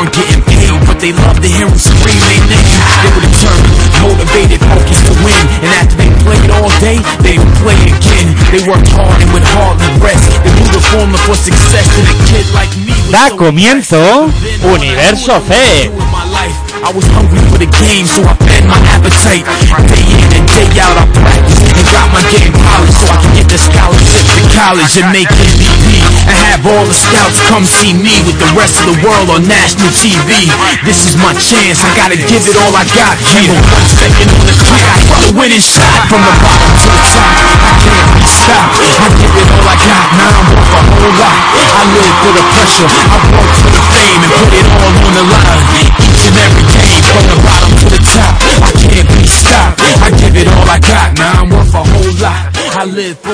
Weren't getting paid, but they loved to hear them scream their name. They were determined, motivated, focused to win. And after they played all day, they would play again. They worked hard and would hardly rest. They knew the formula for success and a kid like me Da comienzo Universo Fe. I was hungry for the game, so I fed my appetite. Day in and day out, I practiced and got my game polished so I the scholarship to college and make MVP. And have all the scouts come see me with the rest of the world on national TV. This is my chance, I gotta give it all I got. Yeah, one second on the clock, I got the winning shot from the bottom to the top. I can't be stopped. I give it all I got, now I'm worth a whole lot. I live for the pressure, I work for the fame and put it all on the line. Each and every game, from the bottom to the top. I can't be stopped. I give it all I got, now I'm worth a whole lot.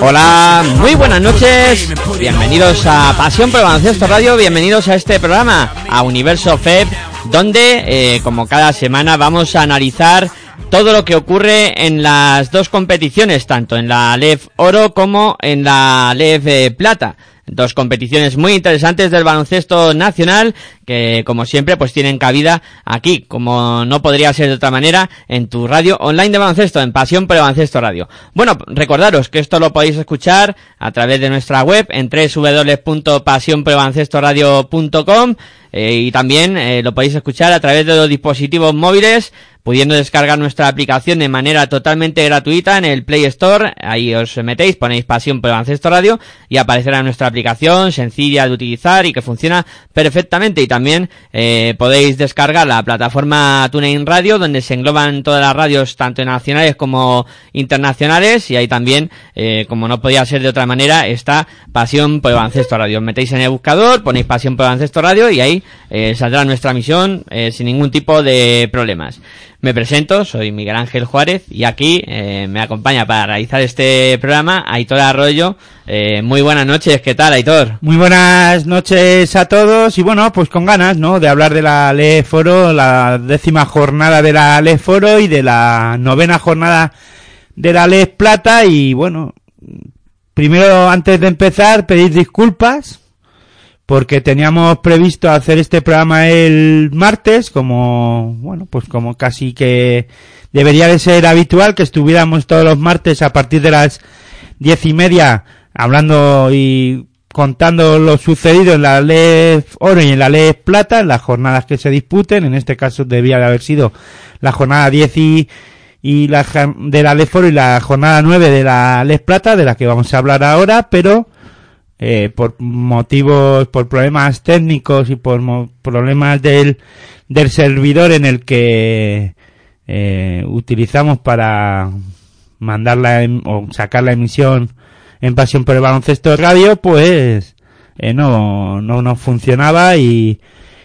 Hola, muy buenas noches. Bienvenidos a Pasión por Baloncesto Radio. Bienvenidos a este programa, a Universo FEB, donde, eh, como cada semana, vamos a analizar todo lo que ocurre en las dos competiciones, tanto en la LEF Oro como en la LEF Plata. Dos competiciones muy interesantes del baloncesto nacional que, como siempre, pues tienen cabida aquí, como no podría ser de otra manera, en tu radio online de baloncesto, en Pasión por Baloncesto Radio. Bueno, recordaros que esto lo podéis escuchar a través de nuestra web en www.pasionporelbaloncestoradio.com eh, y también eh, lo podéis escuchar a través de los dispositivos móviles pudiendo descargar nuestra aplicación de manera totalmente gratuita en el Play Store. Ahí os metéis, ponéis Pasión por el Radio y aparecerá nuestra aplicación sencilla de utilizar y que funciona perfectamente. Y también eh, podéis descargar la plataforma TuneIn Radio donde se engloban todas las radios tanto nacionales como internacionales y ahí también, eh, como no podía ser de otra manera, está Pasión por el Radio. Metéis en el buscador, ponéis Pasión por el Radio y ahí eh, saldrá nuestra emisión eh, sin ningún tipo de problemas. Me presento, soy Miguel Ángel Juárez y aquí eh, me acompaña para realizar este programa Aitor Arroyo. Eh, muy buenas noches, ¿qué tal Aitor? Muy buenas noches a todos y bueno, pues con ganas, ¿no? De hablar de la Ley Foro, la décima jornada de la Ley Foro y de la novena jornada de la Ley Plata y bueno, primero antes de empezar pedir disculpas porque teníamos previsto hacer este programa el martes, como, bueno, pues como casi que debería de ser habitual que estuviéramos todos los martes a partir de las diez y media hablando y contando lo sucedido en la ley oro y en la ley plata, en las jornadas que se disputen, en este caso debía de haber sido la jornada 10 y, y la de la ley oro y la jornada 9 de la ley plata, de la que vamos a hablar ahora, pero eh, por motivos, por problemas técnicos y por mo- problemas del, del servidor en el que eh, utilizamos para mandar la em- o sacar la emisión en Pasión por el Baloncesto Radio, pues eh, no, no nos funcionaba y,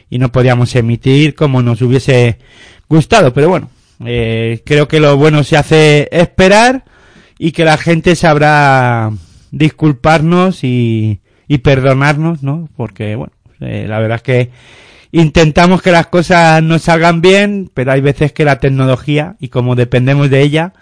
y no podíamos emitir como nos hubiese gustado. Pero bueno, eh, creo que lo bueno se hace esperar y que la gente sabrá disculparnos y, y perdonarnos, ¿no? Porque, bueno, eh, la verdad es que intentamos que las cosas nos salgan bien, pero hay veces que la tecnología, y como dependemos de ella,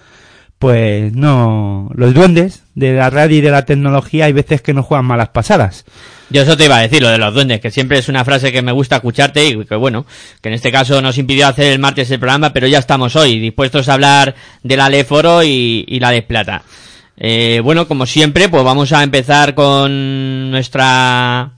pues no, los duendes de la radio y de la tecnología hay veces que nos juegan malas pasadas. Yo eso te iba a decir, lo de los duendes, que siempre es una frase que me gusta escucharte y que bueno, que en este caso nos impidió hacer el martes el programa, pero ya estamos hoy dispuestos a hablar de la ley foro y, y la ley plata. Eh, bueno, como siempre, pues vamos a empezar con nuestra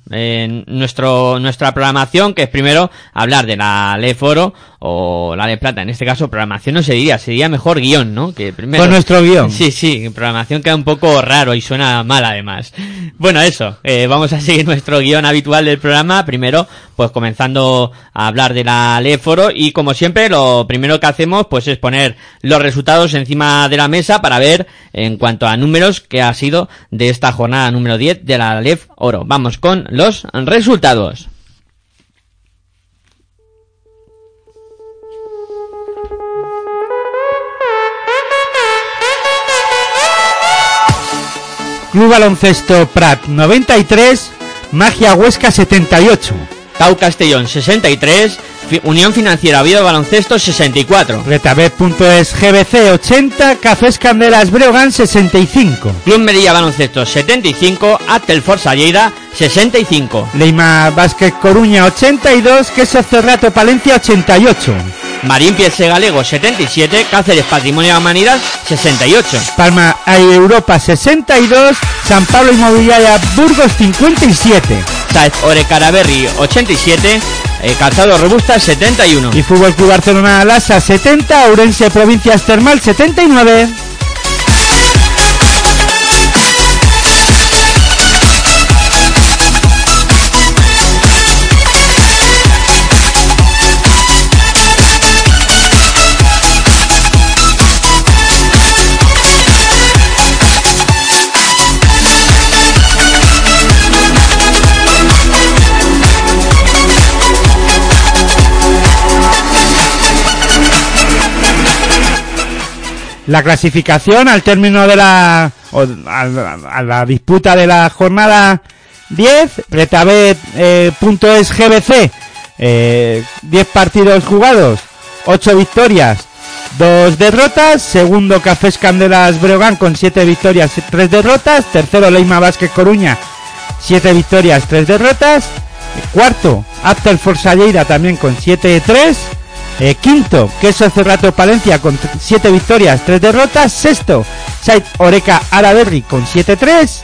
nuestro, nuestra programación, que es primero hablar de la ley foro o la de plata. En este caso, programación no se diría, sería mejor guion, ¿no? Que primero... Con nuestro guion. Sí, sí, programación queda un poco raro y suena mal además. Bueno, eso, eh, vamos a seguir nuestro guion habitual del programa. Primero, pues comenzando a hablar de la ley foro y como siempre, lo primero que hacemos pues es poner los resultados encima de la mesa para ver en cuanto a números que ha sido de esta jornada número 10 de la LEF Oro. Vamos con los resultados. Club Baloncesto Prat 93, Magia Huesca 78. Tau Castellón 63, Fi- Unión Financiera Oviedo Baloncesto 64. Retabet.es GBC 80, Cafés Candelas Breogán 65. Club Medilla Baloncesto 75, Atel Forza Lleida 65. Leima Vázquez Coruña 82, Queso Cerrato Palencia 88. Marín Piece Galego 77, Cáceres Patrimonio de la Humanidad 68. Palma Europa 62, San Pablo Inmobiliaria Burgos 57. Orecaraberri 87, eh, Calzado Robusta 71. Y Fútbol Club Barcelona Lasa 70, Ourense Provincias Termal 79. La clasificación al término de la o a, a la disputa de la jornada 10, Retabet eh, GBC, eh, 10 partidos jugados, 8 victorias, 2 derrotas, segundo Cafés Candelas Breogán con 7 victorias, 3 derrotas, tercero Leima Vázquez Coruña, 7 victorias, 3 derrotas, cuarto Aptel Forza Lleida también con 7-3, eh, quinto, Queso Cerrato Palencia con 7 victorias, 3 derrotas. Sexto, Sait Oreca Araberri con 7-3.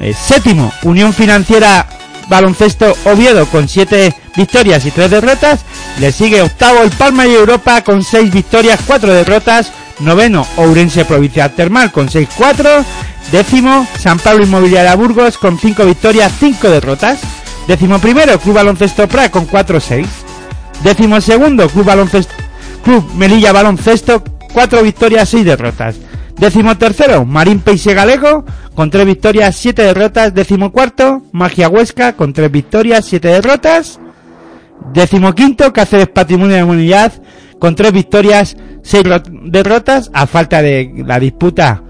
Eh, séptimo, Unión Financiera Baloncesto Oviedo con 7 victorias y 3 derrotas. Le sigue octavo el Palma y Europa con 6 victorias, 4 derrotas. Noveno, Ourense Provincia Termal con 6-4. Décimo, San Pablo Inmobiliaria Burgos con 5 victorias, 5 derrotas. Décimo primero, Club Baloncesto Pra con 4-6. Décimo segundo, Club Baloncesto, Club Melilla Baloncesto, cuatro victorias, seis derrotas. Décimo tercero, Marín Peixe Galego, con tres victorias, siete derrotas. Décimo cuarto, Magia Huesca, con tres victorias, siete derrotas. Décimo quinto, Cáceres Patrimonio de la Humanidad, con tres victorias, seis ro- derrotas, a falta de la disputa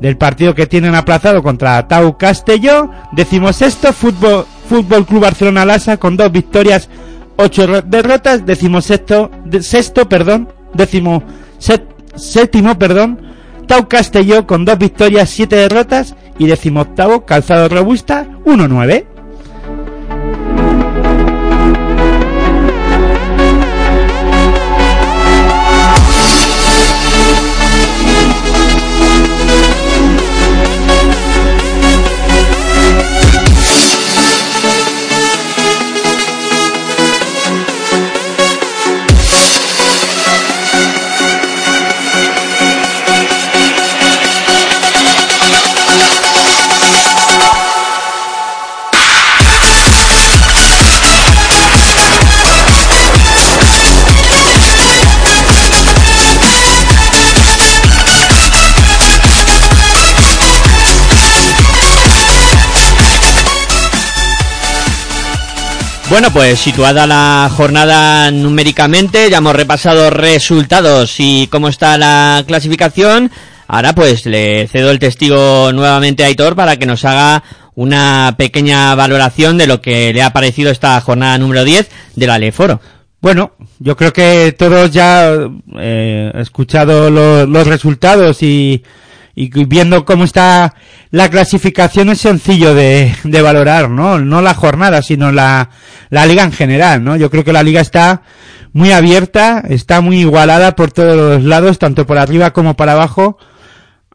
del partido que tienen aplazado contra Tau Castelló. Décimo sexto, Fútbol, Fútbol Club Barcelona Lasa, con dos victorias, ocho ro- derrotas. Décimo sexto, de- sexto, perdón, décimo set- séptimo, perdón, Tau Castelló con dos victorias, siete derrotas. Y décimo octavo, Calzado Robusta, 1-9. Bueno, pues situada la jornada numéricamente, ya hemos repasado resultados y cómo está la clasificación. Ahora pues le cedo el testigo nuevamente a Aitor para que nos haga una pequeña valoración de lo que le ha parecido esta jornada número 10 de la Leforo. Bueno, yo creo que todos ya eh, escuchado lo- los resultados y, y viendo cómo está la clasificación es sencillo de, de valorar, ¿no? No la jornada, sino la, la liga en general, ¿no? Yo creo que la liga está muy abierta, está muy igualada por todos los lados, tanto por arriba como por abajo.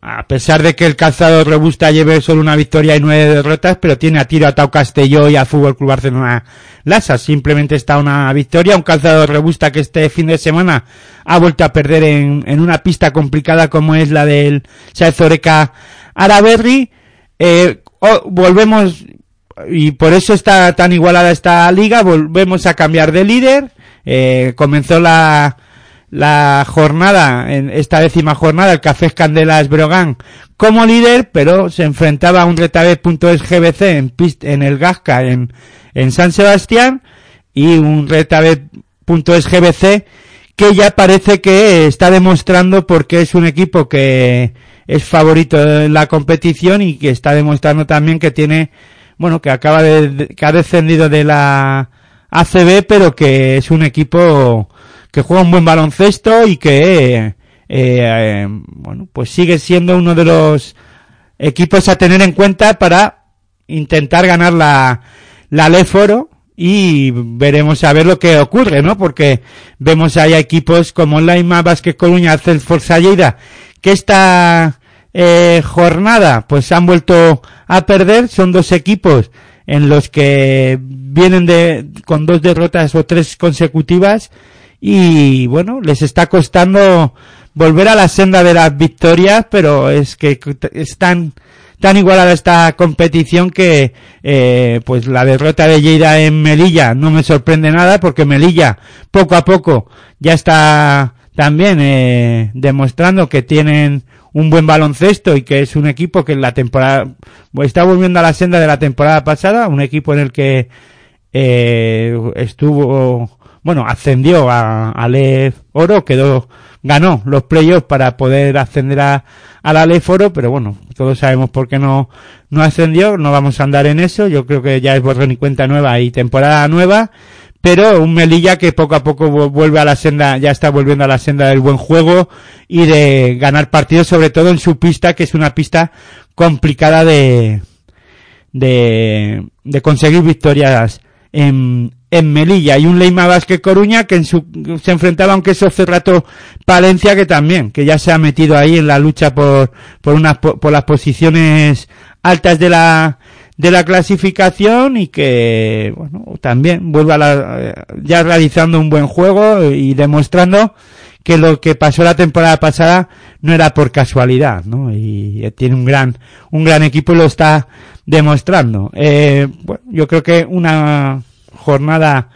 A pesar de que el calzado robusta lleve solo una victoria y nueve derrotas, pero tiene a tiro a Tau Castelló y a Fútbol Club Barcelona Lasa. Simplemente está una victoria, un calzado robusta que este fin de semana ha vuelto a perder en, en una pista complicada como es la del Saezoreca Araberri. Eh, volvemos, y por eso está tan igualada esta liga, volvemos a cambiar de líder. Eh, comenzó la, la jornada, en esta décima jornada, el Café Candelas Brogan como líder, pero se enfrentaba a un Retabet.es GBC en, en el Gasca en, en San Sebastián y un Retabet.es GBC que ya parece que está demostrando porque es un equipo que es favorito en la competición y que está demostrando también que tiene, bueno, que acaba de, que ha descendido de la ACB, pero que es un equipo que juega un buen baloncesto y que, eh, eh, bueno, pues sigue siendo uno de los equipos a tener en cuenta para intentar ganar la, la Leforo y veremos a ver lo que ocurre, ¿no? Porque vemos ahí equipos como Laima, Vázquez Coruña, Forza Lleida, que esta eh, jornada pues han vuelto a perder, son dos equipos en los que vienen de, con dos derrotas o tres consecutivas y bueno, les está costando volver a la senda de las victorias, pero es que están tan igualada esta competición que eh, pues la derrota de Lleida en Melilla no me sorprende nada porque Melilla poco a poco ya está también eh, demostrando que tienen un buen baloncesto y que es un equipo que en la temporada pues, está volviendo a la senda de la temporada pasada, un equipo en el que eh, estuvo bueno, ascendió a, a Oro, quedó, ganó los playoffs para poder ascender a, a la Lef Oro, pero bueno, todos sabemos por qué no, no ascendió, no vamos a andar en eso, yo creo que ya es borrón y cuenta nueva y temporada nueva, pero un Melilla que poco a poco vuelve a la senda, ya está volviendo a la senda del buen juego y de ganar partidos, sobre todo en su pista, que es una pista complicada de, de, de conseguir victorias en, en Melilla y un Leima Vázquez Coruña que en su, se enfrentaba aunque eso hace rato Palencia que también que ya se ha metido ahí en la lucha por por unas por las posiciones altas de la de la clasificación y que bueno también vuelve a la, ya realizando un buen juego y demostrando que lo que pasó la temporada pasada no era por casualidad, ¿no? Y tiene un gran, un gran equipo y lo está demostrando. Eh, bueno, yo creo que una jornada,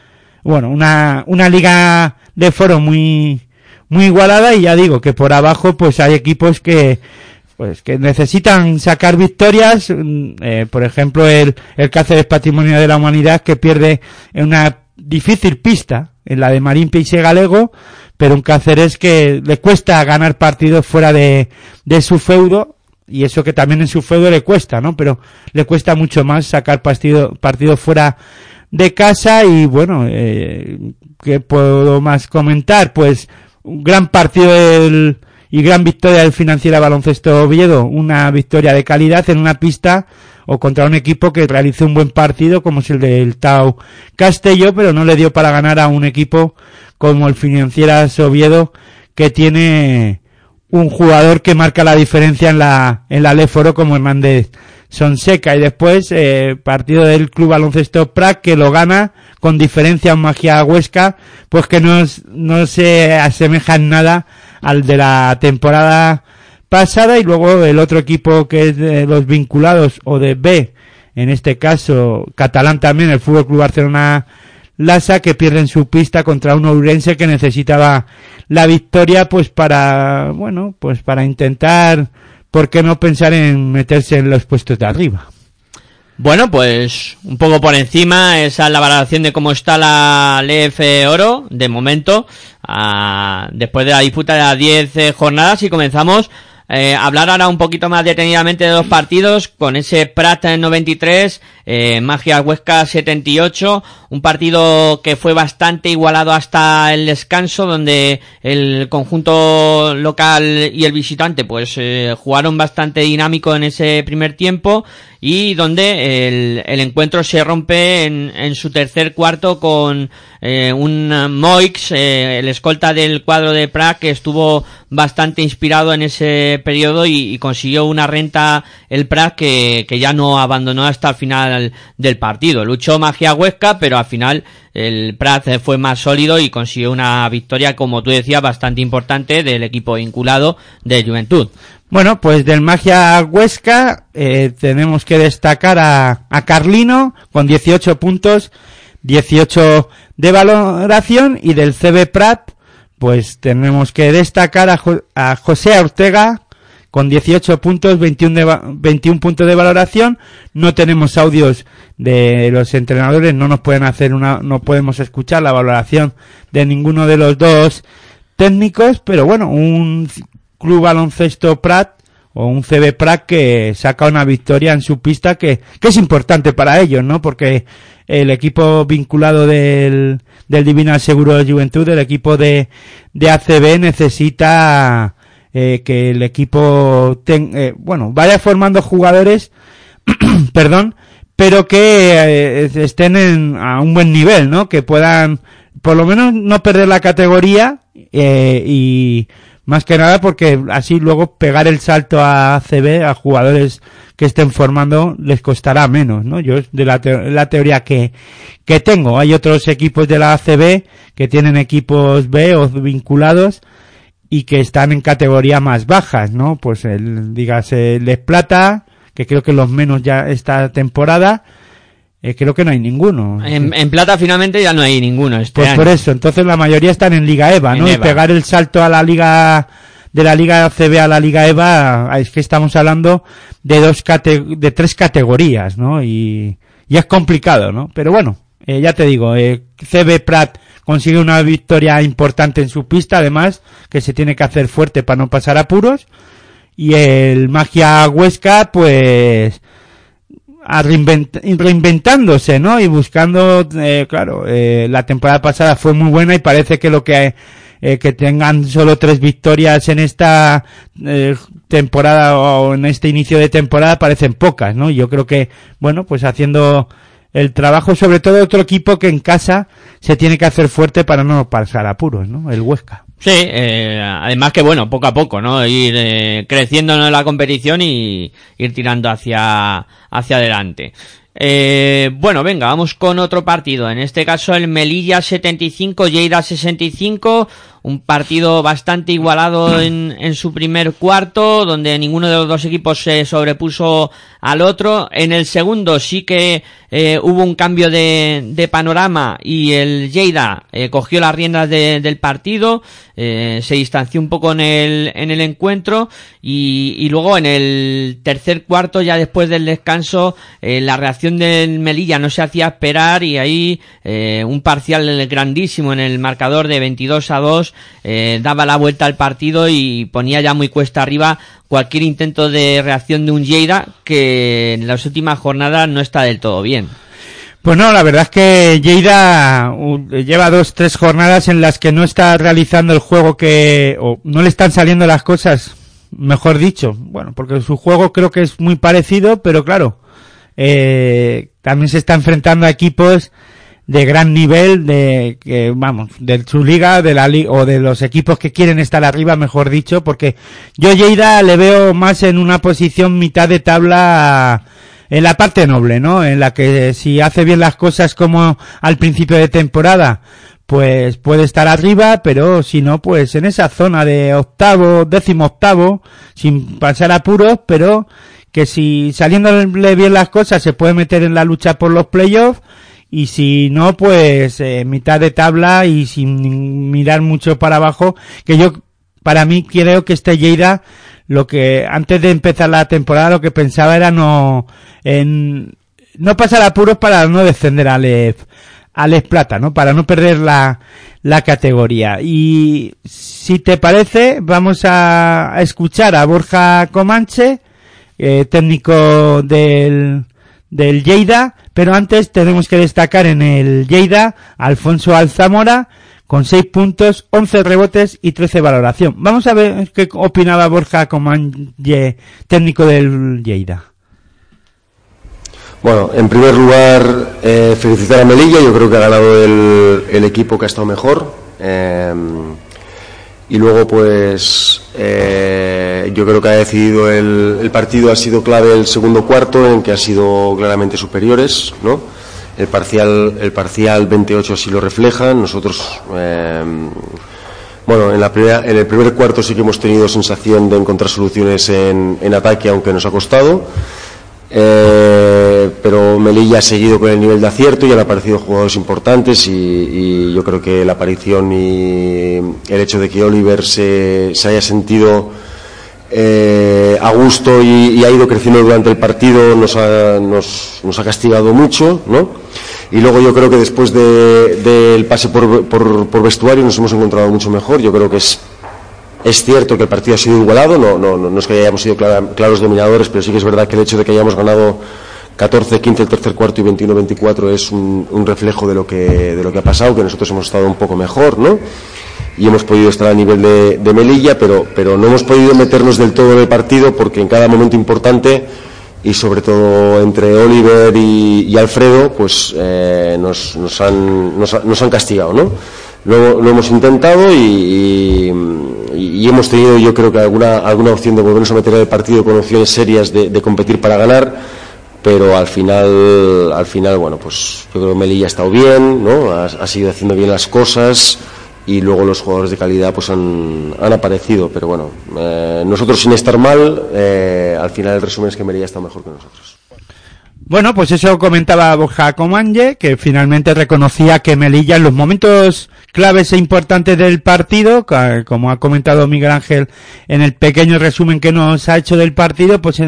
bueno, una, una liga de foro muy, muy igualada y ya digo que por abajo pues hay equipos que, pues que necesitan sacar victorias, mm, eh, por ejemplo el, el Cáceres Patrimonio de la Humanidad que pierde en una difícil pista, en la de Marín Peixe Galego, pero un Cáceres que le cuesta ganar partidos fuera de, de su feudo, y eso que también en su feudo le cuesta, ¿no? Pero le cuesta mucho más sacar partido, partidos fuera de casa y bueno, eh, ¿qué puedo más comentar? Pues un gran partido del, y gran victoria del Financiera Baloncesto Oviedo, una victoria de calidad en una pista o contra un equipo que realizó un buen partido como es el del Tau Castelló, pero no le dio para ganar a un equipo como el Financiera Oviedo que tiene un jugador que marca la diferencia en la en la Leforo como Hernández Sonseca y después eh, partido del Club Baloncesto Prac que lo gana con diferencia en Magia Huesca, pues que no, no se asemeja en nada al de la temporada pasada y luego el otro equipo que es de los vinculados o de B, en este caso catalán también, el Fútbol Club Barcelona Lasa que pierde en su pista contra un Ourense que necesitaba la victoria pues para, bueno, pues para intentar ¿por qué no pensar en meterse en los puestos de arriba? Bueno, pues un poco por encima, esa es la valoración de cómo está la LF Oro, de momento, ah, después de la disputa de las 10 eh, jornadas y comenzamos eh, hablar ahora un poquito más detenidamente de los partidos con ese Prata en 93, eh, Magia Huesca 78, un partido que fue bastante igualado hasta el descanso, donde el conjunto local y el visitante pues eh, jugaron bastante dinámico en ese primer tiempo y donde el, encuentro se rompe en, su tercer cuarto con eh, un Moix, eh, el escolta del cuadro de Prague, que estuvo bastante inspirado en ese periodo y, y consiguió una renta el Prague que, que, ya no abandonó hasta el final del partido. Luchó Magia Huesca, pero al final el Prague fue más sólido y consiguió una victoria, como tú decías, bastante importante del equipo vinculado de Juventud. Bueno, pues del Magia Huesca eh, tenemos que destacar a, a, Carlino con 18 puntos, 18 de valoración y del CB Prat pues tenemos que destacar a, a José Ortega con 18 puntos, 21, de 21 puntos de valoración. No tenemos audios de los entrenadores, no nos pueden hacer una, no podemos escuchar la valoración de ninguno de los dos técnicos, pero bueno, un Club Baloncesto Prat o un CB Prat que saca una victoria en su pista que, que es importante para ellos, ¿no? Porque el equipo vinculado del, del Divina Seguro de Juventud, el equipo de, de ACB necesita eh, que el equipo eh, bueno, vaya formando jugadores, perdón, pero que eh, estén en, a un buen nivel, ¿no? Que puedan, por lo menos, no perder la categoría eh, y más que nada porque así luego pegar el salto a ACB a jugadores que estén formando les costará menos, ¿no? Yo es de la, te la teoría que, que tengo. Hay otros equipos de la ACB que tienen equipos B o vinculados y que están en categoría más bajas, ¿no? Pues el, dígase, Les Plata, que creo que los menos ya esta temporada, eh, creo que no hay ninguno. En, en, plata finalmente ya no hay ninguno. Este pues año. por eso, entonces la mayoría están en Liga EVA, ¿no? En Y EVA. pegar el salto a la Liga de la Liga CB a la Liga EVA, es que estamos hablando de dos cate de tres categorías, ¿no? Y, y es complicado, ¿no? Pero bueno, eh, ya te digo, eh, CB Prat consigue una victoria importante en su pista, además, que se tiene que hacer fuerte para no pasar apuros. Y el Magia Huesca, pues, a reinvent reinventándose, ¿no? Y buscando, eh, claro, eh, la temporada pasada fue muy buena y parece que lo que, eh, que tengan solo tres victorias en esta eh, temporada o en este inicio de temporada parecen pocas, ¿no? Yo creo que, bueno, pues haciendo el trabajo, sobre todo otro equipo que en casa se tiene que hacer fuerte para no pasar apuros, ¿no? El Huesca. Sí, eh, además que bueno, poco a poco, ¿no? Ir eh, creciendo en la competición y ir tirando hacia, hacia adelante. Eh, bueno, venga, vamos con otro partido. En este caso el Melilla 75, Lleida 65. Un partido bastante igualado en, en, su primer cuarto, donde ninguno de los dos equipos se sobrepuso al otro. En el segundo sí que eh, hubo un cambio de, de, panorama y el Lleida eh, cogió las riendas de, del partido, eh, se distanció un poco en el, en el encuentro y, y, luego en el tercer cuarto, ya después del descanso, eh, la reacción del Melilla no se hacía esperar y ahí eh, un parcial grandísimo en el marcador de 22 a 2 eh, daba la vuelta al partido y ponía ya muy cuesta arriba cualquier intento de reacción de un Lleida que en las últimas jornadas no está del todo bien. Pues no, la verdad es que Lleida lleva dos, tres jornadas en las que no está realizando el juego que, o no le están saliendo las cosas, mejor dicho. Bueno, porque su juego creo que es muy parecido, pero claro, eh, también se está enfrentando a equipos de gran nivel de que vamos de su liga de la liga o de los equipos que quieren estar arriba mejor dicho porque yo Lleida le veo más en una posición mitad de tabla en la parte noble no en la que si hace bien las cosas como al principio de temporada pues puede estar arriba pero si no pues en esa zona de octavo décimo octavo sin pasar apuros pero que si saliéndole bien las cosas se puede meter en la lucha por los playoffs y si no, pues eh, mitad de tabla y sin mirar mucho para abajo, que yo, para mí creo que este Lleida, lo que antes de empezar la temporada lo que pensaba era no, en, no pasar apuros para no descender al EF, al EF Plata, ¿no? Para no perder la, la categoría. Y si te parece, vamos a, a escuchar a Borja Comanche, eh, técnico del, del Lleida, pero antes tenemos que destacar en el Lleida Alfonso Alzamora con 6 puntos, 11 rebotes y 13 valoración. Vamos a ver qué opinaba Borja Comanje, técnico del Lleida. Bueno, en primer lugar, eh, felicitar a Melilla, yo creo que ha ganado el, equipo que ha estado mejor. Eh, y luego, pues, eh, yo creo que ha decidido el, el, partido, ha sido clave el segundo cuarto, en que ha sido claramente superiores, ¿no? El parcial, el parcial 28 así lo refleja. Nosotros, eh, bueno, en, la primera, en el primer cuarto sí que hemos tenido sensación de encontrar soluciones en, en ataque, aunque nos ha costado. Eh, pero Melilla ha seguido con el nivel de acierto y han aparecido jugadores importantes y, yo creo que la aparición y el hecho de que Oliver se, se haya sentido eh, a gusto y, ha ido creciendo durante el partido nos ha, nos, ha castigado mucho, ¿no? Y luego yo creo que después del de, pase por, por vestuario nos hemos encontrado mucho mejor. Yo creo que es es cierto que el partido ha sido igualado, no, no, no es que hayamos sido claros dominadores, pero sí que es verdad que el hecho de que hayamos ganado 14-15 el tercer cuarto y 21-24 es un, un, reflejo de lo, que, de lo que ha pasado, que nosotros hemos estado un poco mejor, ¿no? Y hemos podido estar a nivel de, Melilla, pero, pero no hemos podido meternos del todo en el partido porque en cada momento importante y sobre todo entre Oliver y, y Alfredo, pues eh, nos, nos, han, nos, nos, han castigado, ¿no? Lo, lo hemos intentado y, hemos tenido yo creo que alguna, alguna opción de volvernos a meter el partido con opciones serias de, competir para ganar, pero al final, al final, bueno, pues yo creo que Melilla ha estado bien, ¿no? Ha, ha seguido haciendo bien las cosas y luego los jugadores de calidad pues han, han aparecido, pero bueno, eh, nosotros sin estar mal, eh, al final el resumen es que Melilla está mejor que nosotros. Bueno, pues eso comentaba Borja Comanje, que finalmente reconocía que Melilla en los momentos claves e importantes del partido, como ha comentado Miguel Ángel en el pequeño resumen que nos ha hecho del partido, pues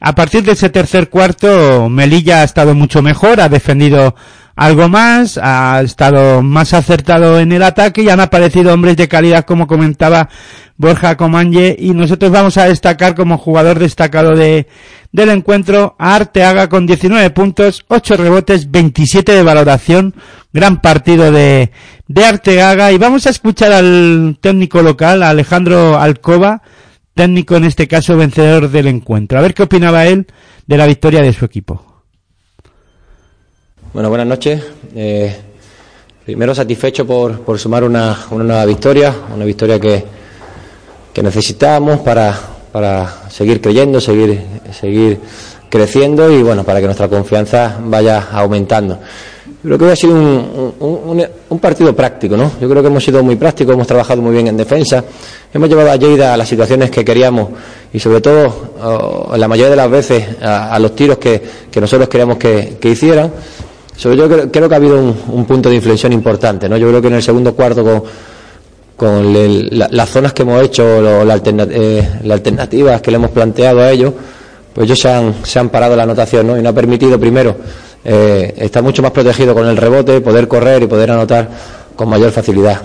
a partir de ese tercer cuarto Melilla ha estado mucho mejor, ha defendido algo más, ha estado más acertado en el ataque y han aparecido hombres de calidad como comentaba Borja Comanje y nosotros vamos a destacar como jugador destacado de, del encuentro a Arteaga con 19 puntos, 8 rebotes, 27 de valoración, gran partido de, de Arteaga. Y vamos a escuchar al técnico local, Alejandro Alcoba, técnico en este caso vencedor del encuentro. A ver qué opinaba él de la victoria de su equipo. Bueno, buenas noches. Eh, primero satisfecho por, por sumar una, una, nueva victoria, una victoria que, que necesitábamos para, para seguir creyendo, seguir, seguir creciendo y bueno, para que nuestra confianza vaya aumentando. Creo que hoy ha sido un, un, un, partido práctico, ¿no? Yo creo que hemos sido muy prácticos, hemos trabajado muy bien en defensa, hemos llevado a Lleida a las situaciones que queríamos y sobre todo, oh, la mayoría de las veces, a, los tiros que, que, nosotros queríamos que, que hicieran. Sobre todo creo, creo, que ha habido un, un, punto de inflexión importante, ¿no? Yo creo que en el segundo cuarto con, con las zonas que hemos hecho, lo, alterna, eh, las alternativas que le hemos planteado a ellos, pues ellos se han, se han parado la anotación, ¿no? Y no ha permitido primero eh, mucho más protegido con el rebote, poder correr y poder anotar con mayor facilidad.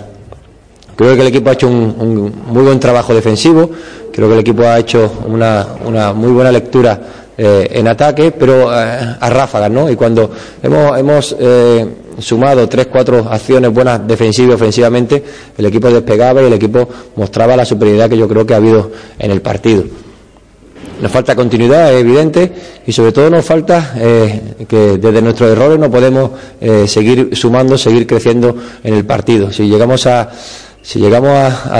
Creo que el equipo ha hecho un, un muy buen trabajo defensivo, creo que el equipo ha hecho una, muy buena lectura eh, en ataque, pero eh, a ráfagas, ¿no? Y cuando hemos, hemos eh, sumado tres, cuatro acciones buenas defensivas y ofensivamente, el equipo despegaba y el equipo mostraba la superioridad que yo creo que ha habido en el partido. Nos falta continuidad, es evidente, y sobre todo nos falta eh, que desde nuestros errores no podemos eh, seguir sumando, seguir creciendo en el partido. Si llegamos a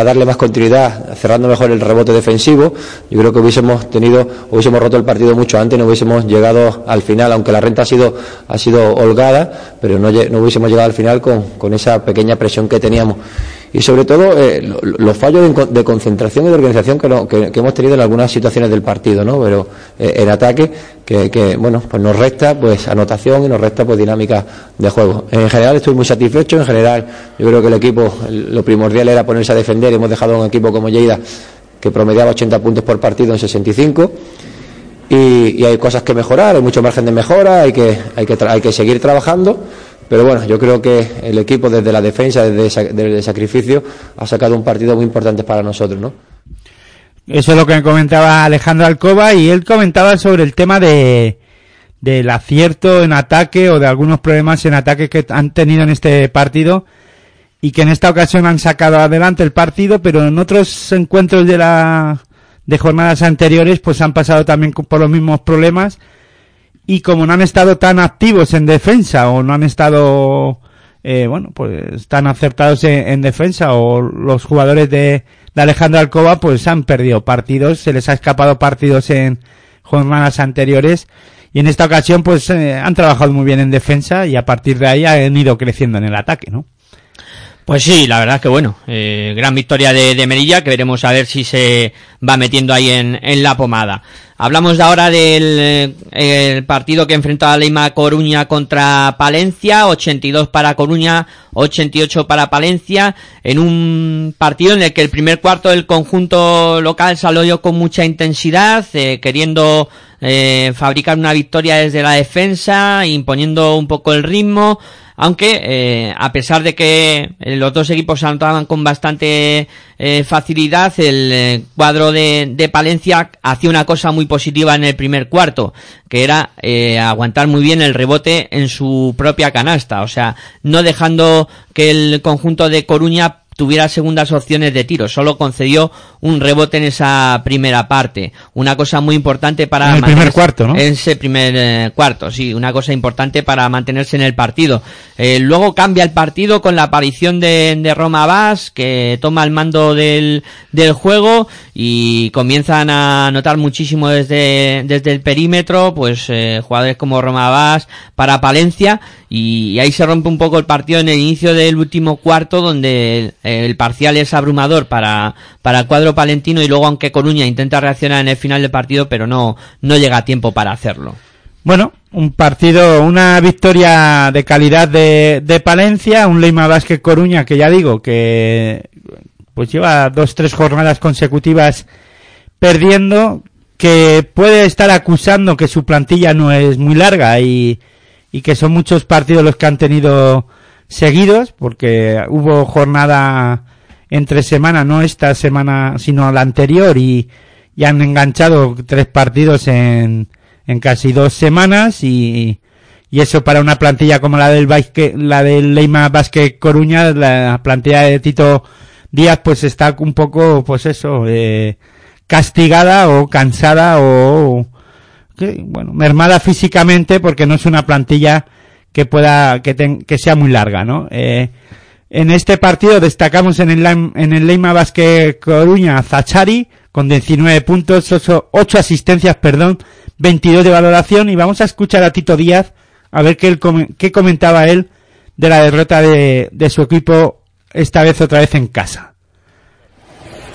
darle más continuidad, cerrando mejor el rebote defensivo, yo creo que hubiésemos tenido, hubiésemos roto el partido mucho antes, no hubiésemos llegado al final, aunque la renta ha sido, ha sido holgada, pero no, hubiésemos llegado al final con esa pequeña presión que teníamos y sobre todo eh, los fallos de, concentración y de organización que, lo, que, hemos tenido en algunas situaciones del partido, ¿no? Pero eh, en ataque que, que, bueno, pues nos resta pues anotación y nos resta pues dinámica de juego. En general estoy muy satisfecho, en general yo creo que el equipo lo primordial era ponerse a defender, hemos dejado un equipo como Lleida que promediaba 80 puntos por partido en 65 y, y hay cosas que mejorar, hay mucho margen de mejora, hay que, hay que, hay que seguir trabajando pero bueno, yo creo que el equipo desde la defensa, desde, desde el sacrificio, ha sacado un partido muy importante para nosotros, ¿no? Eso es lo que me comentaba Alejandro Alcoba y él comentaba sobre el tema de, del acierto en ataque o de algunos problemas en ataque que han tenido en este partido y que en esta ocasión han sacado adelante el partido, pero en otros encuentros de la de jornadas anteriores pues han pasado también por los mismos problemas y como no han estado tan activos en defensa o no han estado eh, bueno pues tan acertados en, defensa o los jugadores de, de Alejandro Alcoba pues han perdido partidos se les ha escapado partidos en jornadas anteriores. Y en esta ocasión pues eh, han trabajado muy bien en defensa y a partir de ahí han ido creciendo en el ataque no pues sí, la verdad que bueno, eh, gran victoria de, Merilla, que veremos a ver si se va metiendo ahí en, la pomada. Hablamos ahora del eh, partido que enfrentó a Leima Coruña contra Palencia, 82 para Coruña, 88 para Palencia, en un partido en el que el primer cuarto del conjunto local salió con mucha intensidad, eh, queriendo eh, fabricar una victoria desde la defensa, imponiendo un poco el ritmo, aunque eh, a pesar de que eh, los dos equipos anotaban con bastante eh, facilidad, el cuadro de, de, Palencia hacía una cosa muy positiva en el primer cuarto, que era aguantar muy bien el rebote en su propia canasta, o sea, no dejando que el conjunto de Coruña tuviera segundas opciones de tiro, solo concedió un rebote en esa primera parte, una cosa muy importante para en el primer cuarto, ¿no? En ese primer eh, cuarto, sí, una cosa importante para mantenerse en el partido. Eh, luego cambia el partido con la aparición de, de Roma Bass, que toma el mando del, del juego y comienzan a notar muchísimo desde, desde el perímetro, pues eh, jugadores como Roma Bass para Palencia y, ahí se rompe un poco el partido en el inicio del último cuarto donde el, el parcial es abrumador para, para el cuadro palentino y luego aunque Coruña intenta reaccionar en el final del partido pero no, no llega a tiempo para hacerlo. Bueno, un partido, una victoria de calidad de, de Palencia, un Leima Vázquez Coruña que ya digo que pues lleva dos, tres jornadas consecutivas perdiendo, que puede estar acusando que su plantilla no es muy larga y, y que son muchos partidos los que han tenido seguidos, porque hubo jornada entre semana, no esta semana, sino la anterior, y, y han enganchado tres partidos en, en casi dos semanas, y, y eso para una plantilla como la del Basque, la del Leima Basque Coruña, la plantilla de Tito Díaz, pues está un poco, pues eso, eh, castigada o cansada o, que, bueno, mermada físicamente porque no es una plantilla que pueda, que, ten, que sea muy larga, ¿no? Eh, en este partido destacamos en el, en el Leima Basque Coruña a Zachari con 19 puntos, 8, 8, asistencias, perdón, 22 de valoración y vamos a escuchar a Tito Díaz a ver qué, él, qué comentaba él de la derrota de, de su equipo esta vez otra vez en casa.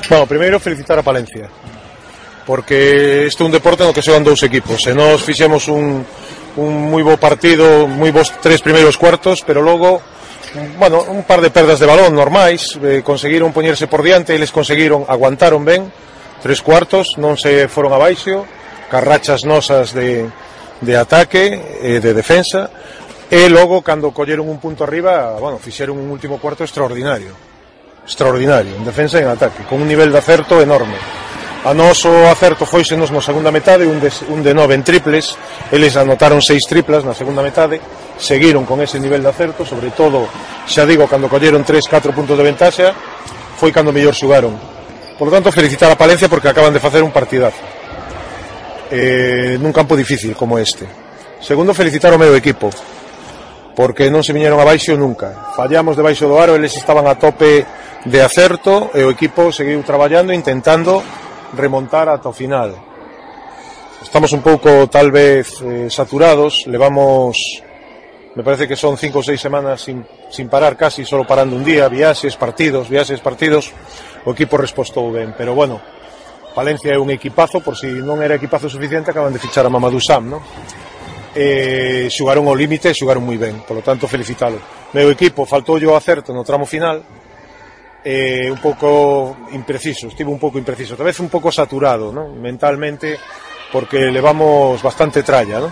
Bueno, primeiro felicitar a Palencia porque este é un deporte no que se van dous equipos e nos fixemos un, un moi bo partido moi bons tres primeiros cuartos pero logo bueno, un par de perdas de balón normais eh, conseguiron poñerse por diante eles conseguiron, aguantaron ben tres cuartos, non se foron abaixo carrachas nosas de, de ataque e eh, de defensa E logo, cando colleron un punto arriba, bueno, fixeron un último cuarto extraordinario. Extraordinario, en defensa e en ataque, con un nivel de acerto enorme. A noso acerto foi senos na segunda metade, un de, un de nove en triples, eles anotaron seis triplas na segunda metade, seguiron con ese nivel de acerto, sobre todo, xa digo, cando colleron tres, catro puntos de ventaxa, foi cando mellor xugaron. Por lo tanto, felicitar a Palencia porque acaban de facer un partidazo. Eh, nun campo difícil como este. Segundo, felicitar o meu equipo porque non se viñeron abaixo nunca. Fallamos debaixo do aro, eles estaban a tope de acerto e o equipo seguiu traballando intentando remontar ata o final. Estamos un pouco tal vez eh, saturados, levamos me parece que son cinco ou seis semanas sin, sin parar casi, solo parando un día, viaxes, partidos, viaxes, partidos, o equipo respostou ben, pero bueno, Valencia é un equipazo, por si non era equipazo suficiente, acaban de fichar a Mamadou Sam, non? eh, xugaron ao límite e xugaron moi ben, polo tanto felicitalo. Meu equipo faltou yo acerto no tramo final, eh, un pouco impreciso, estivo un pouco impreciso, tal vez un pouco saturado ¿no? mentalmente, porque levamos bastante tralla. ¿no?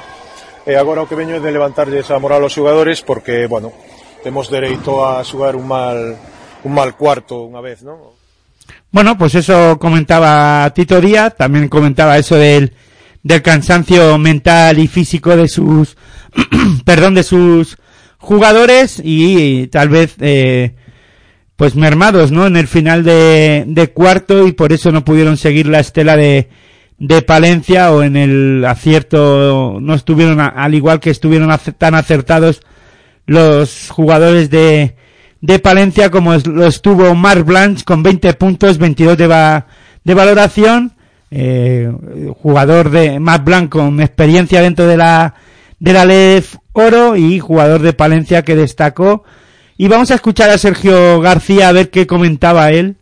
E agora o que veño é de levantarlle esa moral aos xugadores, porque, bueno, temos dereito a xugar un mal, un mal cuarto unha vez, ¿no? Bueno, pues eso comentaba Tito Díaz, también comentaba eso del del cansancio mental y físico de sus, perdón, de sus jugadores y, tal vez, eh, pues mermados, ¿no? En el final de, cuarto y por eso no pudieron seguir la estela de, de Palencia o en el acierto no estuvieron al igual que estuvieron tan acertados los jugadores de, de Palencia como lo estuvo Marc Blanche con 20 puntos, 22 de, de valoración, eh, jugador de Marc Blanc con experiencia dentro de la de la LEF Oro y jugador de Palencia que destacó. Y vamos a escuchar a Sergio García a ver qué comentaba él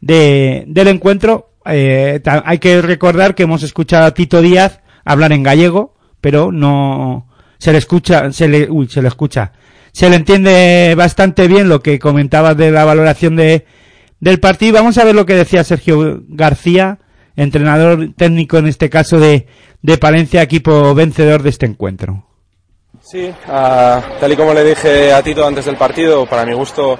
de, del encuentro eh, hay que recordar que hemos escuchado a Tito Díaz hablar en gallego, pero no se le escucha, se le, uy, se le escucha, se le entiende bastante bien lo que comentaba de la valoración de, del partido. Vamos a ver lo que decía Sergio García, entrenador técnico en este caso de, de Palencia, equipo vencedor de este encuentro. Sí, uh, tal y como le dije a Tito antes del partido, para mi gusto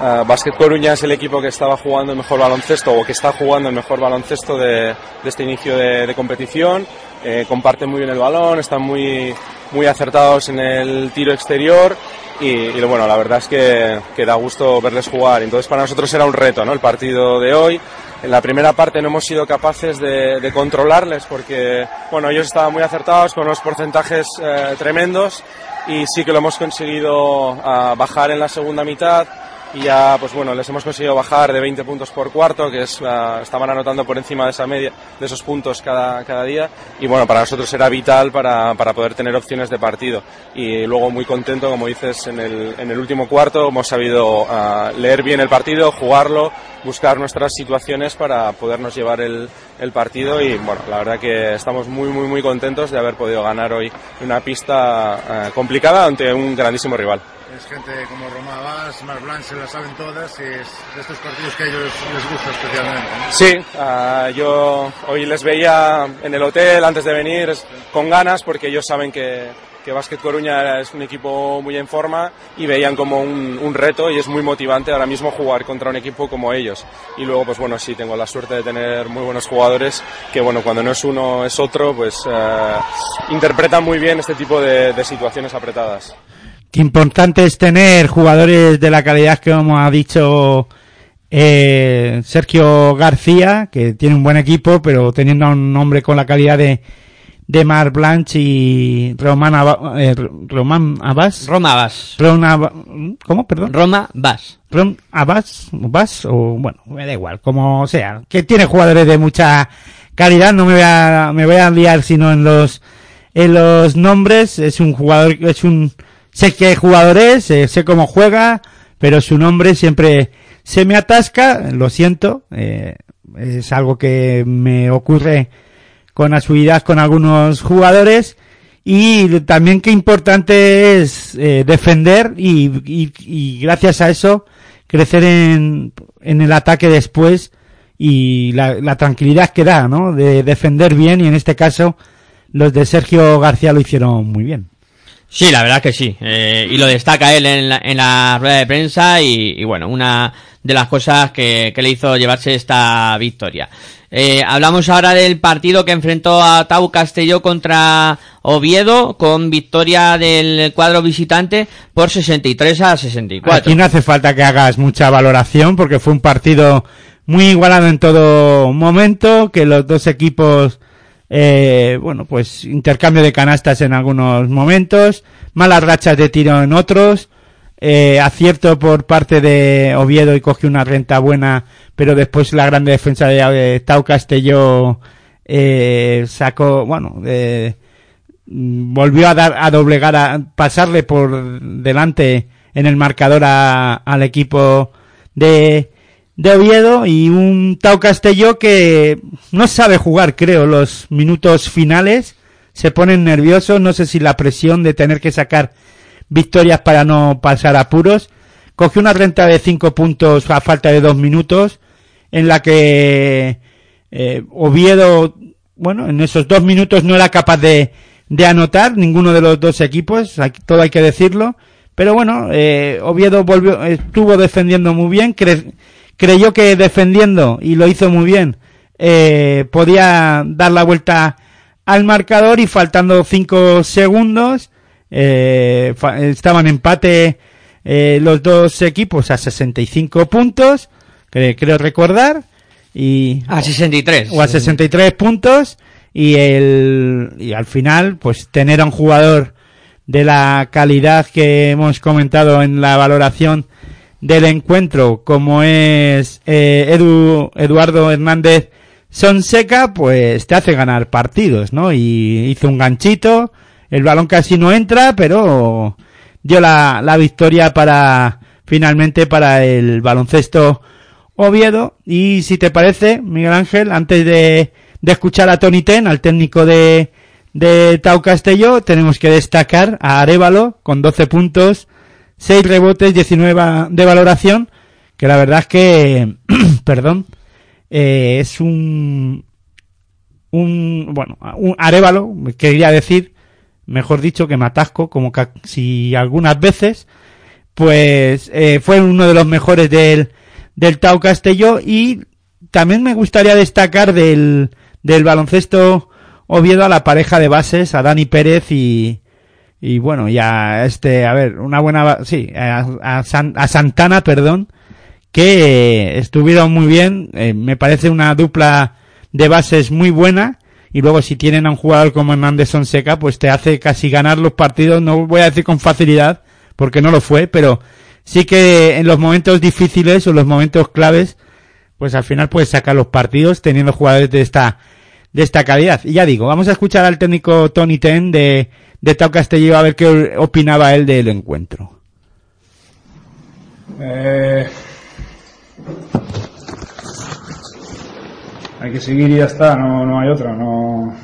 Uh, Basket Coruña es el equipo que estaba jugando el mejor baloncesto o que está jugando el mejor baloncesto de, de este inicio de, de competición. Eh, comparten muy bien el balón, están muy, muy acertados en el tiro exterior y, y bueno, la verdad es que, que, da gusto verles jugar. Entonces para nosotros era un reto ¿no? el partido de hoy. En la primera parte no hemos sido capaces de, controlarles porque bueno, ellos estaban muy acertados con unos porcentajes eh, tremendos y sí que lo hemos conseguido uh, bajar en la segunda mitad y ya pues bueno les hemos conseguido bajar de 20 puntos por cuarto que es, uh, estaban anotando por encima de esa media de esos puntos cada, cada día. Y bueno para nosotros era vital para, para poder tener opciones de partido. Y luego muy contento como dices en el, en el último cuarto hemos sabido uh, leer bien el partido jugarlo buscar nuestras situaciones para podernos llevar el, el partido. Y bueno la verdad que estamos muy muy muy contentos de haber podido ganar hoy una pista uh, complicada ante un grandísimo rival es gente como Roma Abas, Marc Blanc, se la saben todas y es de estos partidos que a ellos les gusta especialmente. Sí, uh, yo hoy les veía en el hotel antes de venir con ganas porque ellos saben que, que Básquet Coruña es un equipo muy en forma y veían como un, un, reto y es muy motivante ahora mismo jugar contra un equipo como ellos. Y luego, pues bueno, sí, tengo la suerte de tener muy buenos jugadores que, bueno, cuando no es uno es otro, pues uh, interpretan muy bien este tipo de situaciones apretadas. Qué importante es tener jugadores de la calidad que como ha dicho eh, Sergio García, que tiene un buen equipo, pero teniendo a un hombre con la calidad de, de Mar Blanche y Roman, Aba, eh, Roman Abbas. Roma Abbas. Roma, ¿Cómo? Perdón. Roma Abbas. Rom Abbas, Abbas, o bueno, me da igual, como sea. Que tiene jugadores de mucha calidad, no me voy a, me voy a liar sino en los, en los nombres. Es un jugador, es un, sé qué jugador es, eh, sé cómo juega, pero su nombre siempre se me atasca, lo siento, eh, es algo que me ocurre con asiduidad con algunos jugadores y también qué importante es eh, defender y, y, y, gracias a eso crecer en, en el ataque después y la, la, tranquilidad que da, ¿no? De defender bien y en este caso los de Sergio García lo hicieron muy bien. Sí, la verdad que sí. Eh, y lo destaca él en la, en la rueda de prensa y, bueno, una de las cosas que, que le hizo llevarse esta victoria. Eh, hablamos ahora del partido que enfrentó a Tau Castelló contra Oviedo con victoria del cuadro visitante por 63 a 64. Aquí no hace falta que hagas mucha valoración porque fue un partido muy igualado en todo momento, que los dos equipos eh, bueno, pues intercambio de canastas en algunos momentos, malas rachas de tiro en otros, eh, acierto por parte de Oviedo y cogió una renta buena, pero después la grande defensa de Tau Castelló eh, sacó, bueno, eh, volvió a dar, a doblegar, a pasarle por delante en el marcador a, al equipo de, de Oviedo y un Tau Castelló que no sabe jugar, creo, los minutos finales. Se ponen nerviosos, no sé si la presión de tener que sacar victorias para no pasar apuros. Cogió una renta de 5 puntos a falta de 2 minutos, en la que eh, Oviedo, bueno, en esos dos minutos no era capaz de, de anotar ninguno de los dos equipos, todo hay que decirlo. Pero bueno, eh, Oviedo volvió, estuvo defendiendo muy bien, creyó que defendiendo, y lo hizo muy bien, eh, podía dar la vuelta al marcador y faltando 5 segundos, eh, estaban empate eh, los dos equipos a 65 puntos, que creo recordar, y A 63. o a 63 puntos y el y al final pues tener a un jugador de la calidad que hemos comentado en la valoración del encuentro como es eh, Edu, Eduardo Hernández Sonseca pues te hace ganar partidos ¿no? y hizo un ganchito el balón casi no entra pero dio la, la victoria para finalmente para el baloncesto Oviedo. Y si te parece, Miguel Ángel, antes de, de escuchar a Tony Ten, al técnico de, de Tau Castelló, tenemos que destacar a Arevalo con 12 puntos, 6 rebotes, 19 de valoración, que la verdad es que, perdón, eh, es un, un, bueno, un Arevalo, quería decir, mejor dicho, que me como casi algunas veces, pues eh, fue uno de los mejores del, del Tau Castelló y también me gustaría destacar del, del baloncesto Oviedo a la pareja de bases, a Dani Pérez y, y bueno, ya este, a ver, una buena, sí, a, a San- a Santana, perdón, que estuvieron muy bien, eh, me parece una dupla de bases muy buena y luego si tienen a un jugador como Hernández Sonseca, pues te hace casi ganar los partidos, no voy a decir con facilidad, porque no lo fue, pero sí que en los momentos difíciles o los momentos claves, pues al final puedes sacar los partidos teniendo jugadores de esta, de esta calidad. Y ya digo, vamos a escuchar al técnico Tony Ten de, de Tau Castelló a ver qué opinaba él del encuentro. Eh, hay que seguir y ya está, no, no hay otra, no.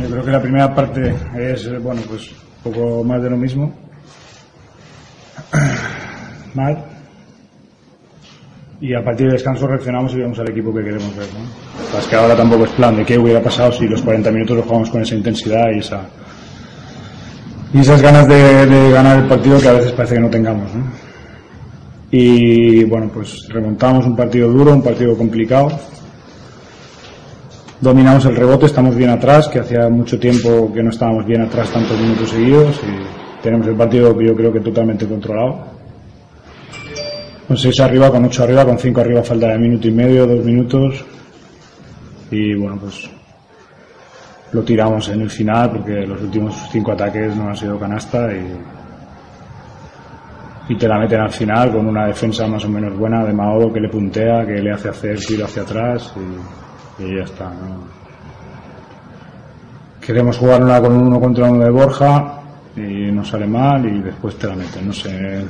Yo creo que la primera parte es, bueno, pues un poco más de lo mismo. Mal. Y a partir del descanso reaccionamos y vemos al equipo que queremos ver, ¿no? Es que ahora tampoco es plan de qué hubiera pasado si los 40 minutos los jugamos con esa intensidad y esa, y esas ganas de, de ganar el partido que a veces parece que no tengamos. ¿no? Y bueno, pues remontamos un partido duro, un partido complicado. Dominamos el rebote, estamos bien atrás, que hacía mucho tiempo que no estábamos bien atrás tantos minutos seguidos y tenemos el partido que yo creo que totalmente controlado. Con 6 arriba, con 8 arriba, con 5 arriba, falta de minuto y medio, dos minutos. Y bueno, pues lo tiramos en el final porque los últimos cinco ataques no han sido canasta y, y te la meten al final con una defensa más o menos buena de Maodo que le puntea, que le hace hacer tiro hacia atrás y, ya está. ¿no? Queremos jugar una con uno contra uno de Borja y nos sale mal y después te la meten, no sé.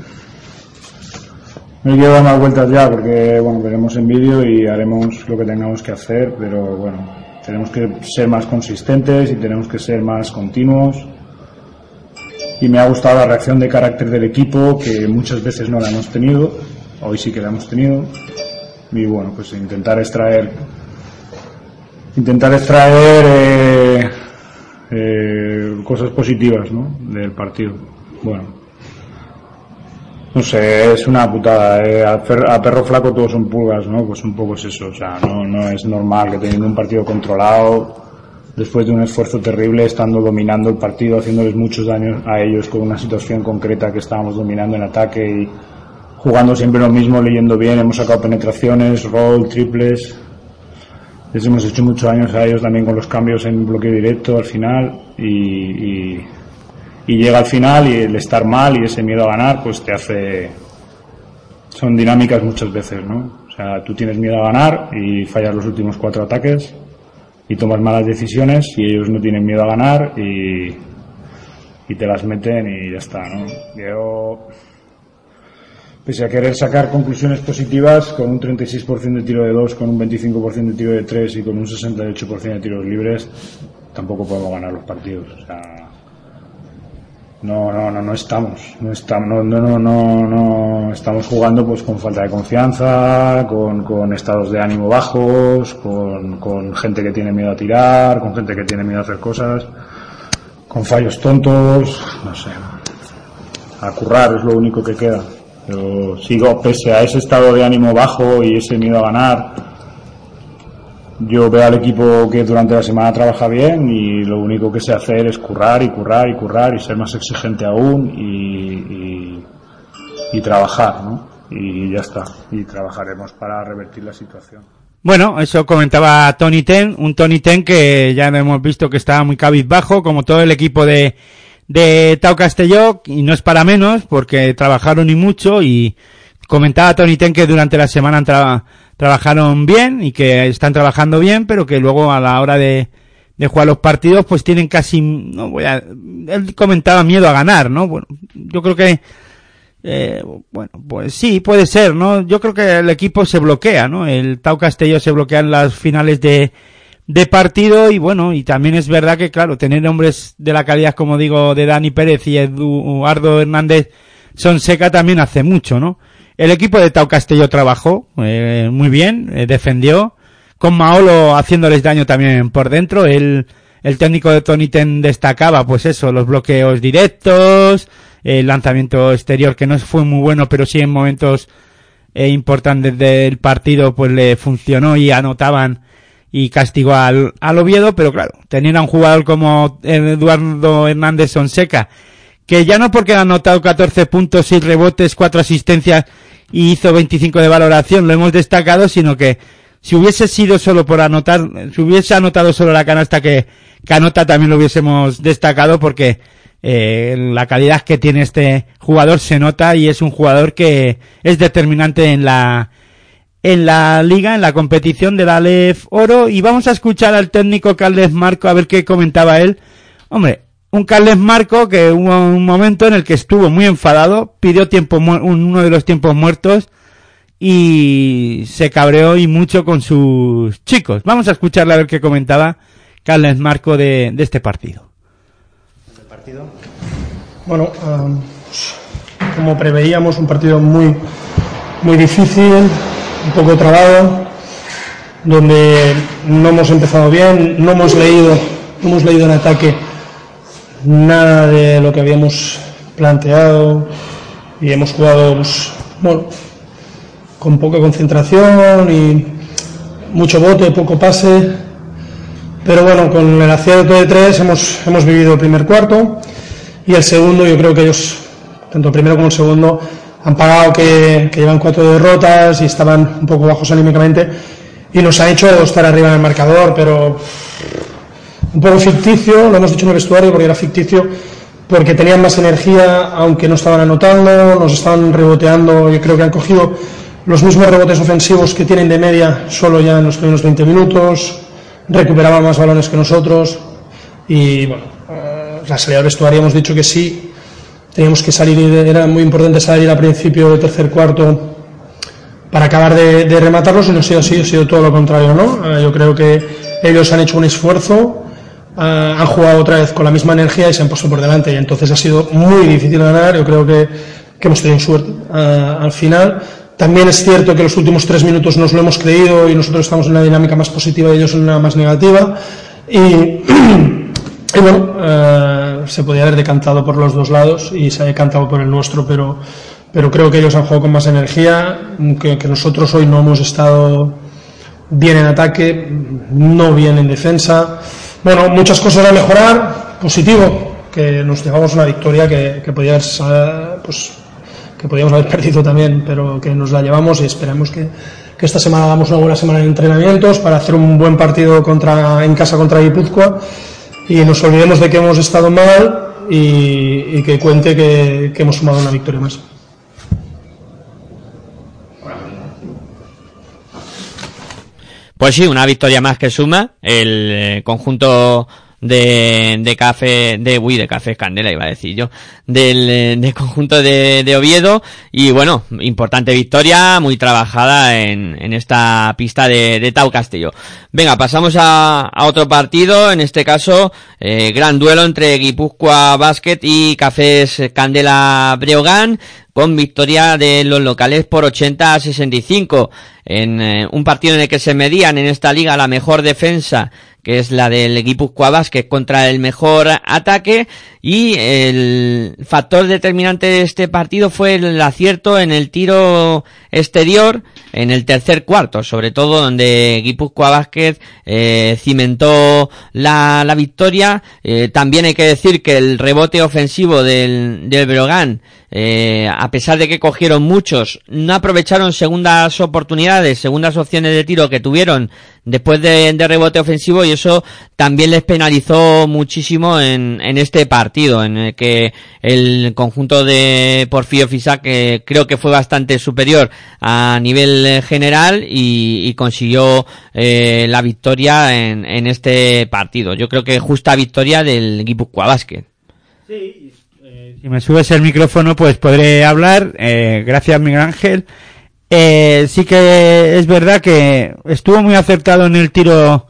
No quiero dar más vueltas ya porque bueno, veremos en vídeo y haremos lo que tengamos que hacer, pero bueno, tenemos que ser más consistentes y tenemos que ser más continuos. Y me ha gustado la reacción de carácter del equipo, que muchas veces no la hemos tenido, hoy sí que la hemos tenido. Y bueno, pues intentar extraer, intentar extraer eh, eh, cosas positivas ¿no? del partido. Bueno, no sé, es una putada. eh. A, per- a perro flaco todos son pulgas, ¿no? Pues un poco es eso. O sea, no, no es normal que teniendo un partido controlado, después de un esfuerzo terrible, estando dominando el partido, haciéndoles muchos daños a ellos con una situación concreta que estábamos dominando en ataque y jugando siempre lo mismo, leyendo bien, hemos sacado penetraciones, roll, triples. Les hemos hecho muchos años a ellos también con los cambios en bloqueo directo al final y, y llega al final y el estar mal y ese miedo a ganar pues te hace son dinámicas muchas veces no o sea tú tienes miedo a ganar y fallas los últimos cuatro ataques y tomas malas decisiones y ellos no tienen miedo a ganar y, y te las meten y ya está no yo pese a querer sacar conclusiones positivas con un 36% de tiro de 2, con un 25% de tiro de 3 y con un 68% de tiros libres, tampoco podemos ganar los partidos. O sea, no, no, no, no estamos, no estamos, no, no, no, no, estamos jugando pues con falta de confianza, con, estados de ánimo bajos, con, con gente que tiene miedo a tirar, con gente que tiene miedo a hacer cosas, con fallos tontos, no sé. A currar es lo único que queda. Yo sigo, pese a ese estado de ánimo bajo y ese miedo a ganar, yo veo al equipo que durante la semana trabaja bien y lo único que sé hacer es currar y currar y currar y ser más exigente aún y, y, trabajar, ¿no? Y ya está. Y trabajaremos para revertir la situación. Bueno, eso comentaba Tony Ten, un Tony Ten que ya hemos visto que estaba muy cabizbajo, como todo el equipo de, de Tau Castelló, y no es para menos, porque trabajaron y mucho, y comentaba Tony Ten que durante la semana tra trabajaron bien, y que están trabajando bien, pero que luego a la hora de, de jugar los partidos, pues tienen casi, no voy a, él comentaba miedo a ganar, ¿no? Bueno, yo creo que, eh, bueno, pues sí, puede ser, ¿no? Yo creo que el equipo se bloquea, ¿no? El Tau Castelló se bloquea en las finales de, de partido y bueno, y también es verdad que claro, tener hombres de la calidad, como digo, de Dani Pérez y Eduardo Hernández Sonseca también hace mucho, ¿no? El equipo de Tau Castelló trabajó eh, muy bien, eh, defendió, con Maolo haciéndoles daño también por dentro, el, el técnico de Tony Ten destacaba pues eso, los bloqueos directos, el lanzamiento exterior que no fue muy bueno, pero sí en momentos eh, importantes del partido pues le funcionó y anotaban y castigó al, al Oviedo, pero claro, tener a un jugador como Eduardo Hernández Sonseca, que ya no porque ha anotado 14 puntos, 6 rebotes, 4 asistencias y hizo 25 de valoración, lo hemos destacado, sino que si hubiese sido solo por anotar, si hubiese anotado solo la canasta que, que anota, también lo hubiésemos destacado porque eh, la calidad que tiene este jugador se nota y es un jugador que es determinante en la, en la liga, en la competición de la Alef Oro y vamos a escuchar al técnico Carles Marco a ver qué comentaba él. Hombre, un Carles Marco que hubo un momento en el que estuvo muy enfadado, pidió tiempo uno de los tiempos muertos y se cabreó y mucho con sus chicos. Vamos a escucharle a ver qué comentaba Carles Marco de, este partido. Bueno, como preveíamos, un partido muy, muy difícil, un poco trabado, donde no hemos empezado bien, no hemos leído, no hemos leído en ataque nada de lo que habíamos planteado y hemos jugado pues, con poca concentración y mucho bote, poco pase. Pero bueno, con el acierto de tres hemos, hemos vivido el primer cuarto y el segundo yo creo que ellos, tanto el primero como el segundo, han pagado que, que, llevan cuatro derrotas y estaban un poco bajos anímicamente y nos ha hecho estar arriba en el marcador, pero un poco ficticio, lo hemos dicho en el vestuario porque era ficticio, porque tenían más energía, aunque no estaban anotando, nos estaban reboteando, yo creo que han cogido los mismos rebotes ofensivos que tienen de media solo ya en los primeros 20 minutos, recuperaban más balones que nosotros y bueno, eh, la salida del vestuario hemos dicho que sí, teníamos que salir, era muy importante salir al principio del tercer cuarto para acabar de, rematarlos y no ha sido ha sido todo lo contrario, ¿no? Eh, yo creo que ellos han hecho un esfuerzo, han jugado otra vez con la misma energía y se han puesto por delante y entonces ha sido muy difícil ganar, yo creo que, que hemos tenido suerte eh, al final. También es cierto que los últimos tres minutos nos lo hemos creído y nosotros estamos en una dinámica más positiva y ellos en una más negativa. Y, y bueno, eh, se podía haber decantado por los dos lados y se ha decantado por el nuestro, pero, pero creo que ellos han jugado con más energía, que, que nosotros hoy no hemos estado bien en ataque, no bien en defensa. Bueno, muchas cosas a mejorar, positivo, que nos dejamos una victoria que, que haber, pues, que podíamos haber perdido también, pero que nos la llevamos y esperamos que, que esta semana hagamos una buena semana de entrenamientos para hacer un buen partido contra, en casa contra Guipúzcoa y nos olvidemos de que hemos estado mal y, que cuente que, hemos sumado una victoria más. Pues sí, una victoria más que suma el eh, conjunto de, de café, de, uy, de café candela iba a decir yo, del, del conjunto de, de, Oviedo y bueno, importante victoria, muy trabajada en, en esta pista de, de Tau Castillo. Venga, pasamos a, a otro partido, en este caso, eh, gran duelo entre Guipúzcoa Basket y Cafés Candela Breogán, con victoria de los locales por 80 a 65 en eh, un partido en el que se medían en esta liga la mejor defensa que es la del Guipúzcoa Basket contra el mejor ataque y el factor determinante de este partido fue el acierto en el tiro exterior en el tercer cuarto, sobre todo donde Guipúzcoa Basket eh, cimentó la, la victoria. Eh, también hay que decir que el rebote ofensivo del, del Brogan eh, a pesar de que cogieron muchos, no aprovecharon segundas oportunidades, segundas opciones de tiro que tuvieron después de, rebote ofensivo y eso también les penalizó muchísimo en, en este partido, en el que el conjunto de Porfío Fisac creo que fue bastante superior a nivel general y, consiguió eh, la victoria en, en este partido. Yo creo que justa victoria del Guipúzcoa Basket. Sí, si me subes el micrófono, pues podré hablar. Eh, gracias, Miguel Ángel. Eh, sí que es verdad que estuvo muy acertado en el tiro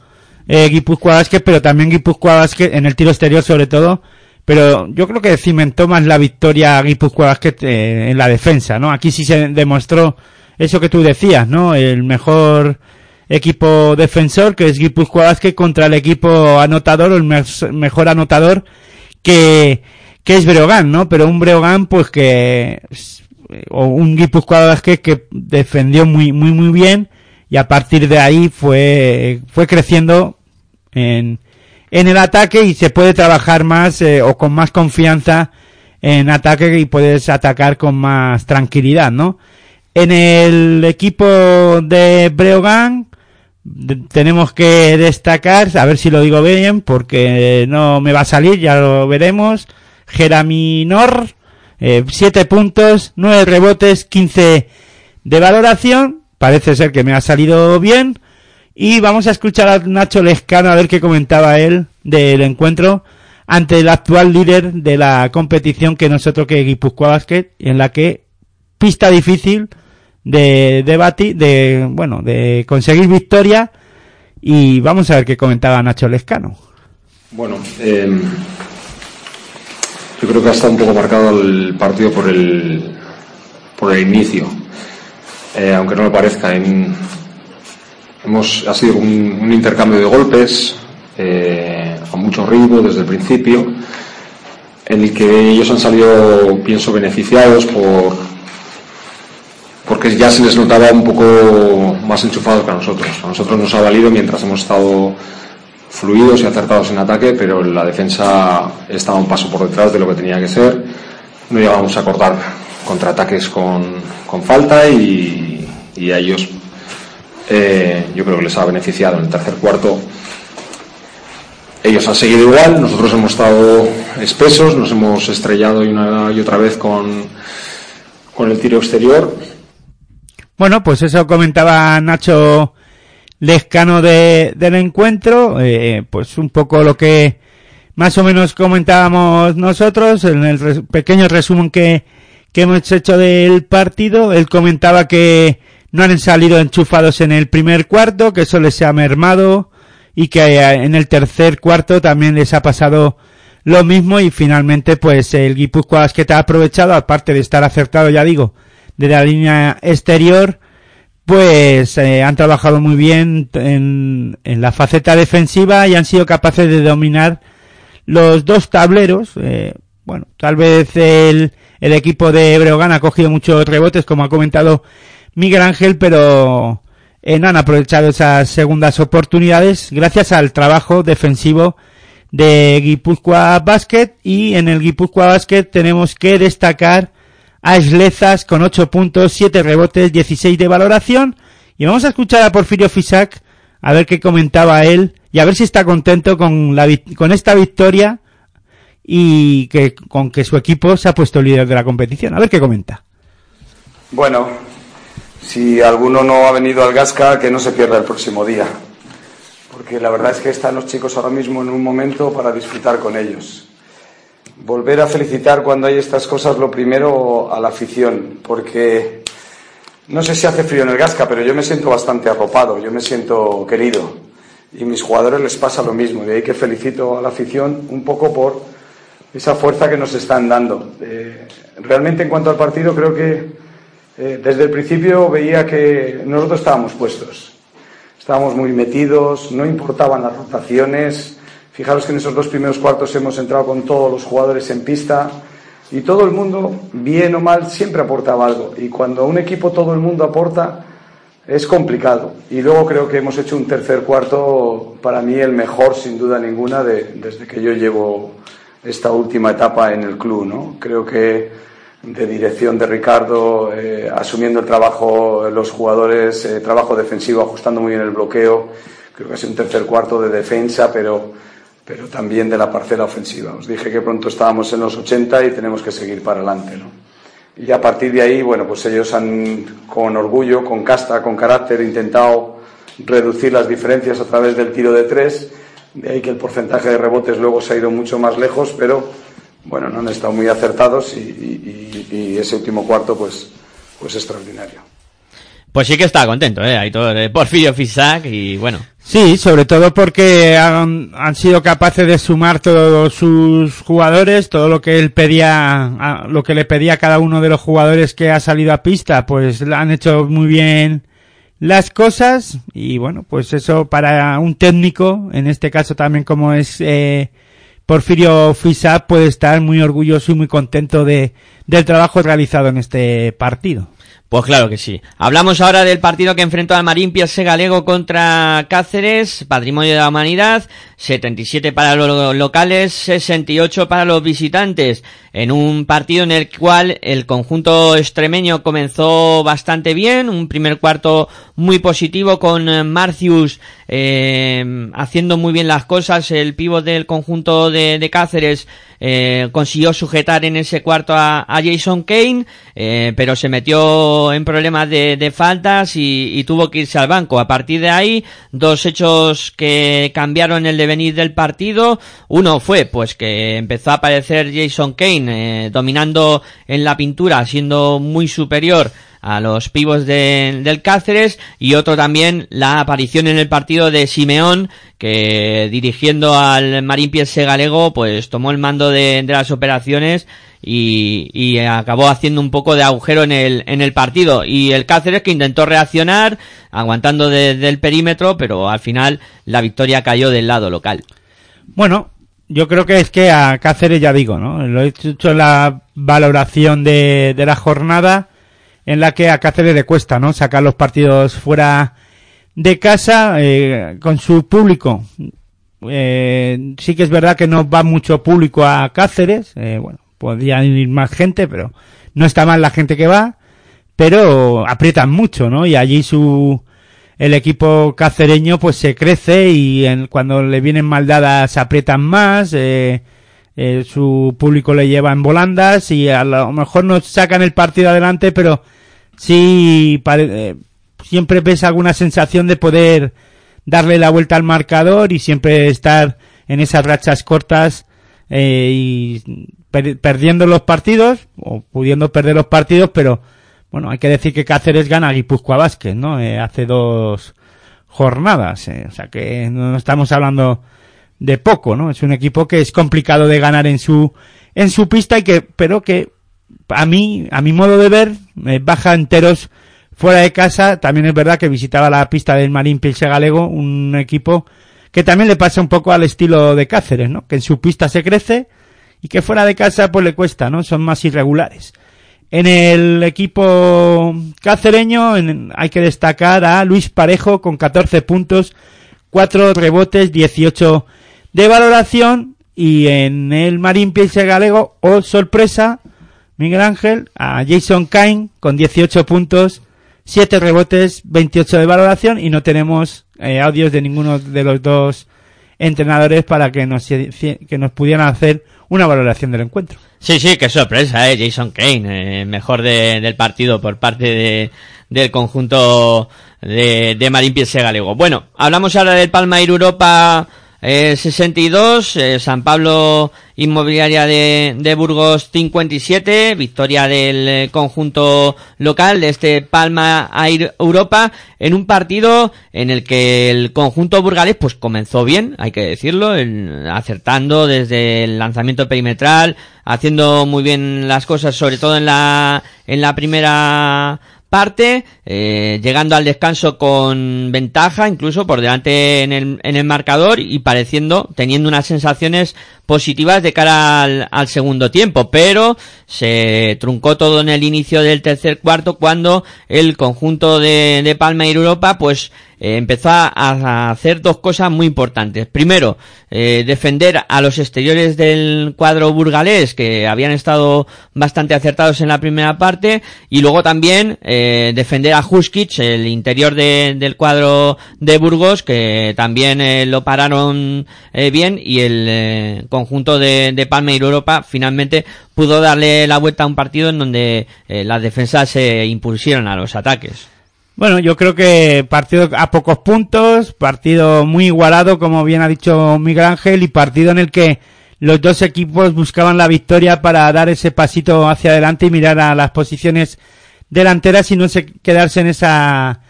eh, Guipúzcoa pero también Guipúzcoa Basket en el tiro exterior sobre todo. Pero yo creo que cimentó más la victoria Guipúzcoa Basket eh, en la defensa, ¿no? Aquí sí se demostró eso que tú decías, ¿no? El mejor equipo defensor, que es Guipúzcoa Basket, contra el equipo anotador, o el mejor anotador, que que es Breogán, ¿no? Pero un Breogán, pues que, o un Guipúzcoa que, que defendió muy, muy, muy bien y a partir de ahí fue, fue creciendo en, en el ataque y se puede trabajar más eh, o con más confianza en ataque y puedes atacar con más tranquilidad, ¿no? En el equipo de Breogán tenemos que destacar, a ver si lo digo bien, porque no me va a salir, ya lo veremos. Geraminor, eh, 7 puntos, 9 rebotes, 15 de valoración. Parece ser que me ha salido bien. Y vamos a escuchar a Nacho Lescano a ver qué comentaba él del encuentro ante el actual líder de la competición que nosotros que Guipúzcoa Basket, en la que pista difícil de debatir, de, bueno, de conseguir victoria. Y vamos a ver qué comentaba Nacho Lescano. Bueno, eh, yo creo que ha estado un poco marcado el partido por el, por el inicio, eh, aunque no me parezca. hemos, ha sido un, intercambio de golpes eh, a mucho ritmo desde el principio, en el que ellos han salido, pienso, beneficiados por porque ya se les notaba un poco más enchufados que a nosotros. A nosotros nos ha valido mientras hemos estado fluidos y acertados en ataque, pero la defensa estaba un paso por detrás de lo que tenía que ser. No llegábamos a cortar contraataques con, con falta y, a ellos eh, yo creo que les ha beneficiado en el tercer cuarto. Ellos han seguido igual, nosotros hemos estado espesos, nos hemos estrellado y una y otra vez con, con el tiro exterior. Bueno, pues eso comentaba Nacho Lescano de, del encuentro, eh, pues un poco lo que más o menos comentábamos nosotros en el pequeño resumen que, que hemos hecho del partido. Él comentaba que no han salido enchufados en el primer cuarto, que eso les ha mermado y que eh, en el tercer cuarto también les ha pasado lo mismo y finalmente pues el Guipúzcoa que te ha aprovechado, aparte de estar acertado ya digo, de la línea exterior, pues eh, han trabajado muy bien en, en, la faceta defensiva y han sido capaces de dominar los dos tableros. Eh, bueno, tal vez el, el equipo de Breogán ha cogido muchos rebotes, como ha comentado Miguel Ángel, pero eh, no han aprovechado esas segundas oportunidades gracias al trabajo defensivo de Guipúzcoa Basket y en el Guipúzcoa Basket tenemos que destacar a Eslezas con 8 puntos, 7 rebotes, 16 de valoración. Y vamos a escuchar a Porfirio Fisac a ver qué comentaba él y a ver si está contento con, la, con esta victoria y que, con que su equipo se ha puesto líder de la competición. A ver qué comenta. Bueno, si alguno no ha venido al Gasca, que no se pierda el próximo día. Porque la verdad es que están los chicos ahora mismo en un momento para disfrutar con ellos volver a felicitar cuando hay estas cosas, lo primero a la afición, porque no sé si hace frío en el Gasca, pero yo me siento bastante arropado, yo me siento querido. Y mis jugadores les pasa lo mismo, de ahí que felicito a la afición un poco por esa fuerza que nos están dando. Eh, realmente en cuanto al partido creo que eh, desde el principio veía que nosotros estábamos puestos. estábamos muy metidos, no importaban las rotaciones. Fijaros que en esos dos primeros cuartos hemos entrado con todos los jugadores en pista y todo el mundo, bien o mal, siempre aportaba algo. Y cuando un equipo todo el mundo aporta, es complicado. Y luego creo que hemos hecho un tercer cuarto, para mí el mejor, sin duda ninguna, de- desde que yo llevo esta última etapa en el club. ¿no? Creo que de dirección de Ricardo, eh, asumiendo el trabajo, los jugadores, eh, trabajo defensivo, ajustando muy bien el bloqueo. Creo que ha sido un tercer cuarto de defensa, pero, pero también de la parcela ofensiva. Os dije que pronto estábamos en los 80 y tenemos que seguir para adelante. ¿no? Y a partir de ahí, bueno, pues ellos han, con orgullo, con casta, con carácter, intentado reducir las diferencias a través del tiro de tres. De ahí que el porcentaje de rebotes luego se ha ido mucho más lejos, pero bueno, no han estado muy acertados y, y- y- ese último cuarto, pues, pues extraordinario. Pues sí que está contento, eh, Aitor, eh, Porfirio Fisac y bueno. Sí, sobre todo porque han, sido capaces de sumar todos sus jugadores, todo lo que él pedía, lo que le pedía a cada uno de los jugadores que ha salido a pista, pues han hecho muy bien las cosas y bueno, pues eso para un técnico, en este caso también como es eh, Porfirio Fisac, puede estar muy orgulloso y muy contento de, del trabajo realizado en este partido. Pues claro que sí. Hablamos ahora del partido que enfrentó al Marín Pierce Galego contra Cáceres, Patrimonio de la Humanidad, 77 para los locales, 68 para los visitantes, en un partido en el cual el conjunto extremeño comenzó bastante bien, un primer cuarto muy positivo con eh, Marcius eh, haciendo muy bien las cosas, el pívot del conjunto de, de Cáceres eh, consiguió sujetar en ese cuarto a, Jason Kane, pero se metió en problemas de, de faltas y, y tuvo que irse al banco. A partir de ahí, dos hechos que cambiaron el devenir del partido. Uno fue, pues, que empezó a aparecer Jason Kane eh, dominando en la pintura, siendo muy superior a los pivos de- del Cáceres y otro también la aparición en el partido de Simeón que dirigiendo al Marín Pierce Galego pues tomó el mando de, de las operaciones y, y acabó haciendo un poco de agujero en el, en el partido y el Cáceres que intentó reaccionar aguantando desde el perímetro pero al final la victoria cayó del lado local. Bueno, yo creo que es que a Cáceres ya digo, ¿no? Lo he hecho en la valoración de, de la jornada en la que a Cáceres le cuesta, ¿no? Sacar los partidos fuera de casa eh, con su público. Eh, sí que es verdad que no va mucho público a Cáceres, eh, bueno, podría ir más gente, pero no está mal la gente que va, pero aprietan mucho, ¿no? Y allí su el equipo cacereño pues se crece y en- cuando le vienen mal dadas aprietan más, su público le lleva en volandas y a lo mejor no sacan el partido adelante, pero sí eh, siempre ves alguna sensación de poder darle la vuelta al marcador y siempre estar en esas rachas cortas eh, y per- perdiendo los partidos o pudiendo perder los partidos, pero bueno, hay que decir que Cáceres gana a Guipúzcoa Vázquez, ¿no? Eh, hace dos jornadas, o sea que no estamos hablando de poco, ¿no? Es un equipo que es complicado de ganar en su en su pista y que pero que a mí a mi modo de ver eh, baja enteros fuera de casa. También es verdad que visitaba la pista del Marín Pilse Galego, un equipo que también le pasa un poco al estilo de Cáceres, ¿no? Que en su pista se crece y que fuera de casa pues le cuesta, ¿no? Son más irregulares. En el equipo cacereño en- hay que destacar a Luis Parejo con 14 puntos, 4 rebotes, 18 de valoración y en el Marín Piense Galego, oh sorpresa, Miguel Ángel, a Jason Kane con 18 puntos, 7 rebotes, 28 de valoración y no tenemos eh, audios de ninguno de los dos entrenadores para que nos, que nos pudieran hacer una valoración del encuentro. Sí, sí, qué sorpresa, eh, Jason Kane, eh, mejor de- del partido por parte de, del conjunto de, de Marín Piense Galego. Bueno, hablamos ahora del Palmair Europa eh, 62, eh, San Pablo Inmobiliaria de, de Burgos 57, victoria del eh, conjunto local de este Palma Air Europa en un partido en el que el conjunto burgalés pues comenzó bien, hay que decirlo, acertando desde el lanzamiento perimetral, haciendo muy bien las cosas, sobre todo en la en la primera parte, eh, llegando al descanso con ventaja, incluso por delante en el, en el marcador y pareciendo, teniendo unas sensaciones positivas de cara al, al, segundo tiempo, pero se truncó todo en el inicio del tercer cuarto cuando el conjunto de, de Palma y Europa pues eh, empezó a hacer dos cosas muy importantes. Primero, eh, defender a los exteriores del cuadro burgalés que habían estado bastante acertados en la primera parte y luego también eh, defender a Huskic, el interior de, del cuadro de Burgos que también eh, lo pararon bien y el conjunto de, de Palma y Europa finalmente pudo darle la vuelta a un partido en donde las defensas se impusieron a los ataques. Bueno, yo creo que partido a pocos puntos, partido muy igualado, como bien ha dicho Miguel Ángel, y partido en el que los dos equipos buscaban la victoria para dar ese pasito hacia adelante y mirar a las posiciones delanteras y no se quedarse en esa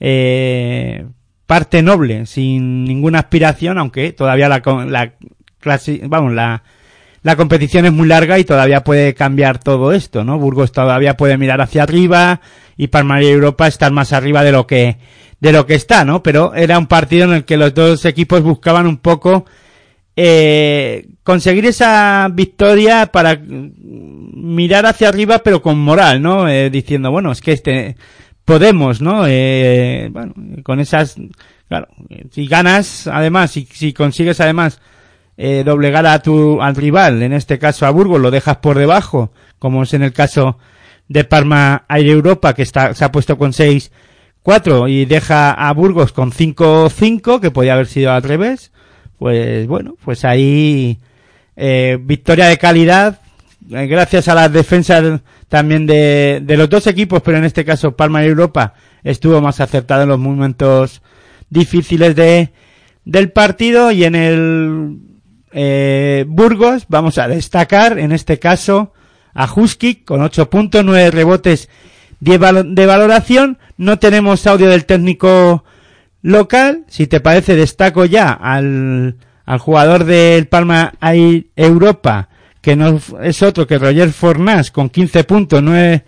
eh, parte noble, sin ninguna aspiración, aunque todavía la, la clase, vamos, la, la competición es muy larga y todavía puede cambiar todo esto, ¿no? Burgos todavía puede mirar hacia arriba y Palma y Europa estar más arriba de lo que de lo que está, ¿no? Pero era un partido en el que los dos equipos buscaban un poco eh, conseguir esa victoria para mirar hacia arriba pero con moral, ¿no? Eh, diciendo, bueno, es que este podemos, ¿no? Eh, bueno, con esas, claro, si ganas, además, si, si consigues además eh, doblegar a tu al rival, en este caso a Burgos, lo dejas por debajo, como es en el caso de Parma Aire Europa, que está, se ha puesto con 6-4 y deja a Burgos con 5-5, que podía haber sido al revés, pues bueno, pues ahí eh, victoria de calidad, eh, gracias a las defensas también de, de los dos equipos, pero en este caso Palma Aire Europa estuvo más acertado en los momentos difíciles de, del partido y en el eh, Burgos vamos a destacar en este caso a Husky con 8 puntos, 9 rebotes de, de valoración. No tenemos audio del técnico local. Si te parece, destaco ya al, al jugador del Palma Europa, que no es otro que Roger Fornás con 15 puntos, 9,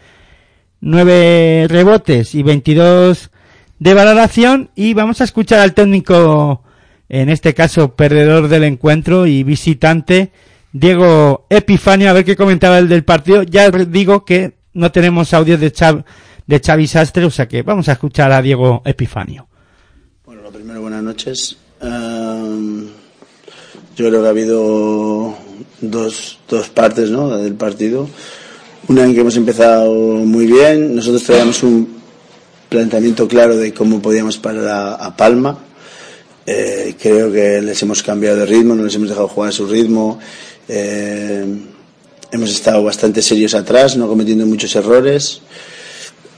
9 rebotes y 22 de valoración. Y vamos a escuchar al técnico, en este caso perdedor del encuentro y visitante, Diego Epifanio, a ver qué comentaba el del partido. Ya digo que no tenemos audio de, Chav de Xavi o sea que vamos a escuchar a Diego Epifanio. Bueno, lo primero, buenas noches. Um, yo creo que ha habido dos, dos partes ¿no? del partido. Una en que hemos empezado muy bien, nosotros traíamos un planteamiento claro de cómo podíamos parar a Palma. Eh, creo que les hemos cambiado de ritmo, no les hemos dejado jugar a su ritmo. Eh, hemos estado bastante serios atrás, no cometiendo muchos errores.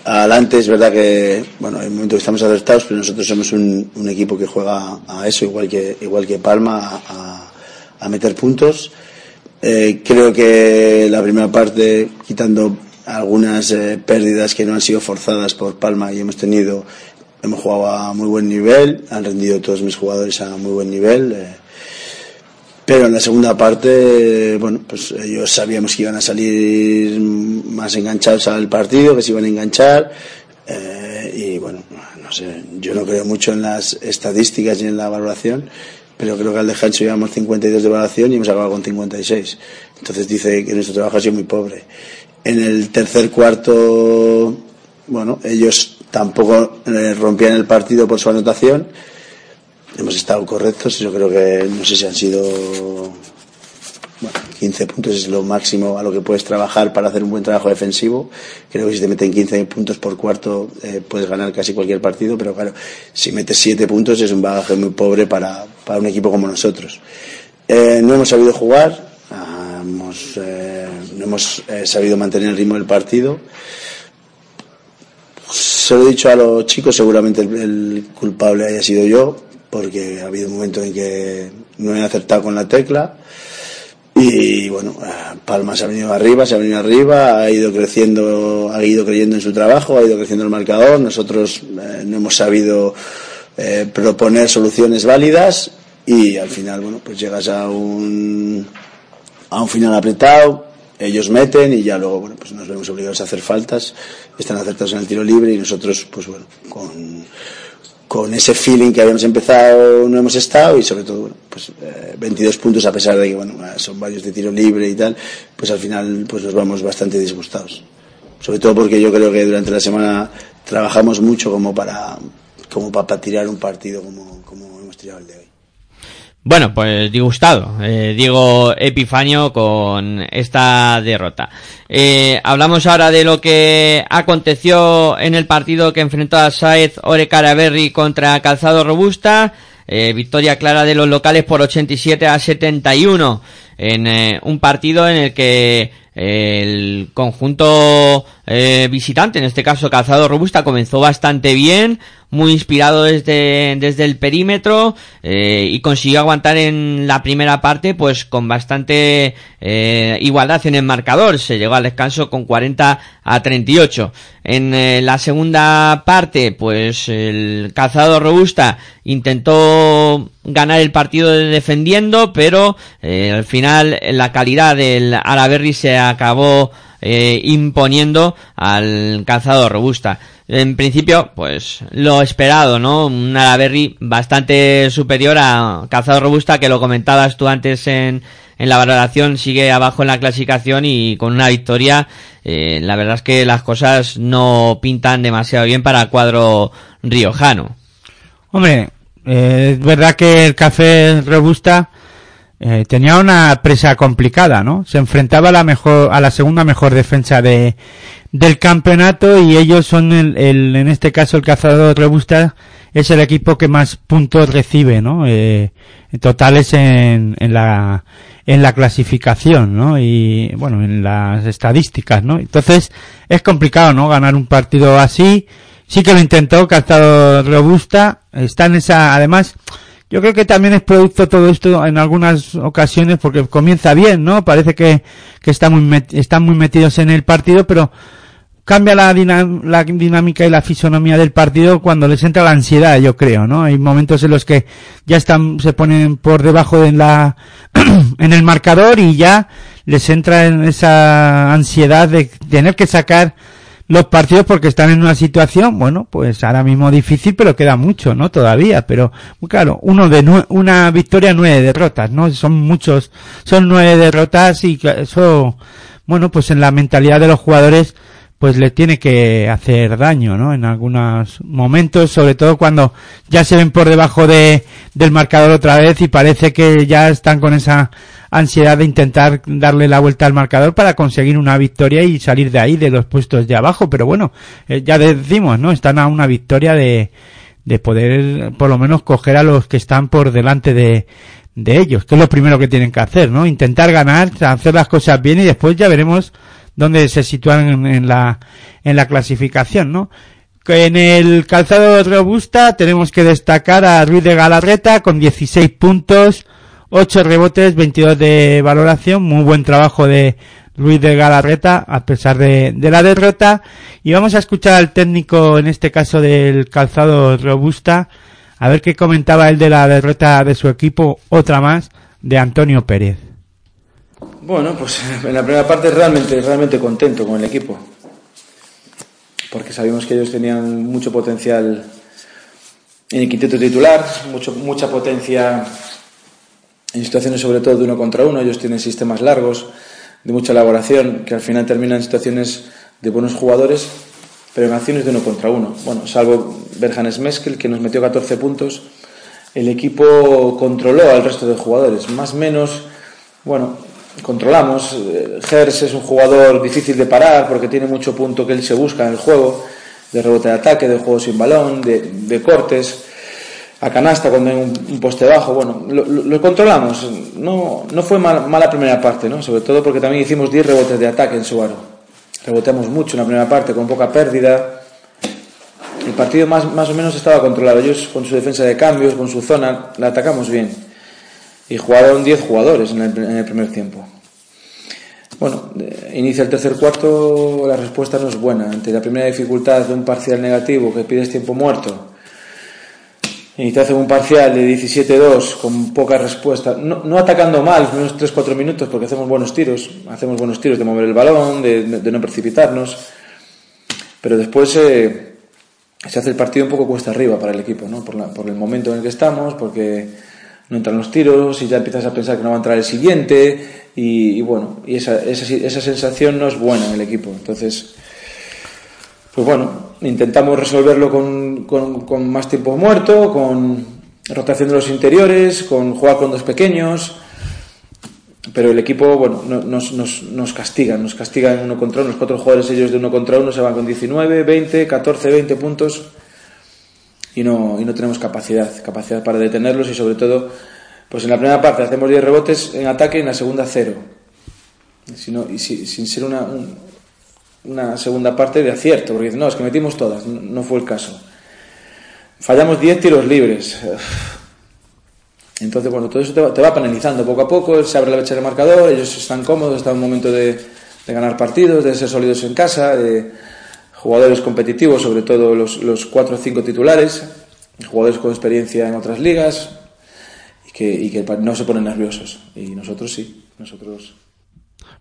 Adelante es verdad que, bueno, en el momento que estamos acertados, pero nosotros somos un, un equipo que juega a eso, igual que, igual que Palma, a, a meter puntos. Eh, creo que la primera parte, quitando algunas eh, pérdidas que no han sido forzadas por Palma y hemos tenido, hemos jugado a muy buen nivel, han rendido todos mis jugadores a muy buen nivel. Eh, pero en la segunda parte, bueno, pues ellos sabíamos que iban a salir más enganchados al partido, que se iban a enganchar. Eh, y bueno, no sé, yo no creo mucho en las estadísticas y en la valoración, pero creo que al descanso llevamos 52 de valoración y hemos acabado con 56. Entonces dice que nuestro trabajo ha sido muy pobre. En el tercer cuarto, bueno, ellos tampoco eh, rompían el partido por su anotación hemos estado correctos. Yo creo que no sé si han sido bueno, 15 puntos es lo máximo a lo que puedes trabajar para hacer un buen trabajo defensivo. Creo que si te meten 15 puntos por cuarto eh, puedes ganar casi cualquier partido, pero claro, si metes 7 puntos es un bagaje muy pobre para, para un equipo como nosotros. Eh, no hemos sabido jugar, ah, hemos, eh, no hemos sabido mantener el ritmo del partido. Se lo he dicho a los chicos, seguramente el, culpable haya sido yo, porque ha habido un momento en que no he acertado con la tecla. Y bueno, Palma se ha venido arriba, se ha venido arriba, ha ido creciendo, ha ido creyendo en su trabajo, ha ido creciendo el marcador, nosotros eh, no hemos sabido eh, proponer soluciones válidas y al final, bueno, pues llegas a un, a un final apretado, ellos meten y ya luego, bueno, pues nos vemos obligados a hacer faltas, están acertados en el tiro libre y nosotros, pues bueno, con, con ese feeling que habíamos empezado no hemos estado y sobre todo, bueno, pues eh, 22 puntos a pesar de que, bueno, son varios de tiro libre y tal, pues al final pues nos vamos bastante disgustados. Sobre todo porque yo creo que durante la semana trabajamos mucho como para, como para tirar un partido como, como hemos tirado el de hoy. Bueno, pues disgustado, eh, Diego Epifanio con esta derrota. Eh, hablamos ahora de lo que aconteció en el partido que enfrentó a Saez Orecaraberri contra Calzado Robusta. Eh, victoria clara de los locales por 87 a 71 en eh, un partido en el que el conjunto eh, visitante, en este caso Calzado Robusta, comenzó bastante bien, muy inspirado desde, desde el perímetro eh, y consiguió aguantar en la primera parte pues con bastante eh, igualdad en el marcador. Se llegó al descanso con 40 a 38. En la segunda parte pues el Calzado Robusta intentó ganar el partido defendiendo pero al final la calidad del Araberri se acabó eh, imponiendo al calzado robusta. En principio, pues lo esperado, ¿no? Un Araberry bastante superior a calzado robusta, que lo comentabas tú antes en, en la valoración, sigue abajo en la clasificación y con una victoria, eh, la verdad es que las cosas no pintan demasiado bien para el cuadro riojano. Hombre, eh, es verdad que el café robusta eh, tenía una presa complicada, ¿no? Se enfrentaba a la mejor, a la segunda mejor defensa de, del campeonato y ellos son el, el en este caso el cazador robusta es el equipo que más puntos recibe, ¿no? Eh, totales en, en la, en la clasificación, ¿no? Y, bueno, en las estadísticas, ¿no? Entonces, es complicado, ¿no? Ganar un partido así. Sí que lo intentó, Cazador Robusta. Está en esa, además, yo creo que también es producto todo esto en algunas ocasiones porque comienza bien, ¿no? Parece que, que está muy están muy metidos en el partido, pero cambia la, la dinámica y la fisonomía del partido cuando les entra la ansiedad, yo creo, ¿no? Hay momentos en los que ya están, se ponen por debajo de la, en el marcador y ya les entra en esa ansiedad de tener que sacar los partidos porque están en una situación, bueno, pues ahora mismo difícil, pero queda mucho, ¿no? Todavía, pero claro, uno de nue- una victoria, nueve derrotas, ¿no? Son muchos, son nueve derrotas y eso, bueno, pues en la mentalidad de los jugadores, pues le tiene que hacer daño, ¿no? En algunos momentos, sobre todo cuando ya se ven por debajo de, del marcador otra vez y parece que ya están con esa ansiedad de intentar darle la vuelta al marcador para conseguir una victoria y salir de ahí, de los puestos de abajo. Pero bueno, eh, ya decimos, ¿no? Están a una victoria de, de poder por lo menos coger a los que están por delante de, de ellos, que es lo primero que tienen que hacer, ¿no? Intentar ganar, hacer las cosas bien y después ya veremos dónde se sitúan en, la, en la clasificación, ¿no? En el calzado robusta tenemos que destacar a Ruiz de Galarreta con 16 puntos, 8 rebotes, 22 de valoración, muy buen trabajo de Ruiz de Galarreta a pesar de, de la derrota. Y vamos a escuchar al técnico, en este caso del calzado robusta, a ver qué comentaba él de la derrota de su equipo, otra más, de Antonio Pérez. Bueno, pues en la primera parte realmente, realmente contento con el equipo. Porque sabíamos que ellos tenían mucho potencial en el quinteto titular, mucho, mucha potencia en situaciones sobre todo de uno contra uno. Ellos tienen sistemas largos, de mucha elaboración, que al final terminan en situaciones de buenos jugadores, pero en acciones de uno contra uno. Bueno, salvo Berjanes Meskel, que nos metió 14 puntos, el equipo controló al resto de jugadores. Más menos, bueno, controlamos. Gers es un jugador difícil de parar porque tiene mucho punto que él se busca en el juego, de rebote de ataque, de juego sin balón, de cortes, a canasta cuando hay un, poste bajo. Bueno, lo, controlamos. No, no fue mal- mala primera parte, ¿no? sobre todo porque también hicimos 10 rebotes de ataque en Subaru. Reboteamos mucho en la primera parte, con poca pérdida. El partido más, más o menos estaba controlado. Ellos con su defensa de cambios, con su zona, la atacamos bien. Y jugaron 10 jugadores en el, en el primer tiempo. Bueno, eh, inicia el tercer cuarto, la respuesta no es buena. Ante la primera dificultad de un parcial negativo que pides tiempo muerto, y te hacen un parcial de 17-2 con poca respuesta, no, no atacando mal primeros 3-4 minutos porque hacemos buenos tiros, hacemos buenos tiros de mover el balón, de, de no precipitarnos, pero después eh, se hace el partido un poco cuesta arriba para el equipo, ¿no? por, la, por el momento en el que estamos, porque no entran los tiros y ya empiezas a pensar que no va a entrar el siguiente y, y bueno, y esa, esa, esa sensación no es buena en el equipo, entonces pues bueno, intentamos resolverlo con, con, más tiempo muerto, con rotación de los interiores, con jugar con dos pequeños, pero el equipo, bueno, nos, nos, nos castiga, nos castiga en uno contra uno, los cuatro jugadores ellos de uno contra uno se van con 19, 20, 14, 20 puntos y no, y no tenemos capacidad, capacidad para detenerlos y sobre todo, pues en la primera parte hacemos 10 rebotes en ataque y en la segunda cero. Si no, y si, sin ser una, un, una segunda parte de acierto, porque no, es que metimos todas, no fue el caso. Fallamos 10 tiros libres. Entonces, bueno, todo eso te va, te penalizando poco a poco, se abre la brecha del marcador, ellos están cómodos, están en un momento de, ganar partidos, de ser sólidos en casa, de jugadores competitivos, sobre todo los, los cuatro o cinco titulares, jugadores con experiencia en otras ligas y que, y que no se ponen nerviosos. Y nosotros sí, nosotros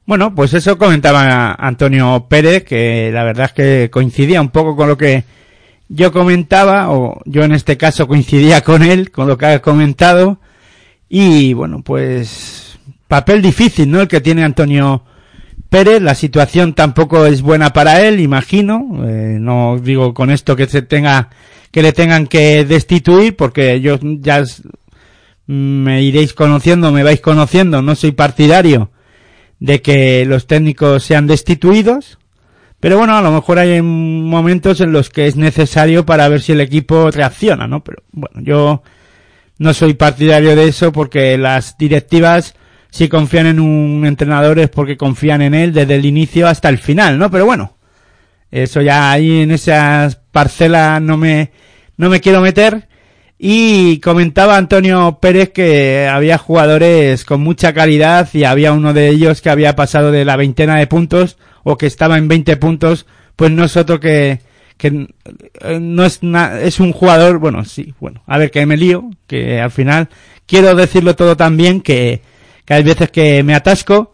bueno, pues eso comentaba Antonio Pérez, que la verdad es que coincidía un poco con lo que yo comentaba, o yo en este caso coincidía con él, con lo que ha comentado, y bueno, pues papel difícil, ¿no? El que tiene Antonio Pérez, la situación tampoco es buena para él, imagino, eh, no digo con esto que se tenga, que le tengan que destituir, porque yo ya me iréis conociendo, me vais conociendo, no soy partidario de que los técnicos sean destituidos. Pero bueno, a lo mejor hay momentos en los que es necesario para ver si el equipo reacciona, ¿no? Pero bueno, yo no soy partidario de eso porque las directivas si confían en un entrenador es porque confían en él desde el inicio hasta el final, ¿no? Pero bueno, eso ya ahí en esas parcelas no me, no me quiero meter. Y comentaba Antonio Pérez que había jugadores con mucha calidad y había uno de ellos que había pasado de la veintena de puntos o que estaba en 20 puntos, pues no es que, que eh, no es es un jugador, bueno, sí, bueno, a ver que me lío, que al final quiero decirlo todo también que, que hay veces que me atasco,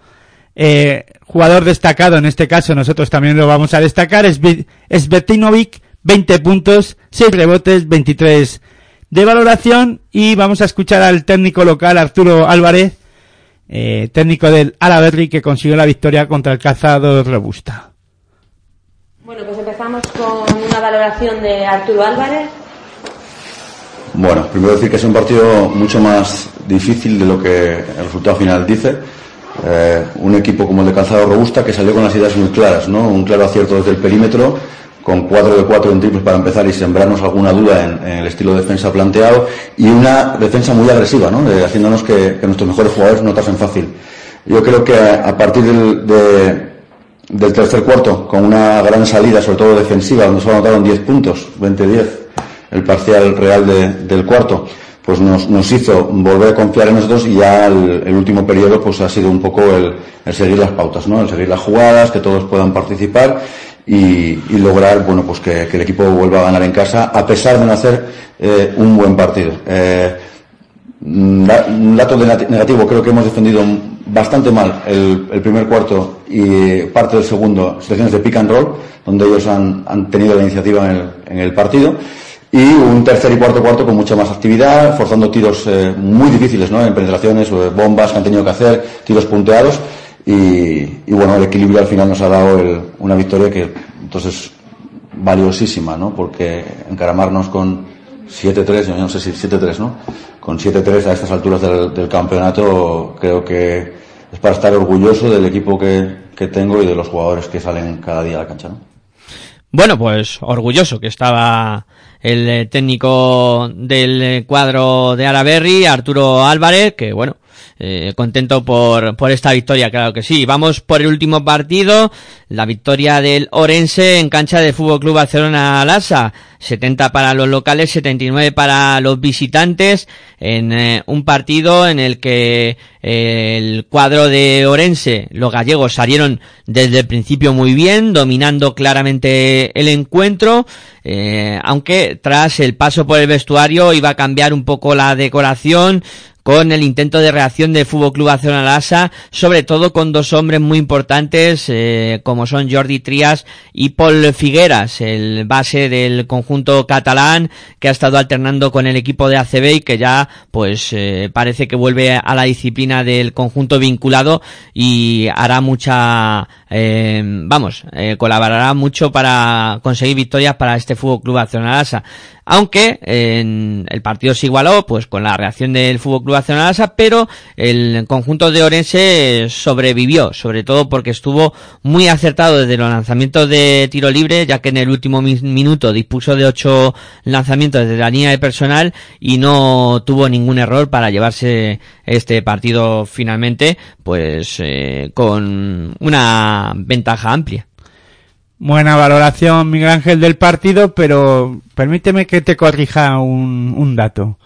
eh, jugador destacado en este caso, nosotros también lo vamos a destacar, es, es Betinovic, 20 puntos, 6 rebotes, 23 de valoración y vamos a escuchar al técnico local Arturo Álvarez, eh, técnico del Alaberri que consiguió la victoria contra el Cazado Robusta. Bueno, pues empezamos con una valoración de Arturo Álvarez. Bueno, primero decir que es un partido mucho más difícil de lo que el resultado final dice. Eh, un equipo como el de Calzado Robusta que salió con las ideas muy claras, ¿no? Un claro acierto desde el perímetro con 4 de 4 en triples para empezar y sembrarnos alguna duda en, el estilo de defensa planteado y una defensa muy agresiva, ¿no? De, haciéndonos que, nuestros mejores jugadores notasen fácil. Yo creo que a, a partir del, de, del tercer cuarto, con una gran salida, sobre todo defensiva, donde solo anotaron 10 puntos, 20-10, el parcial real de, del cuarto, pues nos, nos, hizo volver a confiar en nosotros y ya el, el, último periodo pues ha sido un poco el, el seguir las pautas, ¿no? El seguir las jugadas, que todos puedan participar y, lograr bueno pues que, el equipo vuelva a ganar en casa a pesar de no hacer eh, un buen partido. Eh, un dato negativo creo que hemos defendido bastante mal el, primer cuarto y parte del segundo situaciones de pick and roll donde ellos han, han tenido la iniciativa en el, partido. Y un tercer y cuarto cuarto con mucha más actividad forzando tiros eh, muy difíciles ¿no? en penetraciones bombas que han tenido que hacer tiros punteados y, y, bueno, el equilibrio al final nos ha dado el, una victoria que entonces valiosísima, ¿no? Porque encaramarnos con 7-3, yo no sé si 7-3, ¿no? Con 7-3 a estas alturas del, del, campeonato creo que es para estar orgulloso del equipo que, que tengo y de los jugadores que salen cada día a la cancha, ¿no? Bueno, pues orgulloso que estaba el técnico del cuadro de Araberri, Arturo Álvarez, que bueno, eh, contento por, por esta victoria, claro que sí. Vamos por el último partido, la victoria del Orense en cancha de Fútbol Club Barcelona Lasa. 70 para los locales, 79 para los visitantes, en eh, un partido en el que eh, el cuadro de Orense, los gallegos salieron desde el principio muy bien, dominando claramente el encuentro, aunque tras el paso por el vestuario iba a cambiar un poco la decoración, con el intento de reacción de Fútbol Club Barcelona Lasa, sobre todo con dos hombres muy importantes eh, como son Jordi Trias y Paul Figueras, el base del conjunto catalán que ha estado alternando con el equipo de ACB que ya pues eh, parece que vuelve a la disciplina del conjunto vinculado y hará mucha eh, vamos, eh, colaborará mucho para conseguir victorias para este Fútbol Club Barcelona Lasa aunque en el partido se igualó pues con la reacción del Fútbol Club Barcelona Lasa, pero el conjunto de Orense sobrevivió, sobre todo porque estuvo muy acertado desde los lanzamientos de tiro libre, ya que en el último minuto dispuso de ocho lanzamientos desde la línea de personal y no tuvo ningún error para llevarse este partido finalmente, pues eh, con una ventaja amplia. Buena valoración, Miguel Ángel, del partido, pero permíteme que te corrija un, un dato.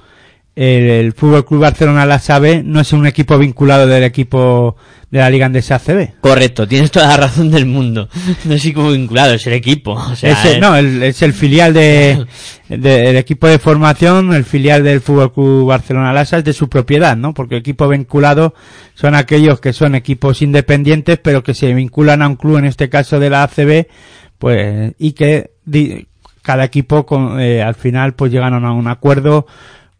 El, el Fútbol Club Barcelona la sabe, no es un equipo vinculado del equipo de la Liga Andesa ACB. Correcto, tienes toda la razón del mundo. No es equipo vinculado, es el equipo. O sea, es el, eh, no, el- es el filial de, de- el equipo de formación, el filial del Fútbol Club Barcelona Lasa es de su propiedad, ¿no? Porque el equipo vinculado son aquellos que son equipos independientes, pero que se vinculan a un club, en este caso de la ACB, pues, y que di- cada equipo con- eh, al final pues llegan a un acuerdo,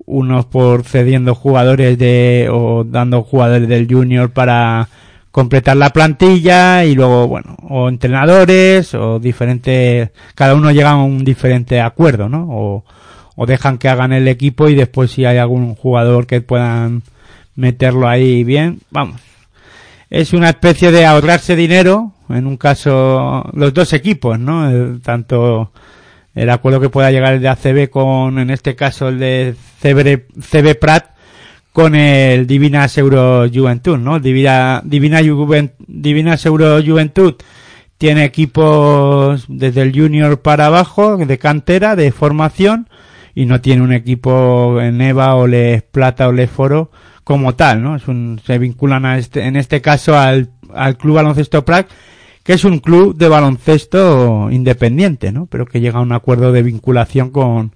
unos por cediendo jugadores de, o dando jugadores del junior para completar la plantilla y luego, bueno, o entrenadores o diferentes, cada uno llega a un diferente acuerdo, ¿no? O, o dejan que hagan el equipo y después si hay algún jugador que puedan meterlo ahí bien, vamos. Es una especie de ahorrarse dinero, en un caso, los dos equipos, ¿no? El- tanto el acuerdo que pueda llegar el de ACB con, en este caso, el de CB, CB Prat con el Divinas Euro Juventud, ¿no? Divina, Divina, Juven- Divinas Euro Juventud tiene equipos desde el junior para abajo, de cantera, de formación, y no tiene un equipo en EVA o Les Plata o Les Foro como tal, ¿no? Es un, se vinculan a este, en este caso al, al Club Baloncesto Prac, que es un club de baloncesto independiente, ¿no? Pero que llega a un acuerdo de vinculación con,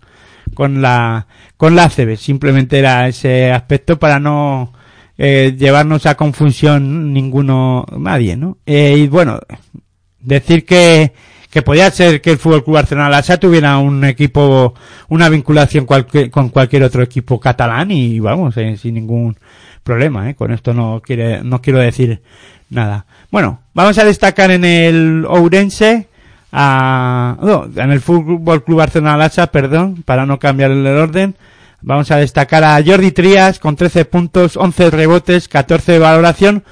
con la, con la ACB. Simplemente era ese aspecto para no, eh, llevarnos a confusión ninguno, nadie, ¿no? Eh, y bueno, decir que, que podía ser que el Fútbol Club Barcelona Lasa tuviera un equipo, una vinculación cualque- con cualquier otro equipo catalán y vamos, eh, sin ningún problema, eh. Con esto no quiere, no quiero decir nada. Bueno, vamos a destacar en el Ourense, a, no, en el Fútbol Club Barcelona Lasa, perdón, para no cambiar el orden. Vamos a destacar a Jordi Trias con 13 puntos, 11 rebotes, 14 de valoración.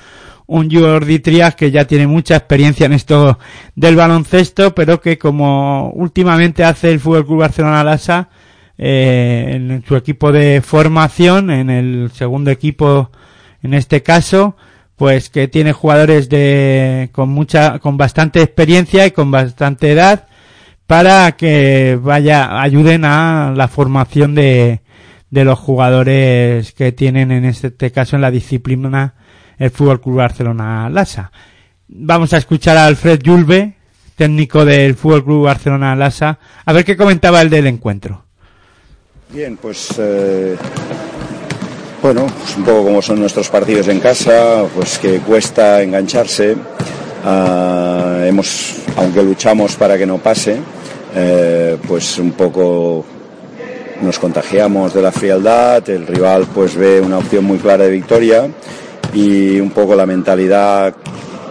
Un Jordi Trias que ya tiene mucha experiencia en esto del baloncesto, pero que como últimamente hace el Fútbol Club Barcelona Lasa, eh, en su equipo de formación, en el segundo equipo en este caso, pues que tiene jugadores de con mucha con bastante experiencia y con bastante edad para que vaya ayuden a la formación de de los jugadores que tienen en este caso en la disciplina el Fútbol Club Barcelona Lasa. Vamos a escuchar a Alfred Yulbe, técnico del Fútbol Club Barcelona Lasa, a ver qué comentaba el del encuentro. Bien, pues eh, bueno, pues un poco como son nuestros partidos en casa, pues que cuesta engancharse. Ah, hemos, aunque luchamos para que no pase, eh, pues un poco nos contagiamos de la frialdad. El rival pues ve una opción muy clara de victoria y un poco la mentalidad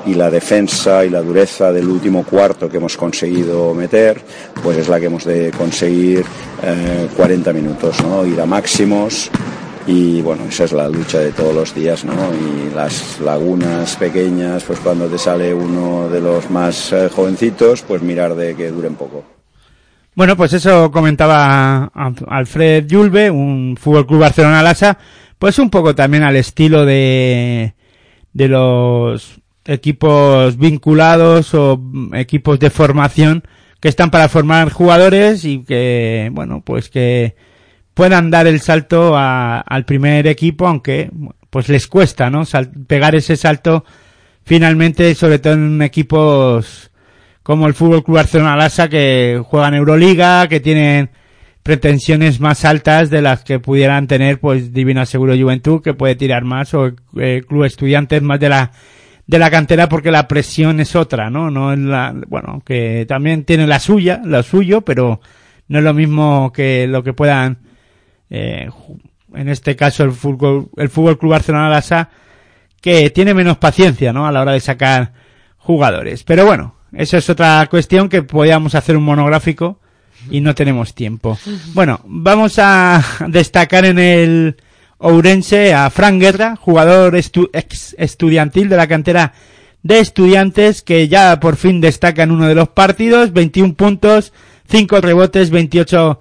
y la defensa y la dureza del último cuarto que hemos conseguido meter, pues es la que hemos de conseguir eh, 40 minutos, ¿no? Ir a máximos y bueno, esa es la lucha de todos los días, ¿no? Y las lagunas pequeñas, pues cuando te sale uno de los más eh, jovencitos, pues mirar de que duren poco. Bueno, pues eso comentaba Alfred Yulbe, un Fútbol Club Barcelona Lasa, pues un poco también al estilo de, de los equipos vinculados o equipos de formación que están para formar jugadores y que, bueno, pues que puedan dar el salto a- al primer equipo, aunque pues les cuesta, ¿no? Sal- pegar ese salto finalmente, sobre todo en equipos como el Fútbol Club Barcelona Lassa que juegan Euroliga, que tienen pretensiones más altas de las que pudieran tener pues Divina Seguro Juventud que puede tirar más o eh, Club Estudiantes más de la de la cantera porque la presión es otra, ¿no? No es la bueno, que también tiene la suya, lo suyo, pero no es lo mismo que lo que puedan eh, en este caso el fútbol el Fútbol Club Barcelona Lassa que tiene menos paciencia, ¿no? A la hora de sacar jugadores. Pero bueno, eso es otra cuestión que podíamos hacer un monográfico y no tenemos tiempo. Bueno, vamos a destacar en el Ourense a Fran Guerra, jugador estu- ex estudiantil de la cantera de estudiantes que ya por fin destaca en uno de los partidos, 21 puntos, 5 rebotes, 28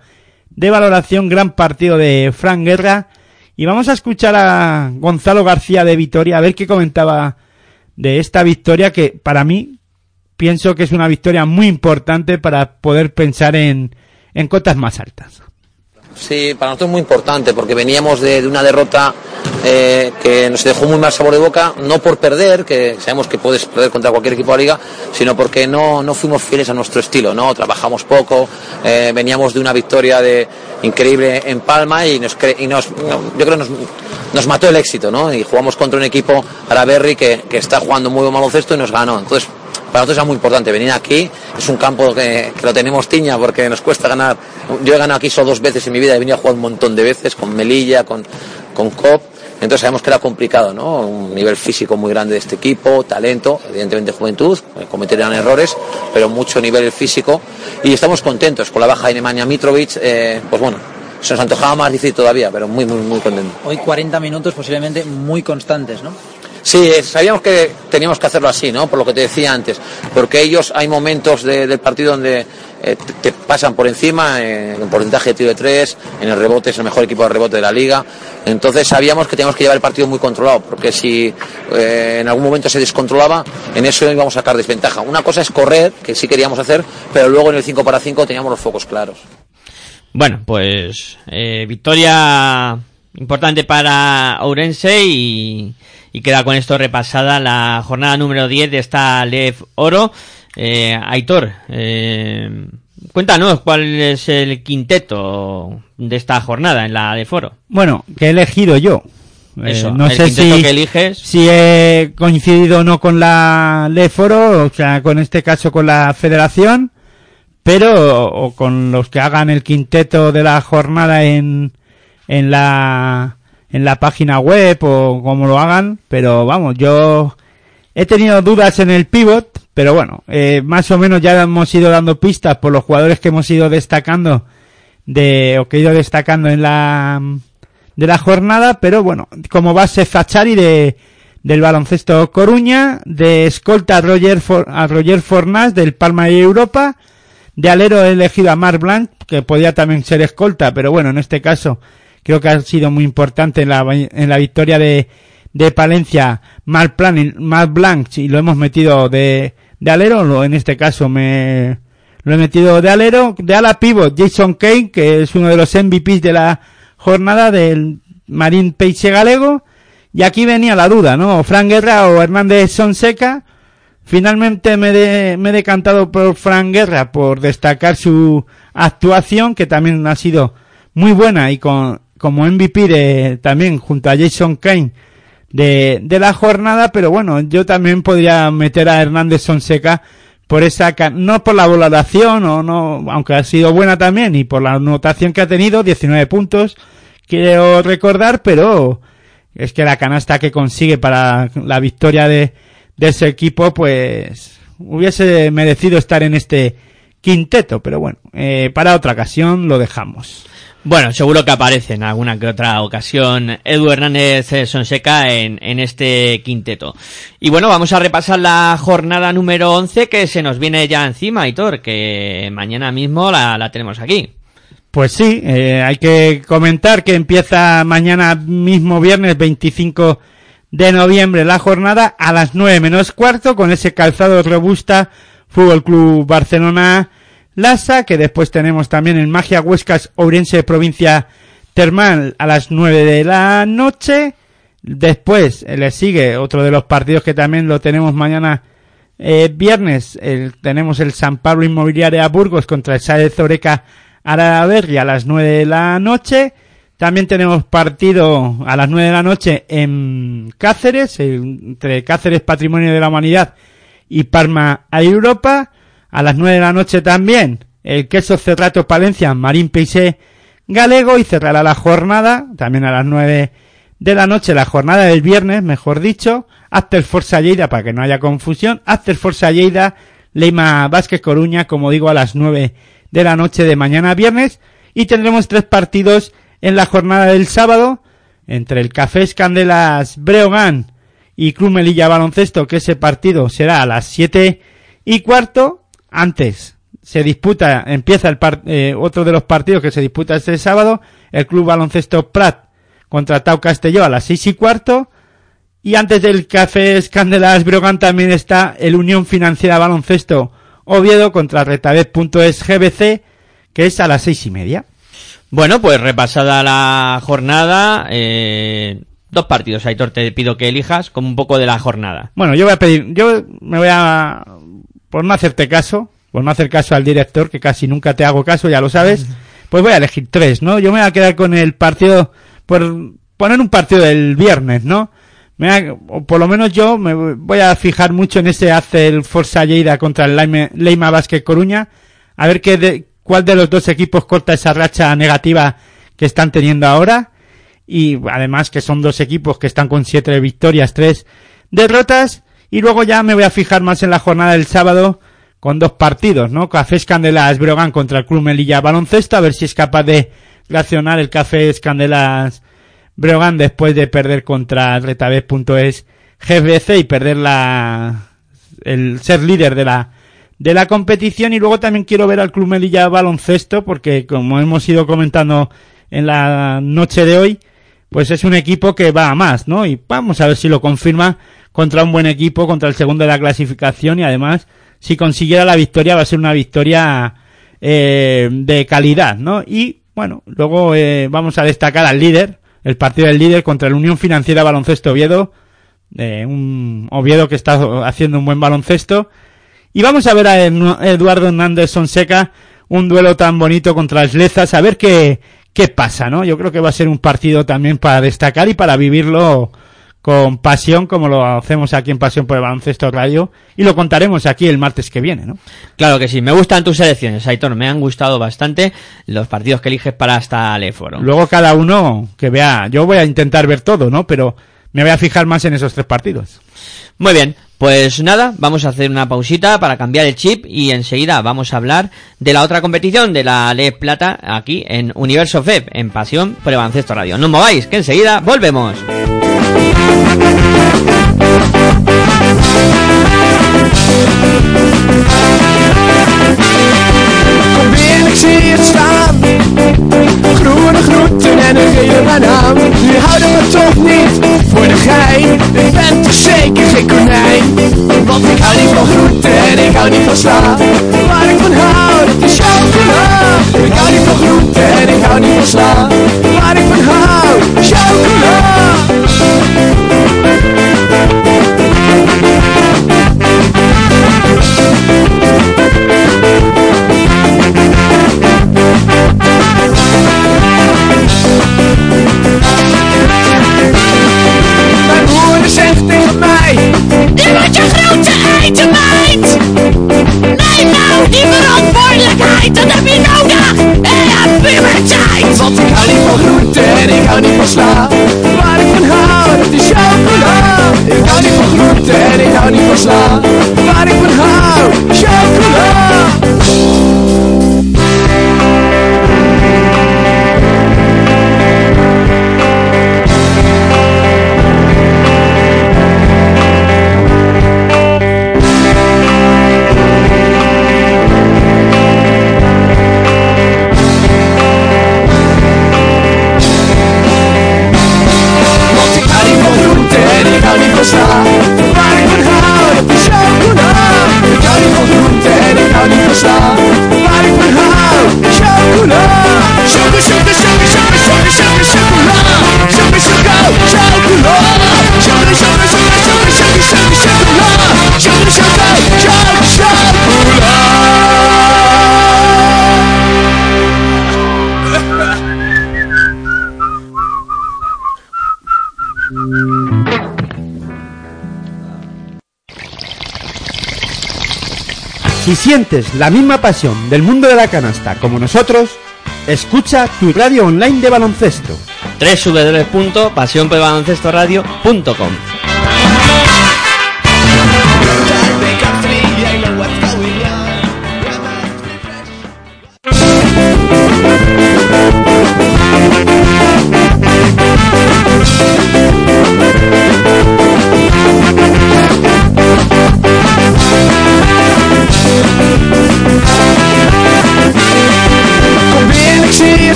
de valoración, gran partido de Fran Guerra. Y vamos a escuchar a Gonzalo García de Vitoria a ver qué comentaba de esta victoria que para mí pienso que es una victoria muy importante para poder pensar en, en cotas más altas. Sí, para nosotros es muy importante porque veníamos de, una derrota eh, que nos dejó muy mal sabor de boca, no por perder, que sabemos que puedes perder contra cualquier equipo de la liga, sino porque no, no fuimos fieles a nuestro estilo, ¿no? Trabajamos poco, eh, veníamos de una victoria de, increíble en Palma y, nos, y nos, no, yo creo nos, nos mató el éxito, ¿no? Y jugamos contra un equipo, Araberri, que, que está jugando muy buen baloncesto y nos ganó. Entonces, para nosotros es muy importante venir aquí. Es un campo que, lo tenemos tiña porque nos cuesta ganar. Yo he ganado aquí solo dos veces en mi vida, he venido a jugar un montón de veces con Melilla, con, con Cop. Entonces sabemos que era complicado, ¿no? Un nivel físico muy grande de este equipo, talento, evidentemente juventud, eh, cometerán errores, pero mucho nivel físico. Y estamos contentos con la baja de Nemanja Mitrovic, eh, pues bueno, se nos antojaba más difícil todavía, pero muy, muy, muy contentos. Hoy 40 minutos posiblemente muy constantes, ¿no? Sí, eh, sabíamos que teníamos que hacerlo así, ¿no? Por lo que te decía antes. Porque ellos hay momentos de- del partido donde eh, te, pasan por encima, eh, en porcentaje de tiro de tres, en el rebote es el mejor equipo de rebote de la liga. Entonces sabíamos que teníamos que llevar el partido muy controlado, porque si eh, en algún momento se descontrolaba, en eso íbamos a sacar desventaja. Una cosa es correr, que sí queríamos hacer, pero luego en el 5 para 5 teníamos los focos claros. Bueno, pues eh, victoria importante para Ourense y, y queda con esto repasada la jornada número 10 de esta LEF Oro. Eh, Aitor, eh, cuéntanos cuál es el quinteto de esta jornada en la LEF Oro. Bueno, que he elegido yo. Eh, Eso, no el sé si, que eliges. si he coincidido o no con la Leforo, o sea, con este caso con la federación, pero o con los que hagan el quinteto de la jornada en, en la en la página web o como lo hagan, pero vamos, yo he tenido dudas en el pivot, pero bueno, eh, más o menos ya hemos ido dando pistas por los jugadores que hemos ido destacando de o que he ido destacando en la de la jornada, pero bueno, como base Zachari de del baloncesto Coruña, de escolta a Roger, For- a Roger Fornas del Palma de Europa, de alero he elegido a Marc Blanc, que podía también ser escolta, pero bueno, en este caso creo que ha sido muy importante en la, en la victoria de, de Palencia Marc Blanc, y lo hemos metido de, de alero, lo- en este caso me lo he metido de alero, de ala pivot Jason Kane, que es uno de los MVPs de la jornada del Marín Peixe Galego, y aquí venía la duda, ¿no? Fran Guerra o Hernández Sonseca. Finalmente me, de- me he decantado por Fran Guerra por destacar su actuación, que también ha sido muy buena y con, como MVP de, también junto a Jason Kane de, de la jornada, pero bueno, yo también podría meter a Hernández Sonseca por esa, no por la valoración o no, aunque ha sido buena también y por la anotación que ha tenido, 19 puntos, quiero recordar, pero es que la canasta que consigue para la victoria de, de ese equipo, pues hubiese merecido estar en este quinteto, pero bueno, eh, para otra ocasión lo dejamos. Bueno, seguro que aparece en alguna que otra ocasión Edu Hernández eh, Sonseca en, en este quinteto. Y bueno, vamos a repasar la jornada número 11 que se nos viene ya encima, Hitor, que mañana mismo la, la tenemos aquí. Pues sí, eh, hay que comentar que empieza mañana mismo viernes 25 de noviembre la jornada a las 9 menos cuarto con ese calzado robusta Fútbol Club Barcelona Lasa, que después tenemos también en Magia Huescas Ourense Provincia Termal a las 9 de la noche. Después eh, le sigue otro de los partidos que también lo tenemos mañana eh, viernes. Tenemos el San Pablo Inmobiliaria Burgos contra el Saez Zoreca Araberri a las 9 de la noche. También tenemos partido a las 9 de la noche en Cáceres, entre Cáceres Patrimonio de la Humanidad y Parma a Europa. A las 9 de la noche también el Queso Cerrato Palencia Marín Peisé Galego y cerrará la jornada, también a las 9 de la noche, la jornada del viernes, mejor dicho, After Forza Lleida, para que no haya confusión, After Forza Lleida, Leima Vázquez Coruña, como digo, a las 9 de la noche de mañana viernes, y tendremos tres partidos en la jornada del sábado, entre el Café Escandelas Breogán y Club Melilla Baloncesto, que ese partido será a las 7 y cuarto, antes se disputa, empieza el eh, otro de los partidos que se disputa este sábado, el Club Baloncesto Prat contra Tau Castelló a las seis y cuarto, y antes del Café Escandelas Brogan también está el Unión Financiera Baloncesto Oviedo contra Retabet.es GBC, que es a las seis y media. Bueno, pues repasada la jornada, eh, dos partidos, Aitor, te pido que elijas como un poco de la jornada. Bueno, yo voy a pedir, yo me voy a, por no hacerte caso, por no hacer caso al director, que casi nunca te hago caso, ya lo sabes, pues voy a elegir tres, ¿no? Yo me voy a quedar con el partido, por poner un partido del viernes, ¿no? Me o por lo menos yo me voy a fijar mucho en ese hace el Forza Lleida contra el Leima, Leima Basket Coruña, a ver qué de, cuál de los dos equipos corta esa racha negativa que están teniendo ahora, y además que son dos equipos que están con siete victorias, tres derrotas, y luego ya me voy a fijar más en la jornada del sábado, con dos partidos, ¿no? Café Escandelas Brogan contra el Club Melilla Baloncesto, a ver si es capaz de reaccionar el Café Escandelas Brogan después de perder contra Retabet.es GBC y perder la, el ser líder de la, de la competición y luego también quiero ver al Club Melilla Baloncesto porque como hemos ido comentando en la noche de hoy, pues es un equipo que va a más, ¿no? Y vamos a ver si lo confirma contra un buen equipo, contra el segundo de la clasificación y además si consiguiera la victoria va a ser una victoria eh, de calidad, ¿no? Y bueno, luego eh, vamos a destacar al líder, el partido del líder contra la Unión Financiera Baloncesto Oviedo, eh, un Oviedo que está haciendo un buen baloncesto. Y vamos a ver a Eduardo Hernández Sonseca un duelo tan bonito contra las Lezas, a ver qué, qué pasa, ¿no? Yo creo que va a ser un partido también para destacar y para vivirlo con pasión como lo hacemos aquí en Pasión por el Baloncesto Radio y lo contaremos aquí el martes que viene, ¿no? Claro que sí, me gustan tus selecciones, Aitor, me han gustado bastante los partidos que eliges para esta Leforo. Luego cada uno que vea, yo voy a intentar ver todo, ¿no? Pero me voy a fijar más en esos tres partidos. Muy bien, pues nada, vamos a hacer una pausita para cambiar el chip y enseguida vamos a hablar de la otra competición de la Le Plata aquí en Universo FEB, en Pasión por el Baloncesto Radio. No mováis, que enseguida volvemos. Ik zie het slaan. groene groeten en een heel lang naam. Nu het ik toch niet voor de gein, ik ben toch zeker zeker want ik hou niet van groeten en ik hou niet van slaan. Si sientes la misma pasión del mundo de la canasta como nosotros, escucha tu radio online de baloncesto. www.pasionpelbaloncestoradio.com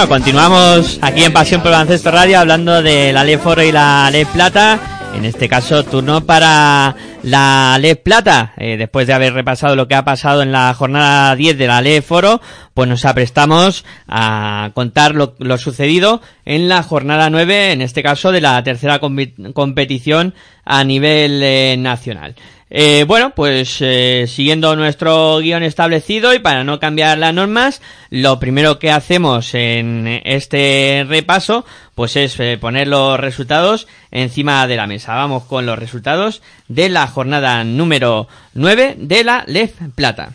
Bueno, continuamos aquí en Pasión por el Baloncesto Radio hablando de la ley Foro y la ley Plata. En este caso, turno para la ley Plata. Eh, después de haber repasado lo que ha pasado en la jornada 10 de la ley Foro, pues nos aprestamos a contar lo, sucedido en la jornada 9, en este caso de la tercera competición a nivel eh, nacional. Eh, bueno, pues eh, siguiendo nuestro guion establecido y para no cambiar las normas, lo primero que hacemos en este repaso, pues es eh, poner los resultados encima de la mesa. Vamos con los resultados de la jornada número 9 de la LEF Plata.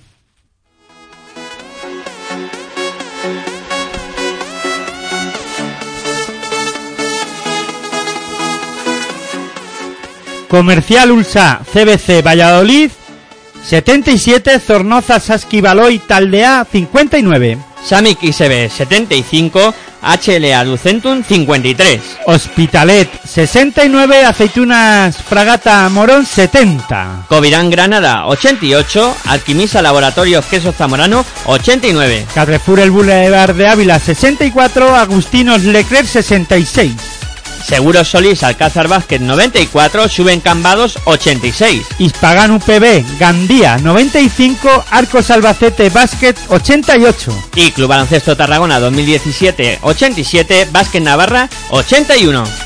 Comercial Ulsa CBC Valladolid 77, Zornoza Saski Baloy Taldea 59. Samic ISB 75, HLA Lucentum 53. Hospitalet 69, Aceitunas Fragata Morón 70. Covirán Granada 88, Alquimisa Laboratorios Queso Zamorano 89. Carrefour El Boulevard de Ávila 64, Agustinos Leclerc 66. Seguros Solís Alcázar Vázquez 94, Suben Cambados 86. Hispagan UPB Gandía 95, Arcos Albacete Basket 88. Y Club Baloncesto Tarragona 2017 87, Vázquez Navarra 81.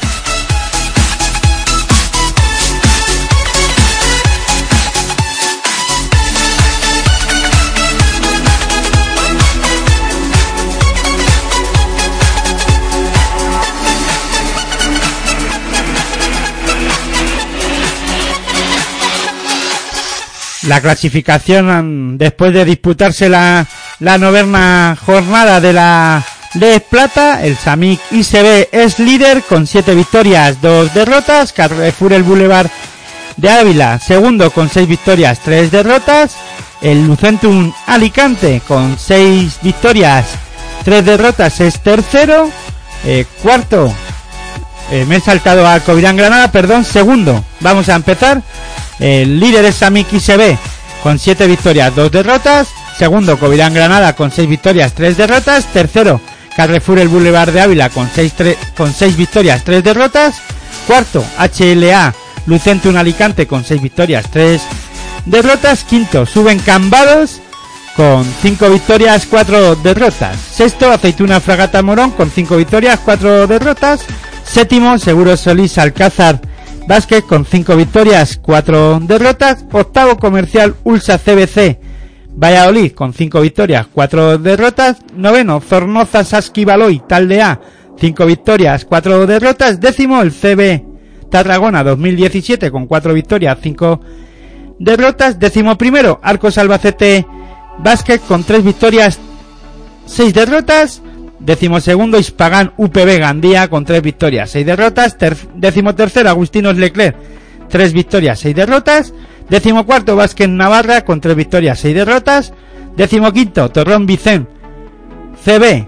La clasificación después de disputarse la, la novena jornada de la Les Plata, el Samic ICB es líder con 7 victorias, 2 derrotas, Carrefour el Boulevard de Ávila, segundo con 6 victorias, 3 derrotas, el Lucentum Alicante con 6 victorias, 3 derrotas es tercero, eh, cuarto, eh, me he saltado a Covirán Granada, perdón, segundo, vamos a empezar, el líder es Samic ICB con 7 victorias, 2 derrotas. Segundo, Covirán Granada con 6 victorias, 3 derrotas. Tercero, Carrefour el Boulevard de Ávila con 6, con 6 victorias, 3 derrotas. Cuarto, HLA Lucentum Alicante con 6 victorias, 3 derrotas. Quinto, Suben Cambados con 5 victorias, 4 derrotas. Sexto, Aceituna Fragata Morón con 5 victorias, 4 derrotas. Séptimo, Seguros Solís Alcázar Vázquez con 5 victorias, 4 derrotas. Octavo comercial Ulsa CBC Valladolid con 5 victorias, 4 derrotas. Noveno Zornoza Saski Baloy Taldea 5 victorias, 4 derrotas. Décimo el CB Tarragona 2017 con 4 victorias, 5 derrotas. Décimo primero Arcos Albacete Vázquez con 3 victorias, 6 derrotas. Décimo segundo, Hispagán UPB Gandía con tres victorias, seis derrotas. Ter décimo tercero, Agustinos Leclerc, tres victorias, seis derrotas. Décimo cuarto, Vázquez Navarra con tres victorias, seis derrotas. Décimo quinto, Torrón Vicen CB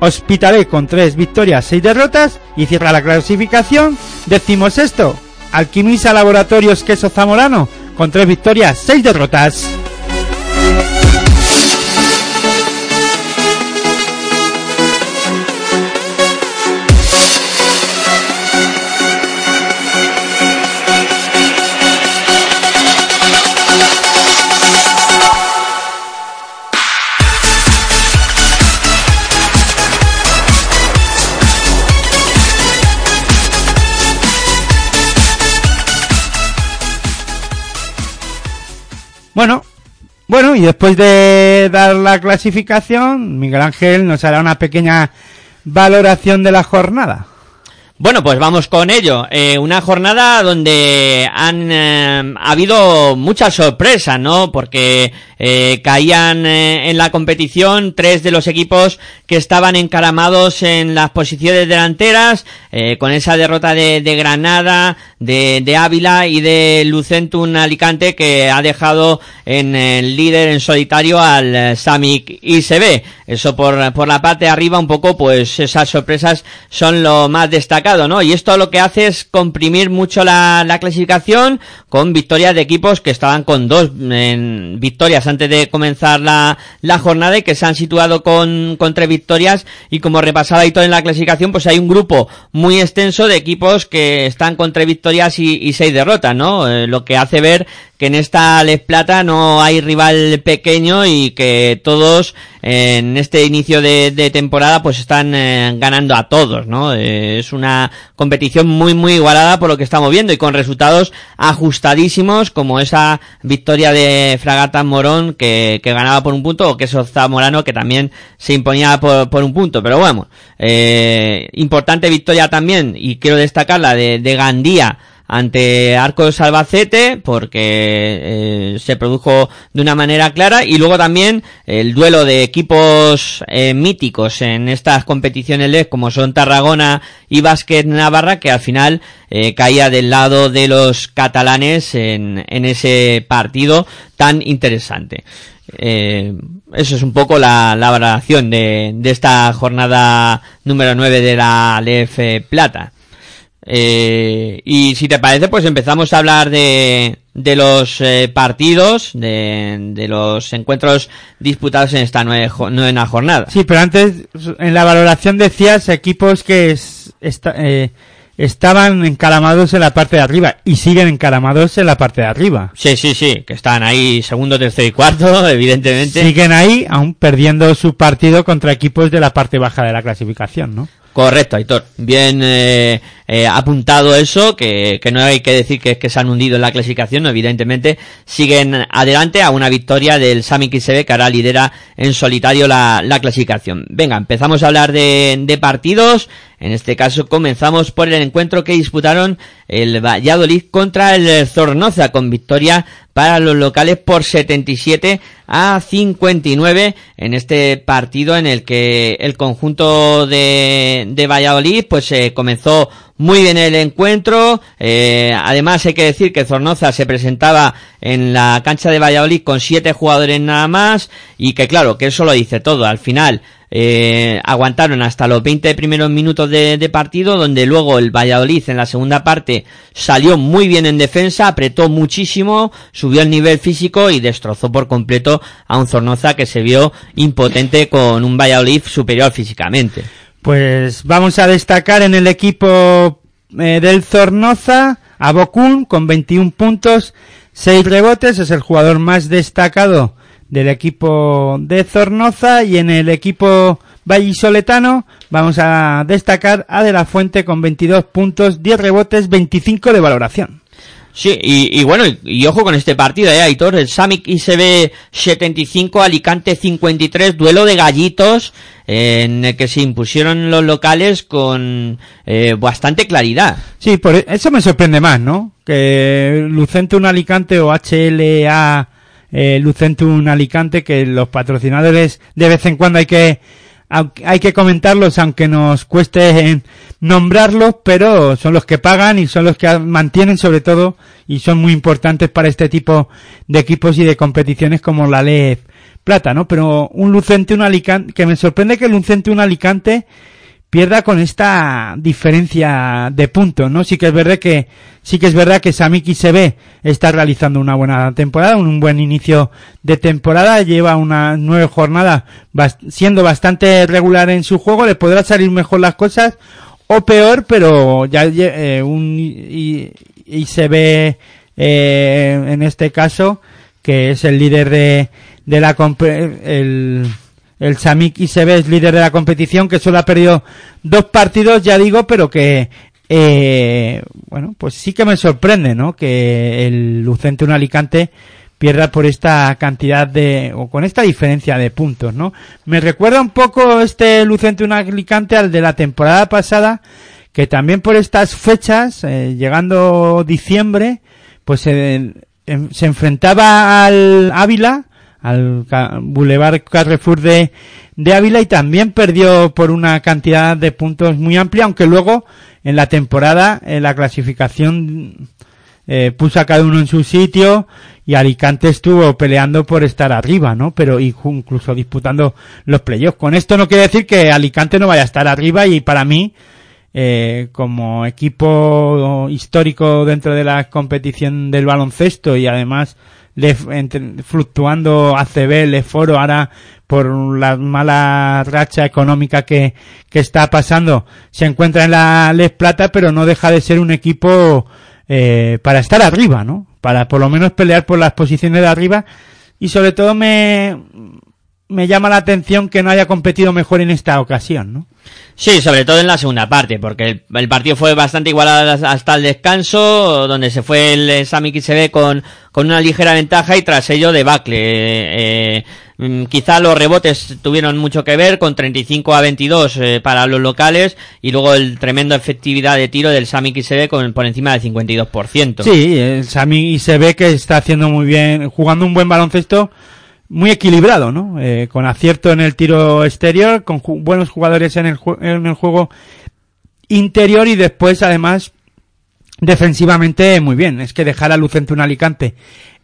Hospitalet con tres victorias, seis derrotas. Y cierra la clasificación. Décimo sexto, Alquimisa Laboratorios Queso Zamorano con tres victorias, seis derrotas. Bueno, bueno, y después de dar la clasificación, Miguel Ángel nos hará una pequeña valoración de la jornada. Bueno, pues vamos con ello. Eh, una jornada donde han eh, ha habido muchas sorpresas, ¿no? Porque eh, caían eh, en la competición tres de los equipos que estaban encaramados en las posiciones delanteras, con esa derrota de, de Granada, de, de Ávila y de Lucentum Alicante que ha dejado en el líder en solitario al eh, Samic ICB. Eso por, por la parte de arriba un poco, pues esas sorpresas son lo más destacado, ¿no? Y esto lo que hace es comprimir mucho la, la clasificación con victorias de equipos que estaban con dos victorias antes de comenzar la, la jornada y que se han situado con, con tres victorias y como repasaba todo en la clasificación, pues hay un grupo muy extenso de equipos que están con victorias y, y seis derrotas, ¿no? Eh, lo que hace ver que en esta Les Plata no hay rival pequeño y que todos en este inicio de, de temporada pues están eh, ganando a todos, ¿no? Eh, es una competición muy muy igualada por lo que estamos viendo y con resultados ajustadísimos como esa victoria de Fragata Morón que, que ganaba por un punto o que es Zamorano que también se imponía por, por un punto, pero bueno, eh, importante victoria también y quiero destacar la de Gandía ante Arcos Albacete porque eh, se produjo de una manera clara y luego también el duelo de equipos eh, míticos en estas competiciones LED como son Tarragona y Básquet Navarra que al final eh, caía del lado de los catalanes en, en ese partido tan interesante. Eh, eso es un poco la, la valoración de, de esta jornada número 9 de la LF Plata. Eh, y si te parece, pues empezamos a hablar de, de los eh, partidos, de, de, los encuentros disputados en esta nueve, novena jornada. Sí, pero antes, en la valoración decías equipos que es, está, eh, estaban encaramados en la parte de arriba y siguen encaramados en la parte de arriba. Sí, sí, sí, que están ahí segundo, tercero y cuarto, evidentemente. Siguen ahí, aún perdiendo su partido contra equipos de la parte baja de la clasificación, ¿no? Correcto, Aitor. Bien eh, eh, apuntado eso, que, que, no hay que decir que, que se han hundido en la clasificación, evidentemente siguen adelante a una victoria del Sami Kisebe que ahora lidera en solitario la, la clasificación. Venga, empezamos a hablar de, de partidos. En este caso comenzamos por el encuentro que disputaron el Valladolid contra el Zornoza con victoria para los locales por 77 a 59 en este partido en el que el conjunto de, de Valladolid pues eh, comenzó muy bien el encuentro. Eh, además hay que decir que Zornoza se presentaba en la cancha de Valladolid con siete jugadores nada más y que claro, que eso lo dice todo. Al final eh, aguantaron hasta los 20 primeros minutos de, de, partido, donde luego el Valladolid en la segunda parte salió muy bien en defensa, apretó muchísimo, subió el nivel físico y destrozó por completo a un Zornoza que se vio impotente con un Valladolid superior físicamente. Pues vamos a destacar en el equipo eh, del Zornoza a Bokun con 21 puntos, 6 rebotes, es el jugador más destacado del equipo de Zornoza y en el equipo vallisoletano vamos a destacar a De La Fuente con 22 puntos, 10 rebotes, 25 de valoración. Sí, y, y bueno, y, ojo con este partido, eh, Aitor, el Samic ICB 75, Alicante 53, duelo de gallitos, eh, en el que se impusieron los locales con eh, bastante claridad. Sí, por eso me sorprende más, ¿no? Que Lucentum Alicante o HLA eh, Lucentum Alicante, que los patrocinadores de vez en cuando hay que hay que comentarlos aunque nos cueste nombrarlos, pero son los que pagan y son los que mantienen sobre todo y son muy importantes para este tipo de equipos y de competiciones como la LEF Plata, ¿no? Pero un Lucente, un Alicante, que me sorprende que el Lucente, un Alicante pierda con esta diferencia de puntos, ¿no? Sí que es verdad que sí que es verdad que Samiki se ve está realizando una buena temporada, un buen inicio de temporada, lleva una nueve jornadas siendo bastante regular en su juego, le podrá salir mejor las cosas o peor, pero ya eh, un y, y, se ve eh, en este caso que es el líder de, de la el el Samik ICB es líder de la competición, que solo ha perdido dos partidos, ya digo, pero que, eh, bueno, pues sí que me sorprende, ¿no? Que el Lucente un Alicante pierda por esta cantidad de, o con esta diferencia de puntos, ¿no? Me recuerda un poco este Lucente un Alicante al de la temporada pasada, que también por estas fechas, eh, llegando diciembre, pues eh, se enfrentaba al Ávila, al Boulevard Carrefour de, de Ávila y también perdió por una cantidad de puntos muy amplia, aunque luego en la temporada, en la clasificación, eh, puso a cada uno en su sitio y Alicante estuvo peleando por estar arriba, ¿no? Pero incluso disputando los playoffs. Con esto no quiere decir que Alicante no vaya a estar arriba y para mí, eh, como equipo histórico dentro de la competición del baloncesto y además le, entre- fluctuando ACB, Leforo, ahora por la mala racha económica que, que está pasando, se encuentra en la Les Plata, pero no deja de ser un equipo eh, para estar arriba, ¿no? Para por lo menos pelear por las posiciones de arriba y sobre todo me, me llama la atención que no haya competido mejor en esta ocasión, ¿no? Sí, sobre todo en la segunda parte, porque el, el partido fue bastante igualado hasta el descanso, donde se fue el Sami XB con, con una ligera ventaja y tras ello debacle. Eh, mm, quizá los rebotes tuvieron mucho que ver, con 35 a 22 eh, para los locales, y luego el tremendo efectividad de tiro del Sami XB con, por encima del 52%. Sí, el Sami y se ve que está haciendo muy bien, jugando un buen baloncesto, muy equilibrado, ¿no? Eh, con acierto en el tiro exterior, con buenos jugadores en el, en el juego interior y después, además, defensivamente muy bien. Es que dejar a Lucente un Alicante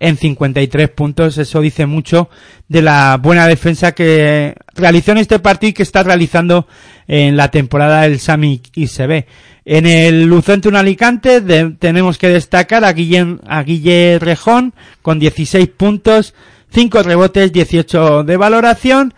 en 53 puntos, eso dice mucho de la buena defensa que realizó en este partido y que está realizando en la temporada el Sami ICB. En el Lucente un Alicante tenemos que destacar a Guillem, a Guille Rejón con 16 puntos, 5 rebotes, 18 de valoración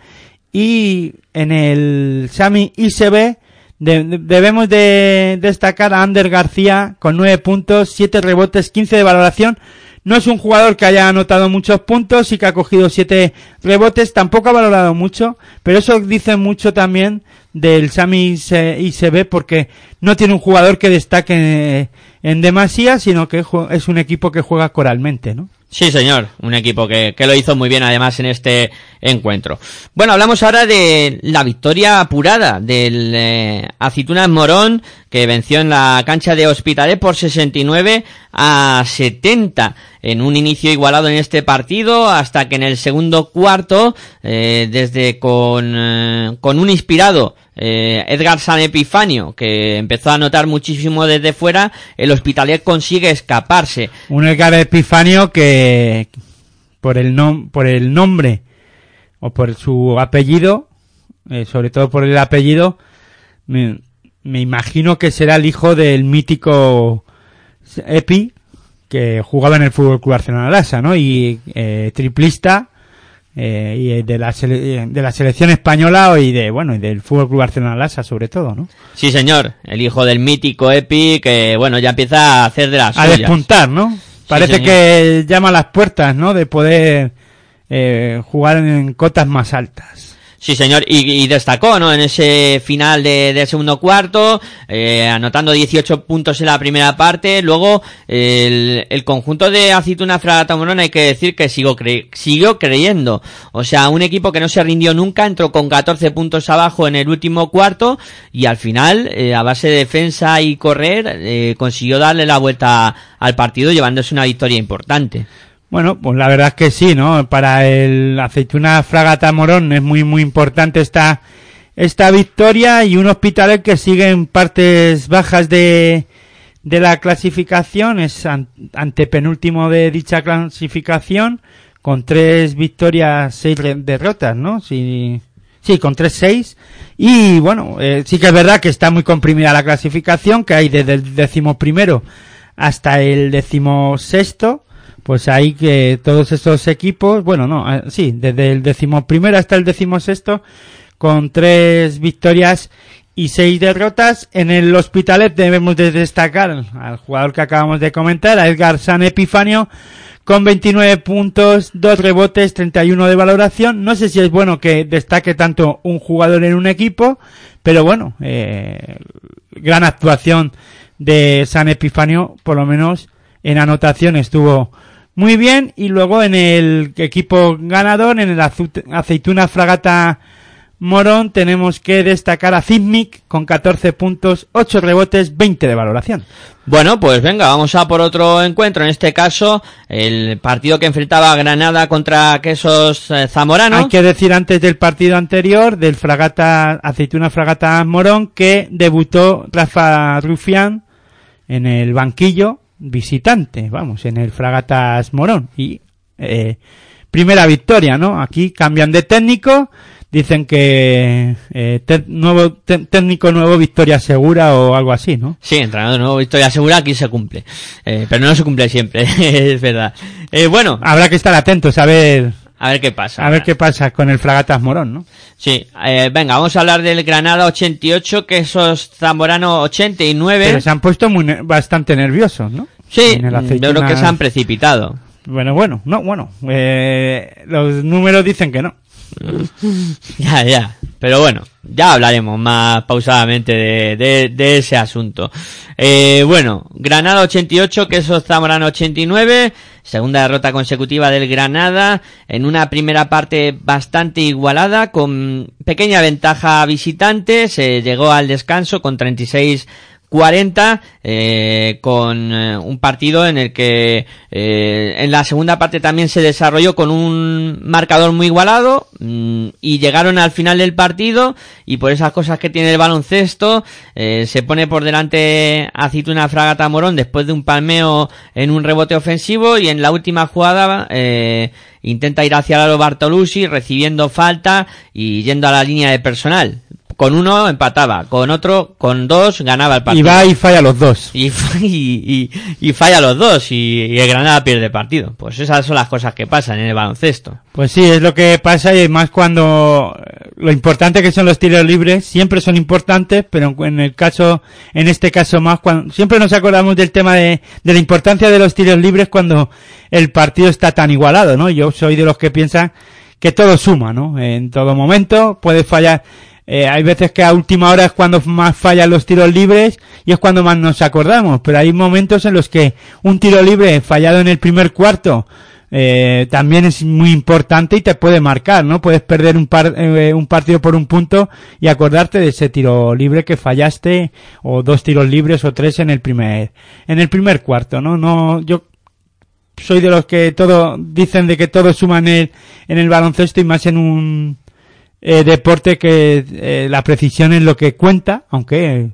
y en el Sami ICB de- de- debemos de destacar a Ander García con 9 puntos, 7 rebotes, 15 de valoración. No es un jugador que haya anotado muchos puntos y que ha cogido 7 rebotes, tampoco ha valorado mucho, pero eso dice mucho también del Sami ICB porque no tiene un jugador que destaque en demasía, sino que es un equipo que juega coralmente, ¿no? Sí, señor, un equipo que, que lo hizo muy bien además en este encuentro. Bueno, hablamos ahora de la victoria apurada del eh, Aceitunas Morón, que venció en la cancha de Hospitalet por 69 a 70, en un inicio igualado en este partido, hasta que en el segundo cuarto, eh, desde con, eh, con un inspirado eh, Edgar San Epifanio, que empezó a anotar muchísimo desde fuera, el Hospitalet consigue escaparse. Un Edgar Epifanio que por el nom por el nombre o por su apellido, sobre todo por el apellido, me, me imagino que será el hijo del mítico Epi que jugaba en el Fútbol Club Barcelona ¿no? Y eh, triplista eh, y de la sele- de la selección española y de bueno y del Fútbol Club Barcelona Lassa sobre todo, ¿no? Sí, señor, el hijo del mítico Epi, que bueno, ya empieza a hacer de las a suyas. despuntar, ¿no? Parece que llama a las puertas, ¿no? De poder eh, jugar en cotas más altas. Sí, señor, y, y destacó, ¿no? En ese final de, segundo cuarto, eh, anotando 18 puntos en la primera parte. Luego, el, el conjunto de Aceituna Fragata Morón hay que decir que siguió, cre- siguió creyendo. O sea, un equipo que no se rindió nunca, entró con 14 puntos abajo en el último cuarto y al final, eh, a base de defensa y correr, eh, consiguió darle la vuelta al partido llevándose una victoria importante. Bueno, pues la verdad es que sí, ¿no? Para el Aceituna Fragata Morón es muy, muy importante esta, esta victoria y un hospital que sigue en partes bajas de, de la clasificación, es an- antepenúltimo de dicha clasificación, con tres victorias, seis derrotas, ¿no? Sí, sí, con tres, seis. Y bueno, eh, sí que es verdad que está muy comprimida la clasificación, que hay desde el décimo primero hasta el décimo sexto pues ahí que todos esos equipos, bueno, no, eh, sí, desde el decimoprimero hasta el decimosexto, con tres victorias y seis derrotas. En el Hospitalet debemos de destacar al jugador que acabamos de comentar, a Edgar San Epifanio, con 29 puntos, dos rebotes, 31 de valoración. No sé si es bueno que destaque tanto un jugador en un equipo, pero bueno, eh, gran actuación de San Epifanio, por lo menos en anotación estuvo muy bien. Y luego en el equipo ganador, en el Aceituna Fragata Morón, tenemos que destacar a Zimmic con 14 puntos, 8 rebotes, 20 de valoración. Bueno, pues venga, vamos a por otro encuentro. En este caso, el partido que enfrentaba a Granada contra Quesos eh, Zamorano. Hay que decir antes del partido anterior, del Fragata, Aceituna Fragata Morón, que debutó Rafa Rufián en el banquillo visitante, vamos, en el Fragatas Morón. Y eh, primera victoria, ¿no? Aquí cambian de técnico, dicen que eh, nuevo técnico nuevo, victoria segura o algo así, ¿no? Sí, entrenador nuevo, victoria segura, aquí se cumple. Eh, pero no se cumple siempre, es verdad. Eh, bueno, Habrá que estar atentos a ver, a ver qué pasa. a ver qué pasa con el Fragatas Morón, ¿no? Sí, eh, venga, vamos a hablar del Granada 88, Quesos Zamorano 89. Pero se han puesto muy ne- bastante nerviosos, ¿no? Sí, el yo creo que se han precipitado. Bueno, bueno, no, bueno, eh, los números dicen que no. Ya, ya. Pero bueno, ya hablaremos más pausadamente de, de, de ese asunto. Eh, bueno, Granada 88, Quesos Zamorano 89. Segunda derrota consecutiva del Granada en una primera parte bastante igualada con pequeña ventaja visitante. Se llegó al descanso con 36 40 eh, con eh, un partido en el que eh, en la segunda parte también se desarrolló con un marcador muy igualado mm, y llegaron al final del partido y por esas cosas que tiene el baloncesto eh, se pone por delante Aceituna Fragata Morón después de un palmeo en un rebote ofensivo y en la última jugada intenta ir hacia Lalo Bartolucci recibiendo falta y yendo a la línea de personal con uno empataba, con otro, con dos ganaba el Y partido. va y falla los dos. Y, y, y- y falla los dos y, y el Granada pierde el partido. Pues esas son las cosas que pasan en el baloncesto. Pues sí, es lo que pasa y más cuando eh, lo importante que son los tiros libres siempre son importantes, pero en el caso, en este caso más, cuando, siempre nos acordamos del tema de, de la importancia de los tiros libres cuando el partido está tan igualado, ¿no? Yo soy de los que piensan que todo suma, ¿no? En todo momento puede fallar. Eh, hay veces que a última hora es cuando más fallan los tiros libres y es cuando más nos acordamos, pero hay momentos en los que un tiro libre fallado en el primer cuarto eh, también es muy importante y te puede marcar, ¿no? Puedes perder un, par, eh, un partido por un punto y acordarte de ese tiro libre que fallaste o dos tiros libres o tres en el primer en el primer cuarto, ¿no? No yo soy de los que todo dicen de que todo suma en el en el baloncesto y más en un eh, deporte que eh, la precisión es lo que cuenta, aunque eh,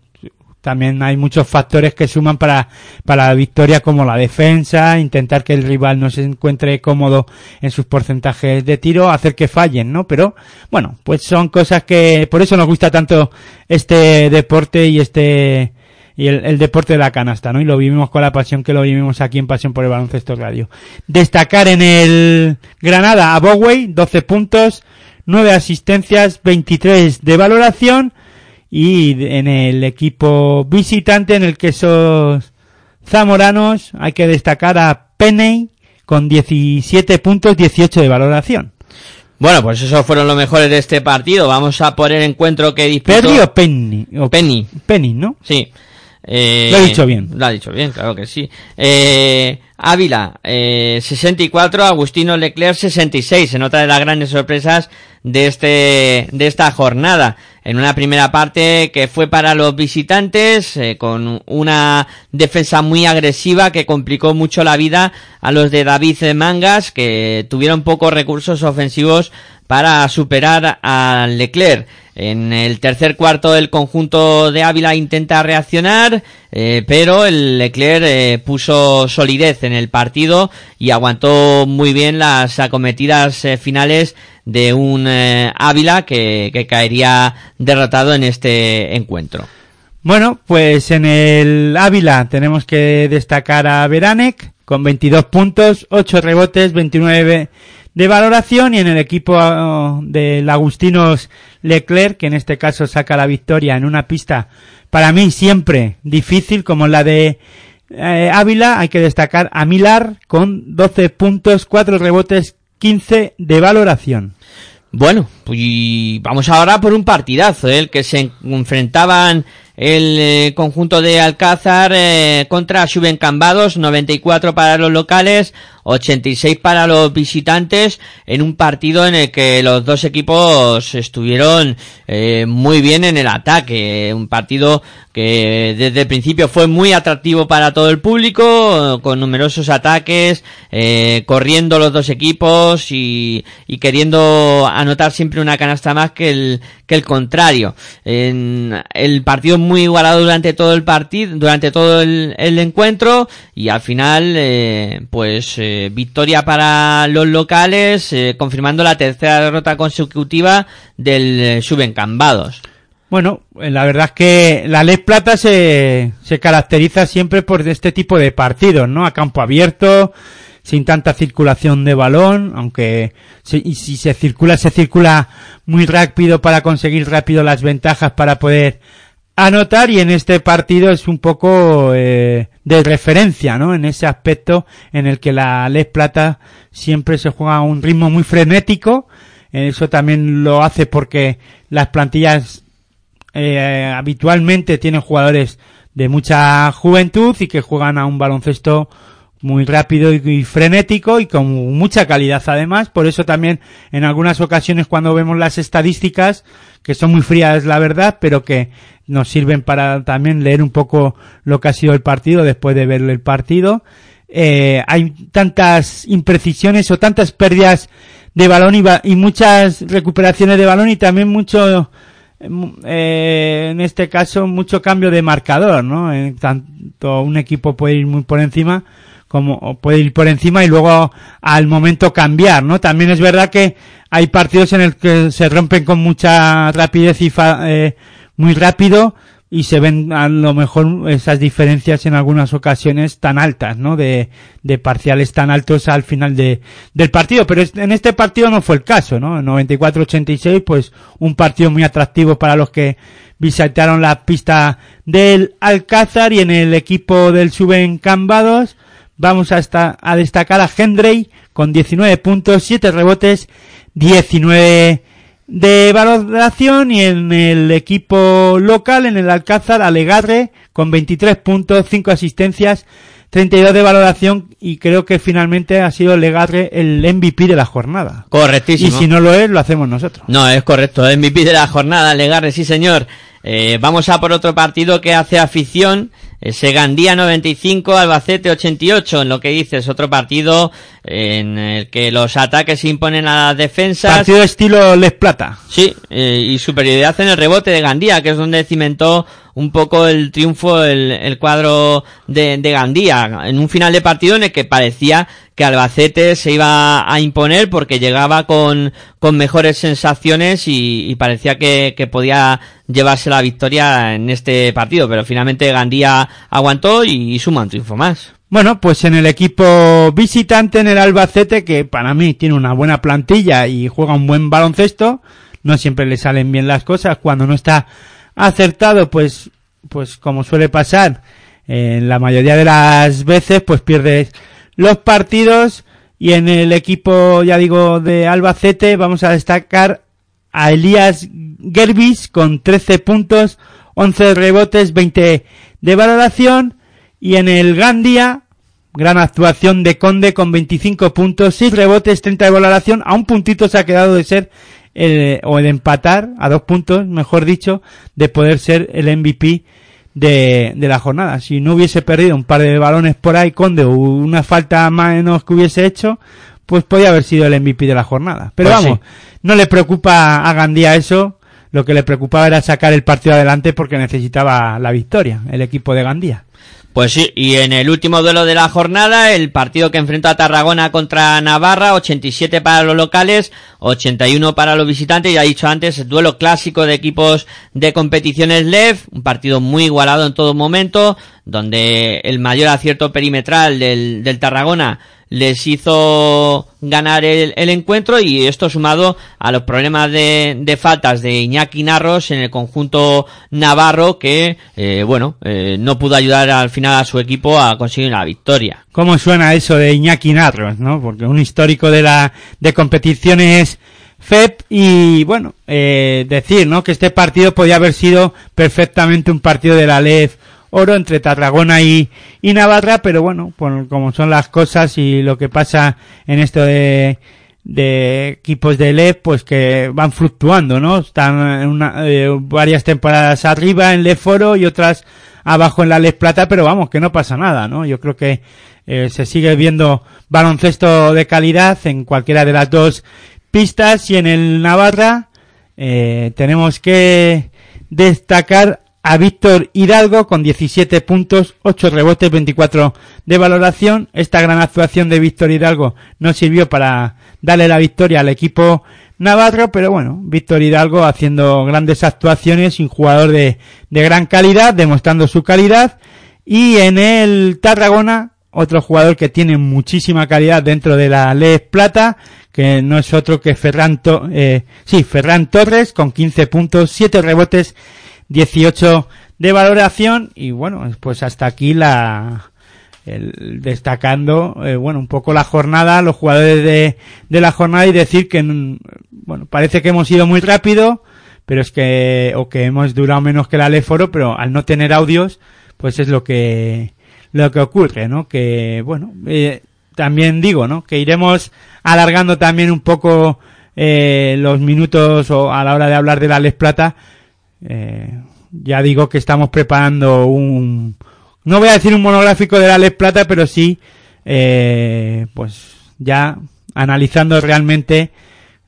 también hay muchos factores que suman para, para la victoria como la defensa, intentar que el rival no se encuentre cómodo en sus porcentajes de tiro, hacer que fallen, ¿no? Pero bueno, pues son cosas que por eso nos gusta tanto este deporte y este y el, deporte de la canasta, ¿no? Y lo vivimos con la pasión que lo vivimos aquí en Pasión por el Baloncesto Radio. Destacar en el Granada a Bowey, 12 puntos, 9 asistencias, 23 de valoración y en el equipo visitante en el que esos zamoranos hay que destacar a Penney con 17 puntos, 18 de valoración. Bueno, pues esos fueron los mejores de este partido. Vamos a por el encuentro que disputó... ¿Perry o Penny? O Penny. Penny, ¿no? Sí. Eh, Lo he dicho bien. Lo ha dicho bien, claro que sí. Eh, Ávila, eh, 64, Agustino Leclerc 66, en otra de las grandes sorpresas de este, de esta jornada. En una primera parte que fue para los visitantes, eh, con una defensa muy agresiva que complicó mucho la vida a los de David Mangas, que tuvieron pocos recursos ofensivos para superar a Leclerc. En el tercer cuarto el conjunto de Ávila intenta reaccionar, eh, pero el Leclerc eh, puso solidez en el partido y aguantó muy bien las acometidas eh, finales de un Ávila que, que caería derrotado en este encuentro. Bueno, pues en el Ávila tenemos que destacar a Veranek con 22 puntos, 8 rebotes, 29 de valoración y en el equipo uh, del Agustinos Leclerc, que en este caso saca la victoria en una pista para mí siempre difícil como la de eh, Ávila, hay que destacar a Milar con 12 puntos, 4 rebotes, 15 de valoración. Bueno, pues vamos ahora por un partidazo, ¿eh? el que se enfrentaban el eh, conjunto de Alcázar eh, contra Suben Cambados, 94 para los locales, 86 para los visitantes en un partido en el que los dos equipos estuvieron eh, muy bien en el ataque. Un partido que desde el principio fue muy atractivo para todo el público, con numerosos ataques, eh, corriendo los dos equipos y, queriendo anotar siempre una canasta más que el, que el contrario. En, el partido muy igualado durante todo el partido, durante todo el, encuentro y al final, eh, pues eh, victoria para los locales, eh, confirmando la tercera derrota consecutiva del eh, Subencambados. Bueno, la verdad es que la Les Plata se, se caracteriza siempre por este tipo de partidos, ¿no? A campo abierto, sin tanta circulación de balón, aunque si, si se circula, se circula muy rápido para conseguir rápido las ventajas para poder anotar y en este partido es un poco eh, de referencia, ¿no? En ese aspecto en el que la Les Plata siempre se juega a un ritmo muy frenético, eso también lo hace porque las plantillas eh, habitualmente tienen jugadores de mucha juventud y que juegan a un baloncesto muy rápido y, frenético y con mucha calidad además. Por eso también en algunas ocasiones cuando vemos las estadísticas, que son muy frías la verdad, pero que nos sirven para también leer un poco lo que ha sido el partido después de ver el partido. Eh, hay tantas imprecisiones o tantas pérdidas de balón y, y muchas recuperaciones de balón y también mucho eh, en este caso mucho cambio de marcador, ¿no? En tanto un equipo puede ir muy por encima como puede ir por encima y luego al momento cambiar, ¿no? También es verdad que hay partidos en el que se rompen con mucha rapidez y fa, eh, muy rápido y se ven a lo mejor esas diferencias en algunas ocasiones tan altas, ¿no? De, de parciales tan altos al final de, del partido. Pero en este partido no fue el caso, ¿no? 94-86, pues un partido muy atractivo para los que visitaron la pista del Alcázar y en el equipo del Suben Cambados vamos a, esta, a destacar a Hendrey con 19 puntos, 7 rebotes, 19 de valoración y en el equipo local, en el Alcázar, Alegarre con 23 puntos, 5 asistencias, 32 de valoración y creo que finalmente ha sido Legarre el MVP de la jornada. Correctísimo. Y si no lo es, lo hacemos nosotros. No, es correcto, MVP de la jornada, Legarre, sí señor. Eh, vamos a por otro partido que hace afición, ese Gandía 95, Albacete 88, en lo que dices, otro partido en el que los ataques se imponen a las defensas. Partido estilo Les Plata. Sí, eh, y superioridad en el rebote de Gandía, que es donde cimentó un poco el triunfo el, el cuadro de, de, Gandía en un final de partido en el que parecía que Albacete se iba a imponer porque llegaba con, con mejores sensaciones y, parecía que, que, podía llevarse la victoria en este partido pero finalmente Gandía aguantó y, y suma un triunfo más. Bueno, pues en el equipo visitante en el Albacete, que para mí tiene una buena plantilla y juega un buen baloncesto, no siempre le salen bien las cosas, cuando no está acertado, pues, pues como suele pasar, en la mayoría de las veces, pues pierdes los partidos y en el equipo, ya digo, de Albacete vamos a destacar a Elías Gerbis con 13 puntos, 11 rebotes, 20 de valoración y en el Gandia, gran actuación de Conde con 25 puntos, 6 rebotes, 30 de valoración, a un puntito se ha quedado de ser el, o de empatar, a dos puntos, mejor dicho, de poder ser el MVP de, de la jornada. Si no hubiese perdido un par de balones por ahí, Conde, o una falta menos que hubiese hecho, pues podía haber sido el MVP de la jornada. Pero pues vamos, sí. no le preocupa a Gandía eso, lo que le preocupaba era sacar el partido adelante porque necesitaba la victoria, el equipo de Gandía. Pues sí, y en el último duelo de la jornada, el partido que enfrentó a Tarragona contra Navarra, 87 para los locales, 81 para los visitantes, ya he dicho antes, el duelo clásico de equipos de competiciones LEV, un partido muy igualado en todo momento, donde el mayor acierto perimetral del, del Tarragona les hizo ganar el, el, encuentro y esto sumado a los problemas de, de, faltas de Iñaki Narros en el conjunto navarro que, eh, bueno, eh, no pudo ayudar al final a su equipo a conseguir la victoria. ¿Cómo suena eso de Iñaki Narros, no? Porque un histórico de la, de competiciones FEP y bueno, eh, decir, ¿no? Que este partido podía haber sido perfectamente un partido de la LEF oro entre Tarragona y, Navarra, pero bueno, como son las cosas y lo que pasa en esto de, equipos de LEF, pues que van fluctuando, ¿no? Están una, eh, varias temporadas arriba en LEF Oro y otras abajo en la LEF Plata, pero vamos, que no pasa nada, ¿no? Yo creo que eh, se sigue viendo baloncesto de calidad en cualquiera de las dos pistas y en el Navarra eh, tenemos que destacar a Víctor Hidalgo con 17 puntos, 8 rebotes, 24 de valoración. Esta gran actuación de Víctor Hidalgo no sirvió para darle la victoria al equipo navarro, pero bueno, Víctor Hidalgo haciendo grandes actuaciones, un jugador de, de gran calidad, demostrando su calidad. Y en el Tarragona, otro jugador que tiene muchísima calidad dentro de la Les Plata, que no es otro que Ferran, eh, sí, Ferran Torres con 15 puntos, 7 rebotes, 18 de valoración y bueno, pues hasta aquí la el- destacando eh, bueno un poco la jornada, los jugadores de, de la jornada y decir que mm, bueno parece que hemos ido muy rápido, pero es que o que hemos durado menos que la Leforo, pero al no tener audios pues es lo que lo que ocurre, ¿no? Que bueno eh, también digo, ¿no? Que iremos alargando también un poco eh, los minutos o a la hora de hablar de la Les Plata. Eh, ya digo que estamos preparando un, no voy a decir un monográfico de la Les Plata, pero sí, eh, pues ya analizando realmente,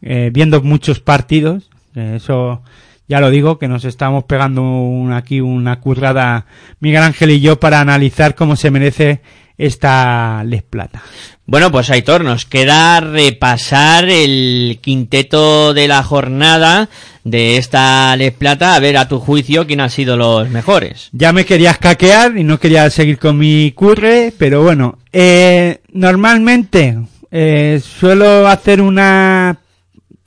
eh, viendo muchos partidos, eh, eso ya lo digo, que nos estamos pegando un- aquí una currada Miguel Ángel y yo para analizar cómo se merece esta Les Plata. Bueno, pues Aitor, nos queda repasar el quinteto de la jornada de esta Les Plata, a ver a tu juicio quién han sido los mejores. Ya me querías caquear y no quería seguir con mi curre, pero bueno, eh, normalmente eh, suelo hacer una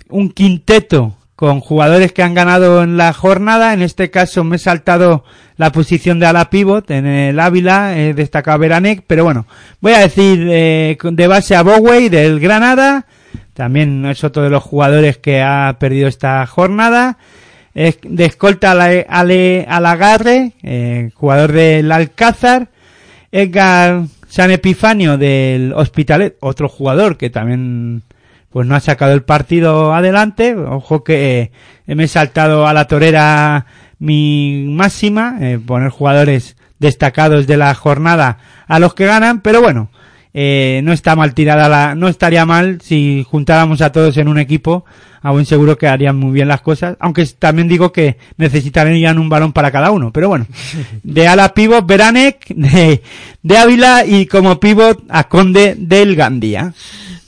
un quinteto con jugadores que han ganado en la jornada. En este caso me he saltado la posición de ala pivot en el Ávila, he destacado a Beranek, pero bueno, voy a decir eh, de base a Bowey del Granada, también es otro de los jugadores que ha perdido esta jornada. De escolta Ale, Ale Alagarre, eh, jugador del Alcázar. Edgar San Epifanio del Hospitalet, otro jugador que también pues no ha sacado el partido adelante. Ojo que eh, me he saltado a la torera mi máxima, eh, poner jugadores destacados de la jornada a los que ganan, pero bueno, eh, no está mal tirada la, no estaría mal si juntáramos a todos en un equipo, aún seguro que harían muy bien las cosas, aunque también digo que necesitarían un balón para cada uno, pero bueno, de ala pivot Beranek, de, de Ávila y como pivot a Conde del Gandía.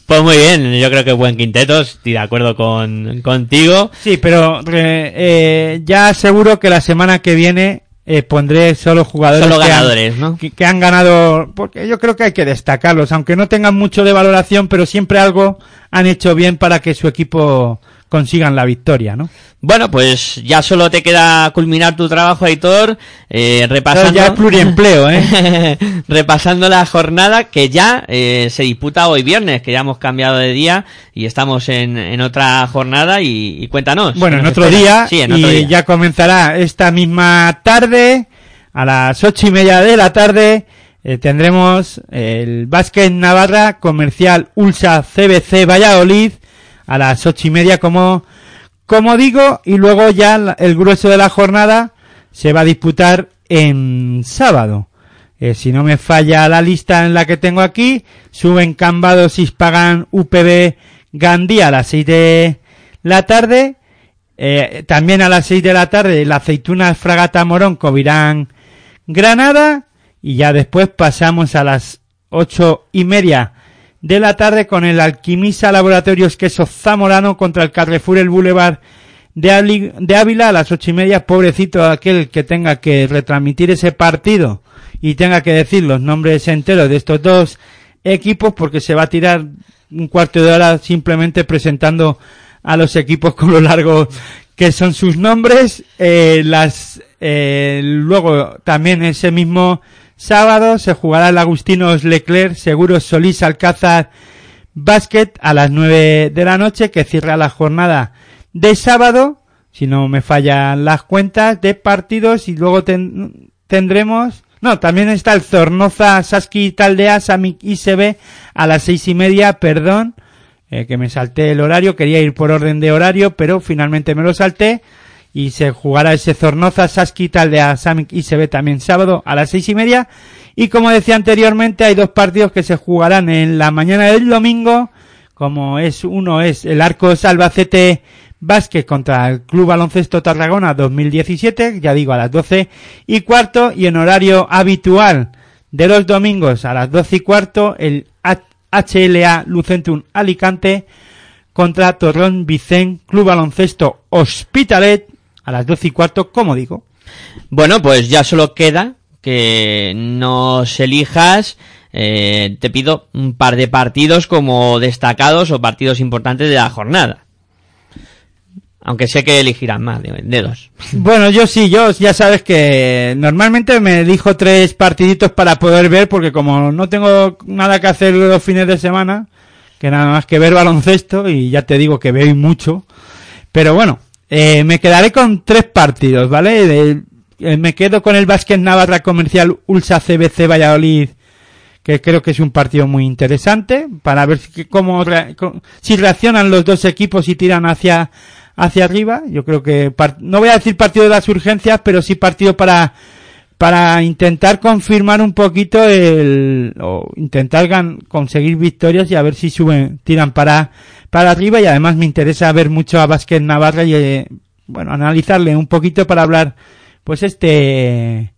Pues muy bien, yo creo que buen quinteto, estoy de acuerdo con, contigo. Sí, pero eh, eh, ya seguro que la semana que viene eh, pondré solo jugadores Solo que ganadores, han, ¿no? que, que han ganado, porque yo creo que hay que destacarlos, aunque no tengan mucho de valoración, pero siempre algo han hecho bien para que su equipo consigan la victoria, ¿no? Bueno, pues ya solo te queda culminar tu trabajo, Aitor, eh, repasando... ya es pluriempleo, ¿eh? repasando la jornada que ya eh, se disputa hoy viernes, que ya hemos cambiado de día y estamos en, en otra jornada y, y cuéntanos. Bueno, ¿qué en otro día, Sí, en y otro día. ya comenzará esta misma tarde, a las ocho y media de la tarde, eh, tendremos el básquet Navarra comercial Ulsa CBC Valladolid a las ocho y media como, como digo, y luego ya el grueso de la jornada se va a disputar en sábado. Eh, si no me falla la lista en la que tengo aquí, suben Cambados, Ispagan, UPB, Gandía a las 6 de la tarde. Eh, también a las 6 de la tarde, la aceituna Fragata Morón, Covirán, Granada. Y ya después pasamos a las ocho y media de la tarde con el Alquimisa Laboratorios Queso Zamorano contra el Carrefour El Boulevard de, Ávila a las ocho y media. Pobrecito aquel que tenga que retransmitir ese partido y tenga que decir los nombres enteros de estos dos equipos porque se va a tirar un cuarto de hora simplemente presentando a los equipos con lo largo que son sus nombres. Eh, las, eh, luego también ese mismo sábado se jugará el Agustinos Leclerc Seguros Solís Alcázar Basket a las 9 de la noche que cierra la jornada de sábado, si no me fallan las cuentas de partidos y luego ten- tendremos, no, también está el Zornoza Saski Taldea Samic ICB a las seis y media, perdón, eh, que me salté el horario, quería ir por orden de horario, pero finalmente me lo salté y se jugará ese Zornoza Saski Taldea Samic ICB también sábado a las seis y media. Y como decía anteriormente, hay dos partidos que se jugarán en la mañana del domingo, como es uno es el Arco Salvacete Vázquez contra el Club Baloncesto Tarragona 2017, ya digo a las 12 y cuarto, y en horario habitual de los domingos a las 12 y cuarto, el HLA Lucentum Alicante contra Torrón Vicen Club Baloncesto Hospitalet a las 12 y cuarto, como digo. Bueno, pues ya solo queda que nos elijas. Eh, te pido un par de partidos como destacados o partidos importantes de la jornada. Aunque sé que elegirán más de, de dos. Bueno, yo sí, yo ya sabes que normalmente me elijo tres partiditos para poder ver, porque como no tengo nada que hacer los fines de semana, que nada más que ver baloncesto, y ya te digo que veo mucho. Pero bueno, eh, me quedaré con tres partidos, ¿vale? De- eh, me quedo con el Básquet Navarra Comercial Ulsa CBC Valladolid, que creo que es un partido muy interesante, para ver si, cómo, si reaccionan los dos equipos y tiran hacia, hacia arriba. Yo creo que, no voy a decir partido de las urgencias, pero sí partido para, para intentar confirmar un poquito el, o intentar gan- conseguir victorias y a ver si suben, tiran para, para arriba y además me interesa ver mucho a Básquet Navarra y, eh, bueno, analizarle un poquito para hablar, pues este,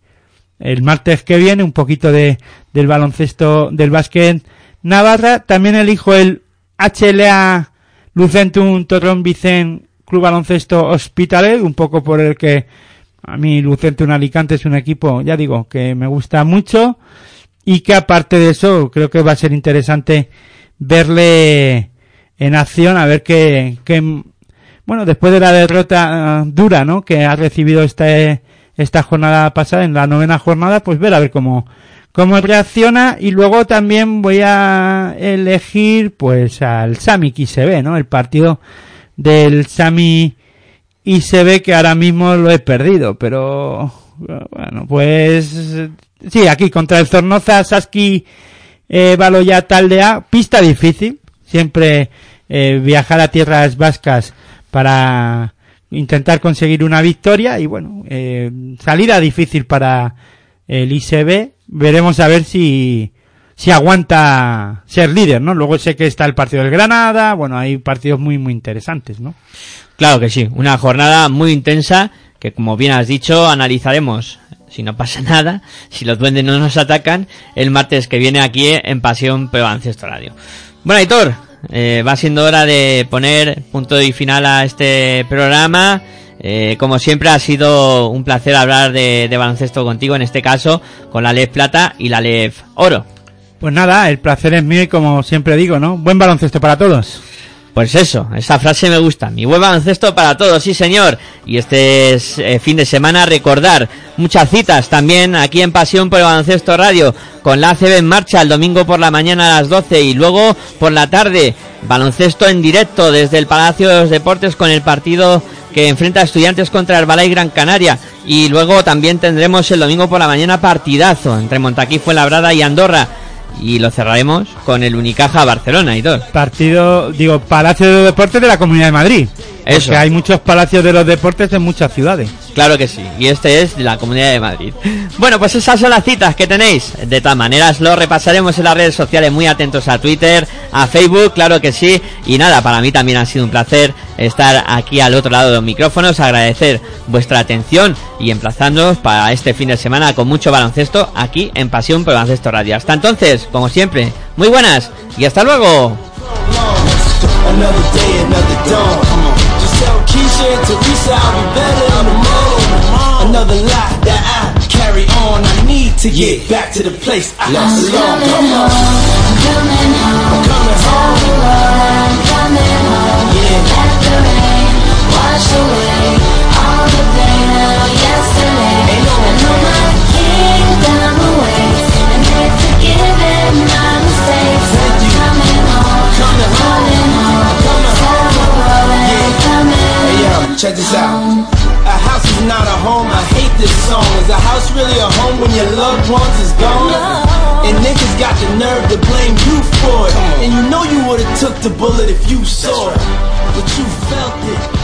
el martes que viene, un poquito de, del baloncesto del básquet Navarra. También elijo el HLA Lucentum Torrón Vicen Club Baloncesto Hospitalet, un poco por el que a mí Lucentum Alicante es un equipo, ya digo, que me gusta mucho y que aparte de eso creo que va a ser interesante verle en acción a ver qué, bueno, después de la derrota dura, ¿no? Que ha recibido este, esta jornada pasada, en la novena jornada, pues ver a ver cómo, cómo reacciona. Y luego también voy a elegir, pues, al Sami ICB, ¿no? El partido del Sami ICB que ahora mismo lo he perdido, pero, bueno, pues, sí, aquí contra el Zornoza, Saski, eh, Baloya Taldea, pista difícil, siempre eh, viajar a tierras vascas para intentar conseguir una victoria y bueno, eh, salida difícil para el ICB, veremos a ver si si aguanta ser líder, ¿no? Luego sé que está el partido del Granada, bueno, hay partidos muy muy interesantes, ¿no? Claro que sí, una jornada muy intensa que como bien has dicho analizaremos si no pasa nada, si los duendes no nos atacan, el martes que viene aquí en Pasión Pero Baloncesto Radio. Bueno, Aitor, eh, va siendo hora de poner punto y final a este programa. Eh, como siempre ha sido un placer hablar de, de baloncesto contigo, en este caso con la LEF Plata y la LEF Oro. Pues nada, el placer es mío y como siempre digo, ¿no? Buen baloncesto para todos. Pues eso, esa frase me gusta. Mi buen baloncesto para todos, sí señor. Y este es, eh, fin de semana recordar muchas citas también aquí en Pasión por el Baloncesto Radio con la ACB en marcha el domingo por la mañana a las 12 y luego por la tarde baloncesto en directo desde el Palacio de los Deportes con el partido que enfrenta a estudiantes contra Herbalay Gran Canaria y luego también tendremos el domingo por la mañana partidazo entre Montaquí, Fuenlabrada y Andorra y lo cerraremos con el Unicaja Barcelona y todo. Partido, digo, Palacio de Deportes de la Comunidad de Madrid. Eso. Porque hay muchos palacios de los deportes en muchas ciudades. Claro que sí, y este es de la Comunidad de Madrid. Bueno, pues esas son las citas que tenéis. De todas maneras, lo repasaremos en las redes sociales, muy atentos a Twitter, a Facebook, claro que sí. Y nada, para mí también ha sido un placer estar aquí al otro lado de los micrófonos, agradecer vuestra atención y emplazándonos para este fin de semana con mucho baloncesto aquí en Pasión por Baloncesto Radio. Hasta entonces, como siempre, muy buenas y hasta luego. Another day, another dawn. Just tell Keisha and Teresa I'll be better morning. Another lie that I carry on. I need to get back to the place I belong. I'm coming home. I'm coming home. I'm coming home. I'm coming home. Yeah. Let the rain wash away all the pain check this out. A house is not a home. I hate this song. Is a house really a home when your loved ones is gone? And niggas got the nerve to blame you for it. And you know you would've took the bullet if you saw it. But you felt it